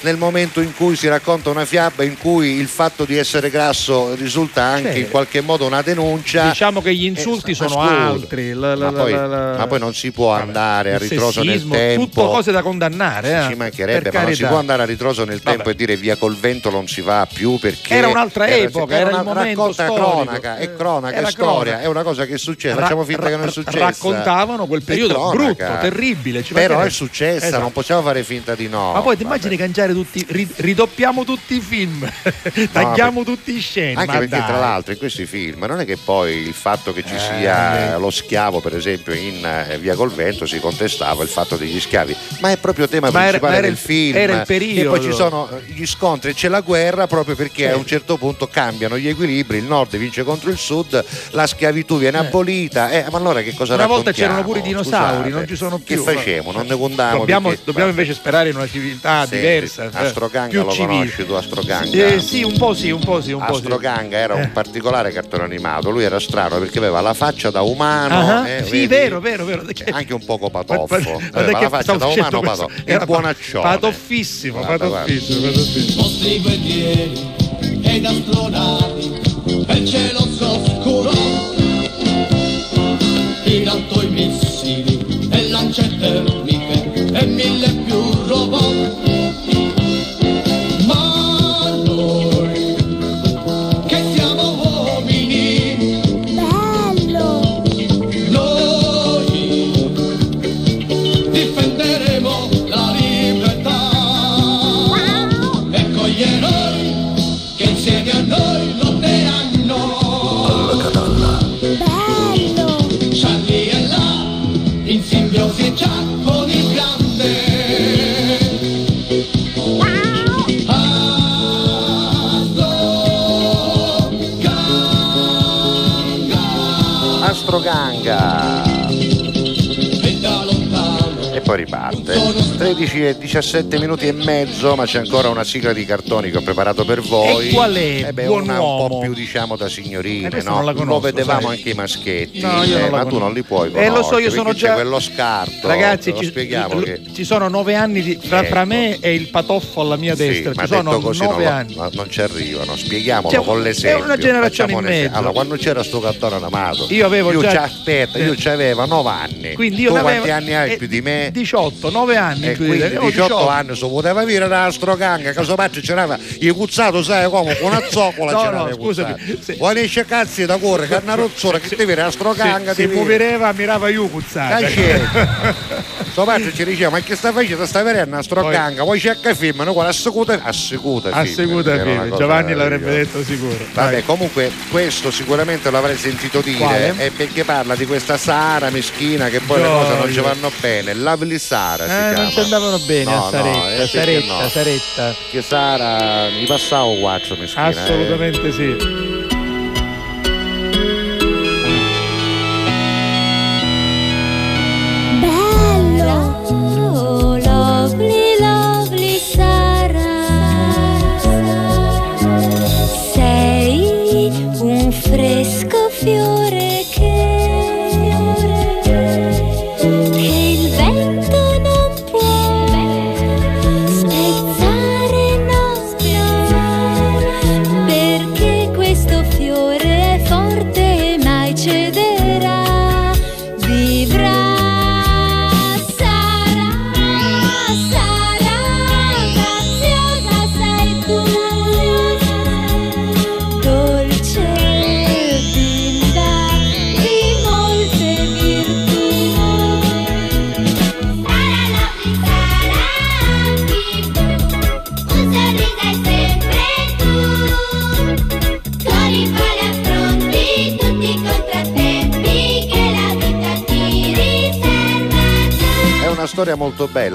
nel momento in cui si racconta una fiaba in cui il fatto di essere grasso risulta anche Sì. in qualche modo una denuncia Diciamo che gli insulti Eh, sono altri. la- la- ma, poi, la- ma poi non si può andare a ritroso nel sessismo, tempo Tutto cose da condannare. eh, ci mancherebbe, ma non si può andare a ritroso nel tempo Vabbè. e dire via col vento non si va più perché Era un'altra epoca, era il una momento raccolta storico. cronaca, è cronaca, Era è storia, cronaca. è una cosa che è successa, Ra- facciamo finta che non è ra- successa. Raccontavano quel periodo cronaca. brutto, terribile. ci Però è successa, Esatto. non possiamo fare finta di no. Ma poi immagini cangiare tutti, ri- ridoppiamo tutti i film, tagliamo tutti i sceni. Anche perché dai. tra l'altro in questi film non è che poi il fatto che ci sia lo schiavo per esempio in eh, Via col Vento si contestava il fatto degli schiavi ma è proprio tema Ma era- principale ma era del il- film era il e periodo. poi ci sono eh, gli scontri e c'è la guerra proprio perché a un certo punto cambiano gli equilibri il nord vince contro il sud la schiavitù viene Eh. abolita eh, ma allora che cosa Una volta c'erano pure i dinosauri, Scusate, non ci sono che più. facciamo? non ne contavamo Dobbiamo, dobbiamo invece sperare in una civiltà Senti, diversa. cioè, Astroganga lo civile. conosci tu Astroganga? Eh, sì, un po' sì, un po' sì, un po' sì. Astroganga era un particolare cartone animato, lui era strano perché aveva la faccia da umano, Ah, eh, sì, vedi? vero, vero, vero. anche un poco patoffo, aveva che la faccia da umano questo. patoffo, Era il buonaccione. Patoffissimo, Guarda, patoffissimo, patoffissimo. Mostri guerrieri ed astronavi per cielo oscuro in alto i missili e lance termiche e mille più robot Astroganga. Poi riparte. 13 e 17 minuti e mezzo, ma c'è ancora una sigla di cartoni che ho preparato per voi. E qual è? Eh beh, una un uomo. po' più diciamo da signorine, Eh, no? non la Lo conosco, vedevamo sai. anche i maschietti, No, io eh, non la ma tu conosco. non li puoi Eh, conoscere. lo so, io sono già- quello scarto. Ragazzi, lo ci, spieghiamo che ci sono nove anni di- fra, Ecco. fra me e il patoffo alla mia Sì, destra. ma ci sono così nove lo- anni. no, non ci arrivano, spieghiamolo Cioè, con l'esempio. è una generazione Facciamo in un esempio. mezzo. Allora, quando c'era sto cartone animato, Io avevo io già- ci aspetta, io Eh. ci avevo 9 anni. Quindi io tu quanti avevo- anni hai eh, più di me? 18, 9 anni. E di quindi te. Avevo 18, anni so poteva dire da stroganga, caso faccio c'era il cuzzato sai come con una zoccola No, c'era no, il scusami, cuzzato. se- Vuoi esce cazzi da correre, che una rozzora che ti vede la stroganga si, si muoveva, mirava io cuzzata. Sto padre ci diceva ma che sta facendo sta venendo a stroganga poi cerca film noi qua assecuta assecuta A seguita era una film. Giovanni l'avrebbe detto sicuro. Vabbè, comunque questo sicuramente l'avrei sentito dire è perché parla di questa Sara meschina che poi le No, cose non ci vanno bene. Lovely Sara si Eh, non ci andavano bene No, a no, Saretta, eh, perché Saretta, no? Saretta. Che Sara mi passavo quattro meschina. eh. Assolutamente sì.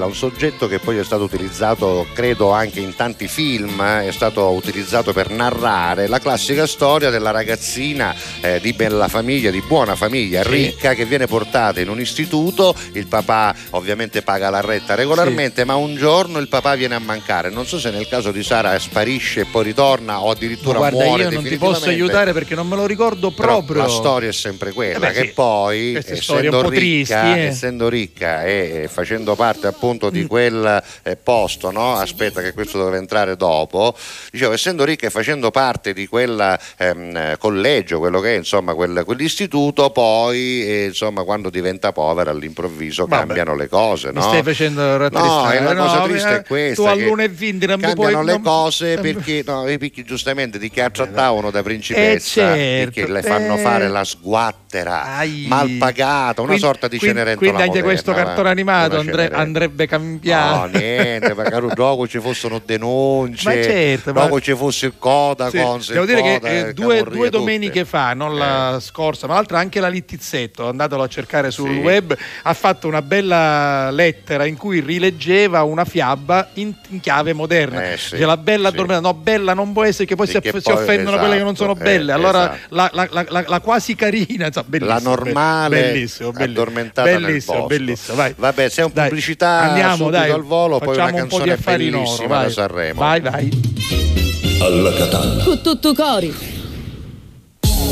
Molto bella, un soggetto che poi è stato utilizzato, credo, anche in tanti film, eh, è stato utilizzato per narrare la classica storia della ragazzina eh, di bella famiglia, di buona famiglia, ricca, che viene portata in un istituto, il papà ovviamente paga la retta regolarmente, ma un giorno il papà viene a mancare. Non so se nel caso di Sara sparisce e poi ritorna o addirittura Guarda, muore io non ti posso aiutare perché non me lo ricordo Però proprio. la storia è sempre quella, Eh beh, che sì. poi, storie essendo ricca, tristi, eh. essendo ricca e facendo parte appunto Mm. di quel eh, posto, no? aspetta che questo deve entrare dopo, dicevo, essendo ricca e facendo parte di quel ehm, eh, collegio, quello che è insomma quel- quell'istituto, poi eh, insomma quando diventa povera all'improvviso Vabbè. cambiano le cose. Mi No? stai facendo No, rattristare. è la No, cosa eh, triste è questa. Tu al che lunedì non mi cambiano puoi le non- cose perché no, i picchi giustamente di che trattavano da principessa Eh, certo, perché le fanno eh. fare la sguatta Cenerentola, Ai. mal pagata, una Quindi- sorta di quindi- Cenerentola Quindi anche moderna, questo va. cartone animato andre- andrebbe cambiato. No, niente, magari dopo ci fossero denunce, Ma certo, ma- dopo ci fosse il coda, Sì, devo il dire che coda, eh, eh, due, due domeniche fa, non la scorsa, ma l'altra anche la Littizzetto, andatelo a cercare sul Sì. web, ha fatto una bella lettera in cui rileggeva una fiaba in, in chiave moderna. Eh, sì, Cioè, la bella sì. addormentata, no, bella non può essere che poi si, che si poi- offendono quelle che non sono esatto, belle. eh, allora esatto. la- la- la- la quasi carina, insomma, bellissimo, La normale bellissimo, bellissimo, addormentata nel bellissimo, bosco. bellissimo, vai. Vabbè, se è un Dai, pubblicità andiamo, subito dai, al volo, poi una facciamo un po' di canzone oro, bellissima vai. da Sanremo. Vai, vai. Alla Catalla. Cu tutto cori.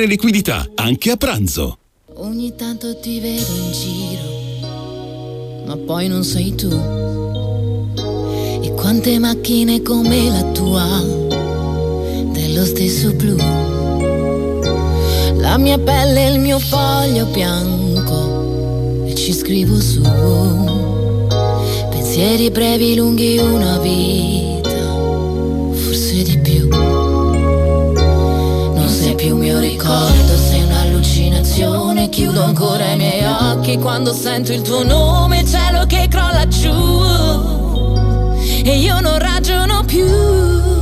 liquidità, anche a pranzo. Ogni tanto ti vedo in giro, ma poi non sei tu. E quante macchine come la tua, dello stesso blu. La mia pelle è il mio foglio bianco, e ci scrivo su. Pensieri brevi, lunghi, una vita, forse di più. Ricordo, sei un'allucinazione. Chiudo ancora i miei occhi quando sento il tuo nome, cielo che crolla giù. E io non ragiono più.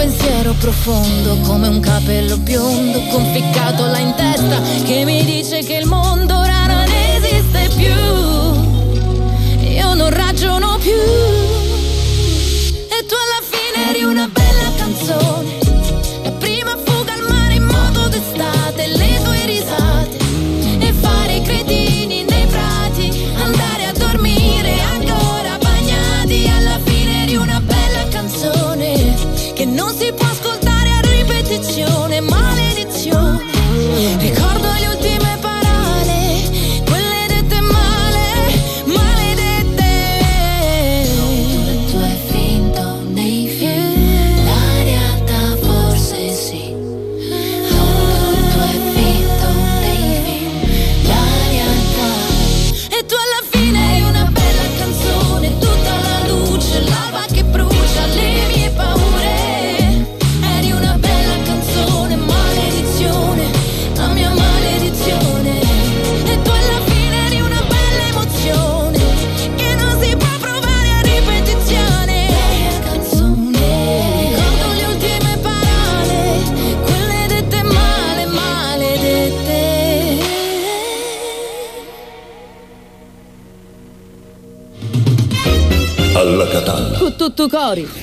Pensiero profondo come un capello biondo conficcato là in testa che mi dice che il mondo ora non esiste più. Io non ragiono più. Cori.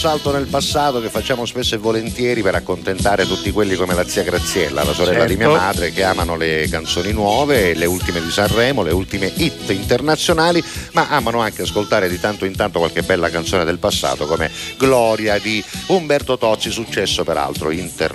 Salto nel passato che facciamo spesso e volentieri per accontentare tutti quelli come la zia Graziella, la sorella di mia Certo. madre, che amano le canzoni nuove, le ultime di Sanremo, le ultime hit internazionali, ma amano anche ascoltare di tanto in tanto qualche bella canzone del passato come Gloria di Umberto Tozzi, successo peraltro internazionale.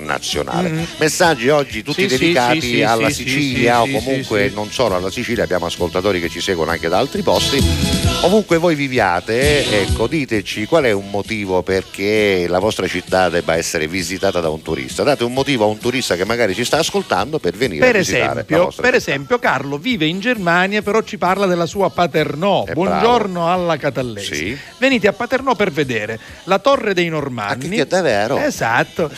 Mm. Messaggi oggi tutti Sì, sì, dedicati sì, sì, alla sì, Sicilia sì, o sì, comunque sì. non solo alla Sicilia, abbiamo ascoltatori che ci seguono anche da altri posti. Ovunque voi viviate, ecco, diteci qual è un motivo perché la vostra città debba essere visitata da un turista. Date un motivo a un turista che magari ci sta ascoltando per venire Per a visitare la esempio, vostra per esempio, Carlo vive in Germania, però ci parla della sua Paternò. Buongiorno alla Catallesi. Venite a Paternò per vedere la Torre dei Normanni. che è davvero? Esatto.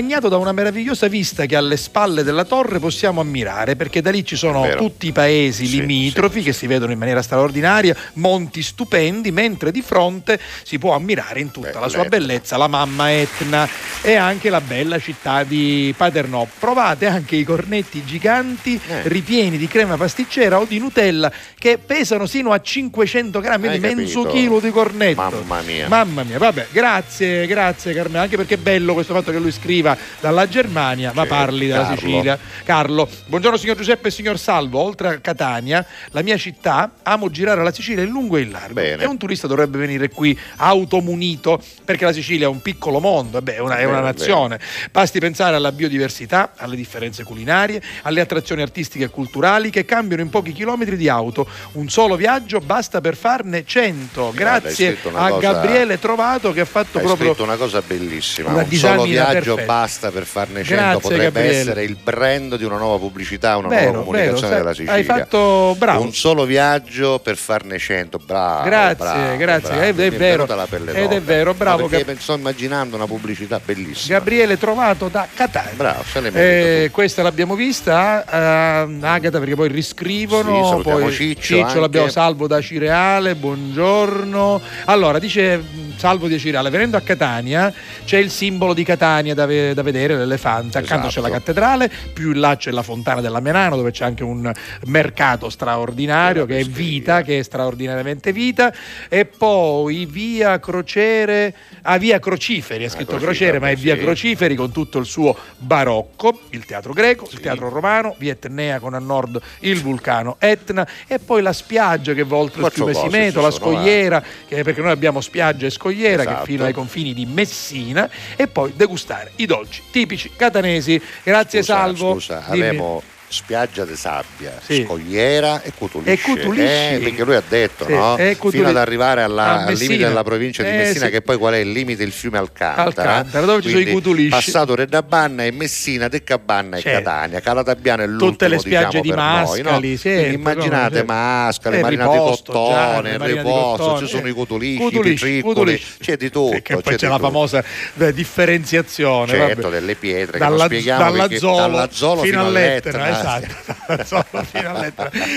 Accompagnato da una meravigliosa vista che alle spalle della torre possiamo ammirare, perché da lì ci sono vero. tutti i paesi limitrofi che si vedono in maniera straordinaria, monti stupendi, mentre di fronte si può ammirare in tutta la sua bellezza la mamma Etna e anche la bella città di Paternò. Provate anche i cornetti giganti Eh. ripieni di crema pasticcera o di Nutella che pesano sino a 500 grammi, Hai quindi mezzo chilo di cornetto. Mamma mia. Mamma mia, vabbè, grazie, grazie Carmelo, anche perché è bello questo fatto che lui scriva dalla Germania, ma Sì, parli dalla Carlo. Sicilia. Carlo, buongiorno signor Giuseppe e signor Salvo, oltre a Catania, la mia città, amo girare la Sicilia in lungo e in largo. Bene. E un turista dovrebbe venire qui automunito, perché la Sicilia è un piccolo mondo, beh, è una, è una nazione. Basti pensare alla biodiversità, alle differenze culinarie, alle attrazioni artistiche e culturali che cambiano in pochi chilometri di auto. Un solo viaggio basta per farne 100. Guarda, hai Grazie una a cosa- Gabriele Trovato che ha fatto Hai proprio scritto una cosa bellissima, una un solo viaggio perfetta. basta per farne 100, Grazie, potrebbe Gabriele. essere il brand di una nuova pubblicità, una Vero, nuova comunicazione vero, della Sicilia. hai fatto- bravo. Un solo viaggio per farne 100, bravo. Grazie, bravo, grazie, bravo. ed è vero, ed è vero, bravo perché Gab- sto immaginando una pubblicità bellissima. Gabriele Trovato da Catania. Bravo, se ne merita Eh, questa l'abbiamo vista, eh, Agata perché poi riscrivono, Sì, poi Ciccio anche. l'abbiamo salvo da Cireale, buongiorno. Allora, dice mh, Salvo di Cireale, venendo a Catania c'è il simbolo di Catania da, da vedere, l'elefante, accanto c'è Esatto. la cattedrale, più in là c'è la fontana della Menano dove c'è anche un mercato straordinario che è vita, che è straordinariamente vita, e poi via Crociere, ah, via Crociferi, è scritto Crociferi, Crociere, ma è via sì. Crociferi con tutto il suo barocco, il teatro greco, il teatro romano, via Etnea con a nord il vulcano Etna e poi la spiaggia che va oltre il Quattro fiume cose Simeto, la eh. scogliera, che- perché noi abbiamo spiagge e Scogliera, Esatto. che fino ai confini di Messina, e poi degustare i dolci tipici catanesi. Grazie Scusa, Salvo. Scusa, Dimmi. avremo spiaggia di sabbia, Sì. scogliera e Cutulisce. E Cutulisci. Eh, perché lui ha detto, Sì, no? e Cutuli- Fino ad arrivare alla- al limite della provincia di Eh, Messina, sì. che poi qual è il limite? Il fiume Alcantara. Alcantara, dove ci sono i Cutulisci. Passato Reddabanna e Messina, De Cabbanna e Certo. Catania. Calatabbiana è l'ultimo, Tutte le spiagge diciamo, di per noi, Mascali, no? Quindi immaginate certo. Mascali, Eh, Marina di Riposto, Cottone, Gianni, di Riposto, Cottone, ci sono eh. i Cutulisci, i Cutulisci, Pitriccoli, Cutulisci. c'è di tutto. Che poi c'è c'è di la tutto. famosa eh, differenziazione Certo, delle pietre che dalla, non spieghiamo dalla fino all'Etna. Esatto, fino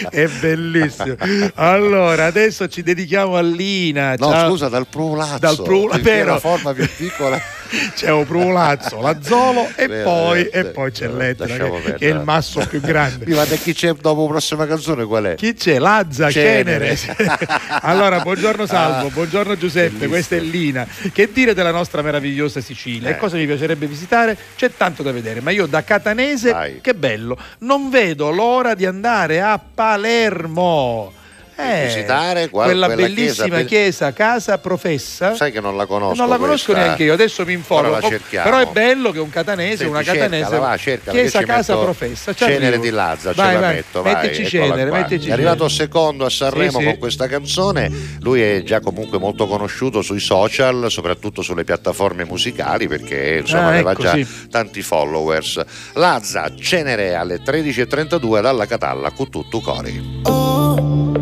è bellissimo allora adesso ci dedichiamo all'Ina No, Ciao. scusa, dal Prulazzo. dal Prula, perché è vero la forma più piccola. c'è un Prulazzo, la Zolo e Veramente. poi, e poi c'è l'Etna Lasciamo che, che è il masso più grande Mi guarda chi c'è dopo la prossima canzone qual è? Chi c'è? Lazza, Cenere. Cenere. allora, buongiorno Salvo, Ah, buongiorno Giuseppe, bellissimo. questa è Lina. Che dire della nostra meravigliosa Sicilia? E Eh. cosa mi piacerebbe visitare? C'è tanto da vedere, ma io da catanese, Vai. che bello, non vedo l'ora di andare a Palermo. Eh, visitare qual- quella, quella bellissima chiesa, chiesa, casa professa. Sai che non la conosco. non la conosco questa. neanche io, adesso mi informo. La Oh, cerchiamo. Però è bello che un catanese, Senti, una catanese, cercala, va, cercala, chiesa casa metto professa. Cenere arrivo. di Lazza, Vai, ce la vai, metto, vai. Mettici cenere, mettici È arrivato cenere. secondo a Sanremo Sì, sì. con questa canzone. Lui è già comunque molto conosciuto sui social, soprattutto sulle piattaforme musicali, perché insomma Ah, aveva ecco, già sì. tanti followers. Lazza, Cenere alle 13.32 dalla Catalla con tutto cori.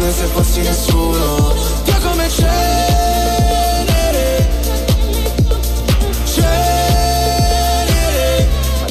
Come se fossi nessuno. Via come cenere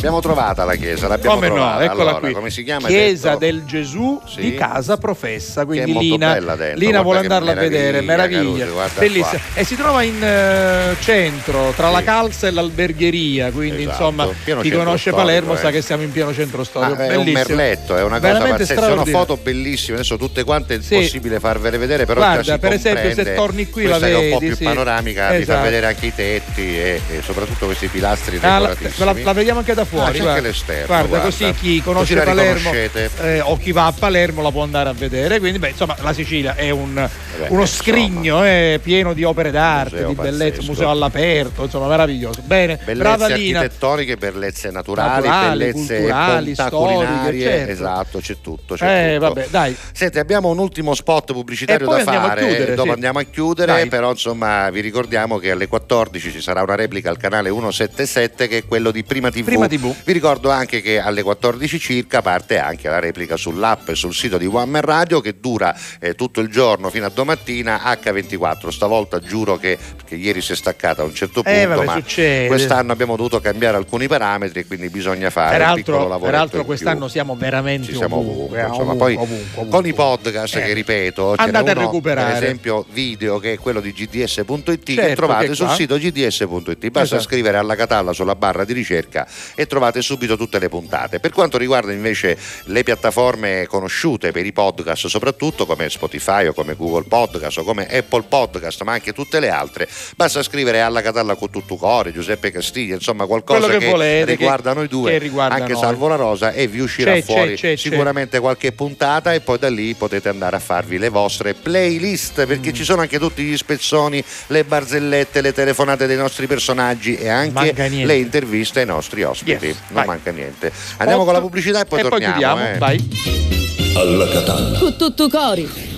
L'abbiamo trovata la chiesa, l'abbiamo Come no, trovata. eccola allora, qui. come si chiama? Chiesa del Gesù Sì. di casa professa. Quindi Che è molto Lina, bella dentro, Lina vuole andarla a vedere, meraviglia. Caruso, Bellissima. qua. E si trova in eh, centro, tra la calza e l'albergheria. Quindi Esatto, insomma, pieno chi conosce Palermo eh. sa che siamo in pieno centro storico. Ah, è un merletto, è una cosa Veramente pazzesca, sono foto bellissime, adesso tutte quante è Sì. impossibile farvele vedere, però Guarda, per esempio, se torni qui la Questa che è un po' vedi, più sì. panoramica, vi fa Esatto. vedere anche i tetti e, soprattutto questi pilastri Ah, la, decoratissimi. la- vediamo anche da fuori. c'è guarda. l'esterno, Guarda, guarda. così chi conosce Così Palermo eh, o chi va a Palermo la può andare a vedere. Quindi, beh, insomma, la Sicilia è un, beh, uno scrigno eh, pieno di opere d'arte, Museo di bellezza, museo all'aperto, insomma, meraviglioso. Bene, Bellezze Lina. architettoniche, bellezze naturali, Naturali, bellezze culturali, storiche, certo. esatto, c'è tutto. C'è Eh, tutto. vabbè, dai. Senti, abbiamo un ultimo spot pubblicitario da fare, chiudere, dopo sì. andiamo a chiudere, Dai. però insomma vi ricordiamo che alle 14 ci sarà una replica al canale 177 che è quello di Prima TV, Prima TV. Vi ricordo anche che alle 14 circa parte anche la replica sull'app e sul sito di One Man Radio che dura eh, tutto il giorno fino a domattina H24. Stavolta giuro che, che ieri si è staccata a un certo punto, Eh, vabbè, ma succede. quest'anno abbiamo dovuto cambiare alcuni parametri e quindi bisogna fare un piccolo Peraltro, lavoro. peraltro quest'anno siamo veramente Ci siamo ovunque, ovunque, insomma, ovunque, poi ovunque, con i podcast Eh. che ripeto Andate a recuperare. per esempio video che è quello di gds.it che Certo, trovate che sul sito gds.it basta Esatto. scrivere alla catalla sulla barra di ricerca e trovate subito tutte le puntate per quanto riguarda invece le piattaforme conosciute per i podcast soprattutto come Spotify o come Google Podcast o come Apple Podcast ma anche tutte le altre basta scrivere alla catalla con tutto cuore Giuseppe Castiglia insomma qualcosa Quello che volete, riguarda che- noi due che riguarda anche noi. salvo la rosa e vi uscirà C'è, fuori c'è, c'è. sicuramente qualche puntata e poi da lì potete andare a farvi le vostre playlist Mm. perché ci sono anche tutti gli spezzoni, le barzellette, le telefonate dei nostri personaggi e anche le interviste ai nostri ospiti. Yes, non vai. manca niente. Andiamo con la pubblicità e poi e poi torniamo. chiudiamo, eh. vai. Alla Catalla. Con tutto cori.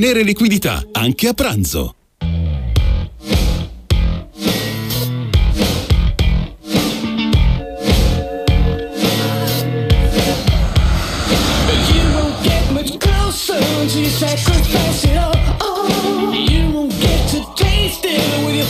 liquidità, anche a pranzo. Sacrifice it all. Oh, you won't get to taste it with your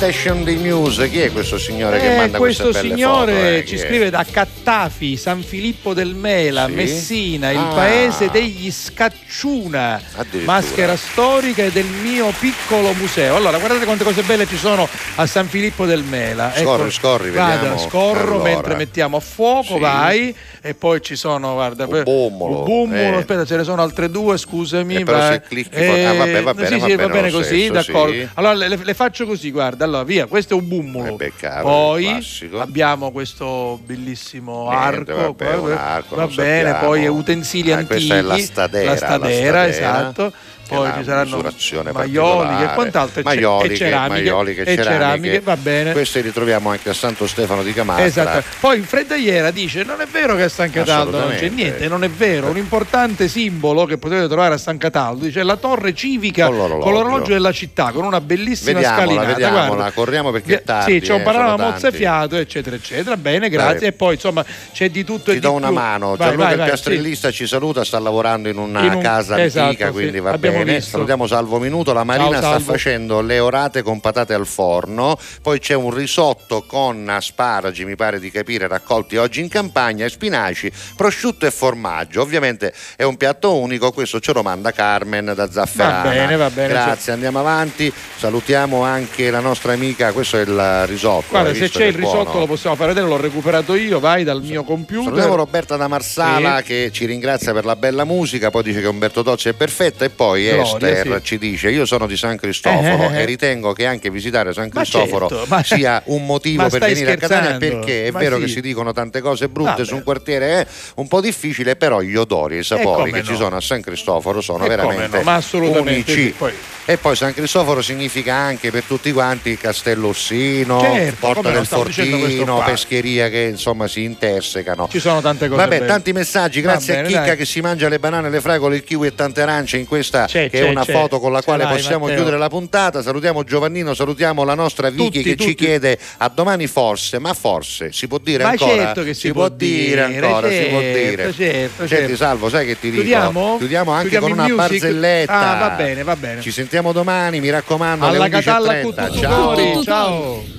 Band Station di News, chi è questo signore che Eh, manda questo queste belle signore foto? eh? ci scrive da Cattafi, San Filippo del Mela, Sì? Messina, il Ah. paese degli Scacciuna, maschera storica e del mio piccolo museo. Allora, guardate quante cose belle ci sono a San Filippo del Mela. Scorri, scorri, Vada, vediamo. scorro Allora. mentre mettiamo a fuoco, Sì. vai. E poi ci sono, guarda, Un bummolo, un bummolo, eh. aspetta, ce ne sono altre due, scusami. Eh, però vai. se clicchi fuori- ah, vabbè, va bene, sì, va sì, bene va bene così, stesso, d'accordo. Allora le, le faccio così, guarda, allora via, questo è un bummolo. Eh beh, Poi abbiamo questo bellissimo Niente, arco, vabbè, arco, va bene, sappiamo. poi utensili Ah, antichi, questa è la stadera, la stadera, la stadera, esatto. Poi ci saranno misurazione maioli e quant'altro e Maioliche, e ceramiche, maioliche, e ceramiche, va bene. Queste ritroviamo anche a Santo Stefano di Camastra. Esatto. Poi in freddaiera dice: Non è vero che a San Cataldo non c'è niente, non è vero. Un importante simbolo che potete trovare a San Cataldo dice la torre civica Con l'orologio. con l'orologio della città, con una bellissima Vediamola, scalinata. vediamola, Guarda, corriamo perché è tardi. Sì, c'è un eh, panorama mozzafiato, eccetera, eccetera. Bene, grazie. Dai. E poi insomma c'è di tutto e Ti di do una più. mano, Vai, Gianluca vai, il vai, piastrellista ci saluta, sta lavorando in una In un- casa esatto, antica, sì, quindi va abbiamo bene. Visto. Salutiamo Salvo Minuto, la Marina Ciao, sta facendo le orate con patate al forno, poi c'è un risotto con asparagi, mi pare di capire, raccolti oggi in campagna, e spinaci, prosciutto e formaggio. Ovviamente è un piatto unico, questo ce lo manda Carmen da Zafferana. Va bene, va bene, Grazie, andiamo avanti. Salutiamo anche la nostra amica, questo è il risotto. Guarda, se c'è il buono? risotto lo possiamo fare vedere, l'ho recuperato io, vai dal mio computer. Salutiamo Roberta da Marsala Sì. che ci ringrazia per la bella musica, poi dice che Umberto Tozzi è perfetto e poi Gloria, Esther sì. ci dice io sono di San Cristoforo Eh, eh, eh. e ritengo che anche visitare San Ma Cristoforo certo, ma- sia un motivo ma per venire a Catania perché è Ma vero sì. che si dicono tante cose brutte Vabbè. su un quartiere è un po' difficile, però gli odori e i sapori che no. ci sono a San Cristoforo sono E veramente no, ma unici. poi- E poi San Cristoforo significa anche per tutti quanti Castello Orsino, Certo, Porta del Fortino, pescheria che insomma si intersecano. Ci sono tante cose Vabbè, belle. tanti messaggi, grazie bene, a Chicca dai. che si mangia le banane, le fragole, il kiwi e tante arance in questa C'è, che c'è, è una c'è. foto con la quale l'hai, possiamo Matteo. chiudere la puntata. Salutiamo Giovannino, salutiamo la nostra Vicky Tutti, che ci tutti. chiede a domani forse, ma forse si può dire Ma ancora? certo che si può dire dire, ancora, si può certo, dire. certo, Senti certo. Salvo, sai che ti dico? Chiudiamo? Chiudiamo anche Chiudiamo con una music? barzelletta. Ah, va bene, va bene. Ci sentiamo domani, mi raccomando, Alla alle Catalla 11.30. tutto Ciao. ciao.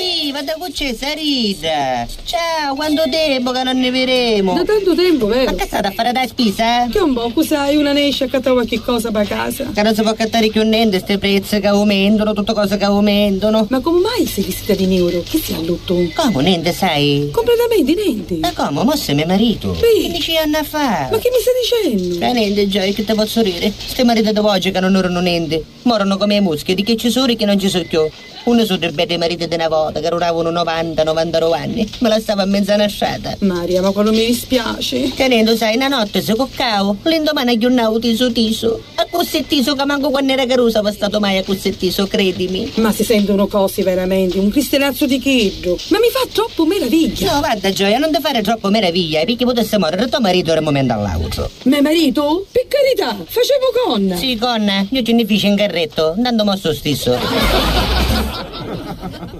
Viva, da c'è Sarita! Ciao, quanto tempo che non ne vedremo! Da tanto tempo, vero? Ma che state a fare da spesa? Che un po', sai, una ne esce a cattare qualche cosa per casa. Che non si può cattare più niente, queste prezzi che aumentano, tutte cose che aumentano. Ma come mai sei vestita di nero? Che si allutto? Come, niente, sai? Completamente niente. Ma come, mo sei mio marito? Sì. 15 anni fa. Ma che mi stai dicendo? Ma niente, Gioia, che te posso dire? Ste mariti di oggi che non erano niente. Morano come i muschi, di che ci sono e che non ci sono più. Uno sono dei bei mariti di una volta che duravano 90, 99 anni. Me la stava a mezza nasciata. Maria, ma quello mi dispiace. Tenendo, sai, una notte si coccavo, l'indomani aggiornavo tiso tiso. A cossettiso che manco quando era carusa avevo stato mai a cossettiso, credimi. Ma si sentono cose veramente, un cristianazzo di cheggio. Ma mi fa troppo meraviglia. No, guarda Gioia, non ti fare troppo meraviglia, perché potesse morire tuo marito da un momento all'altro. Mio marito? Per carità, facevo con. Sì, con, io ce ne feci in carretto, andando mosso stesso.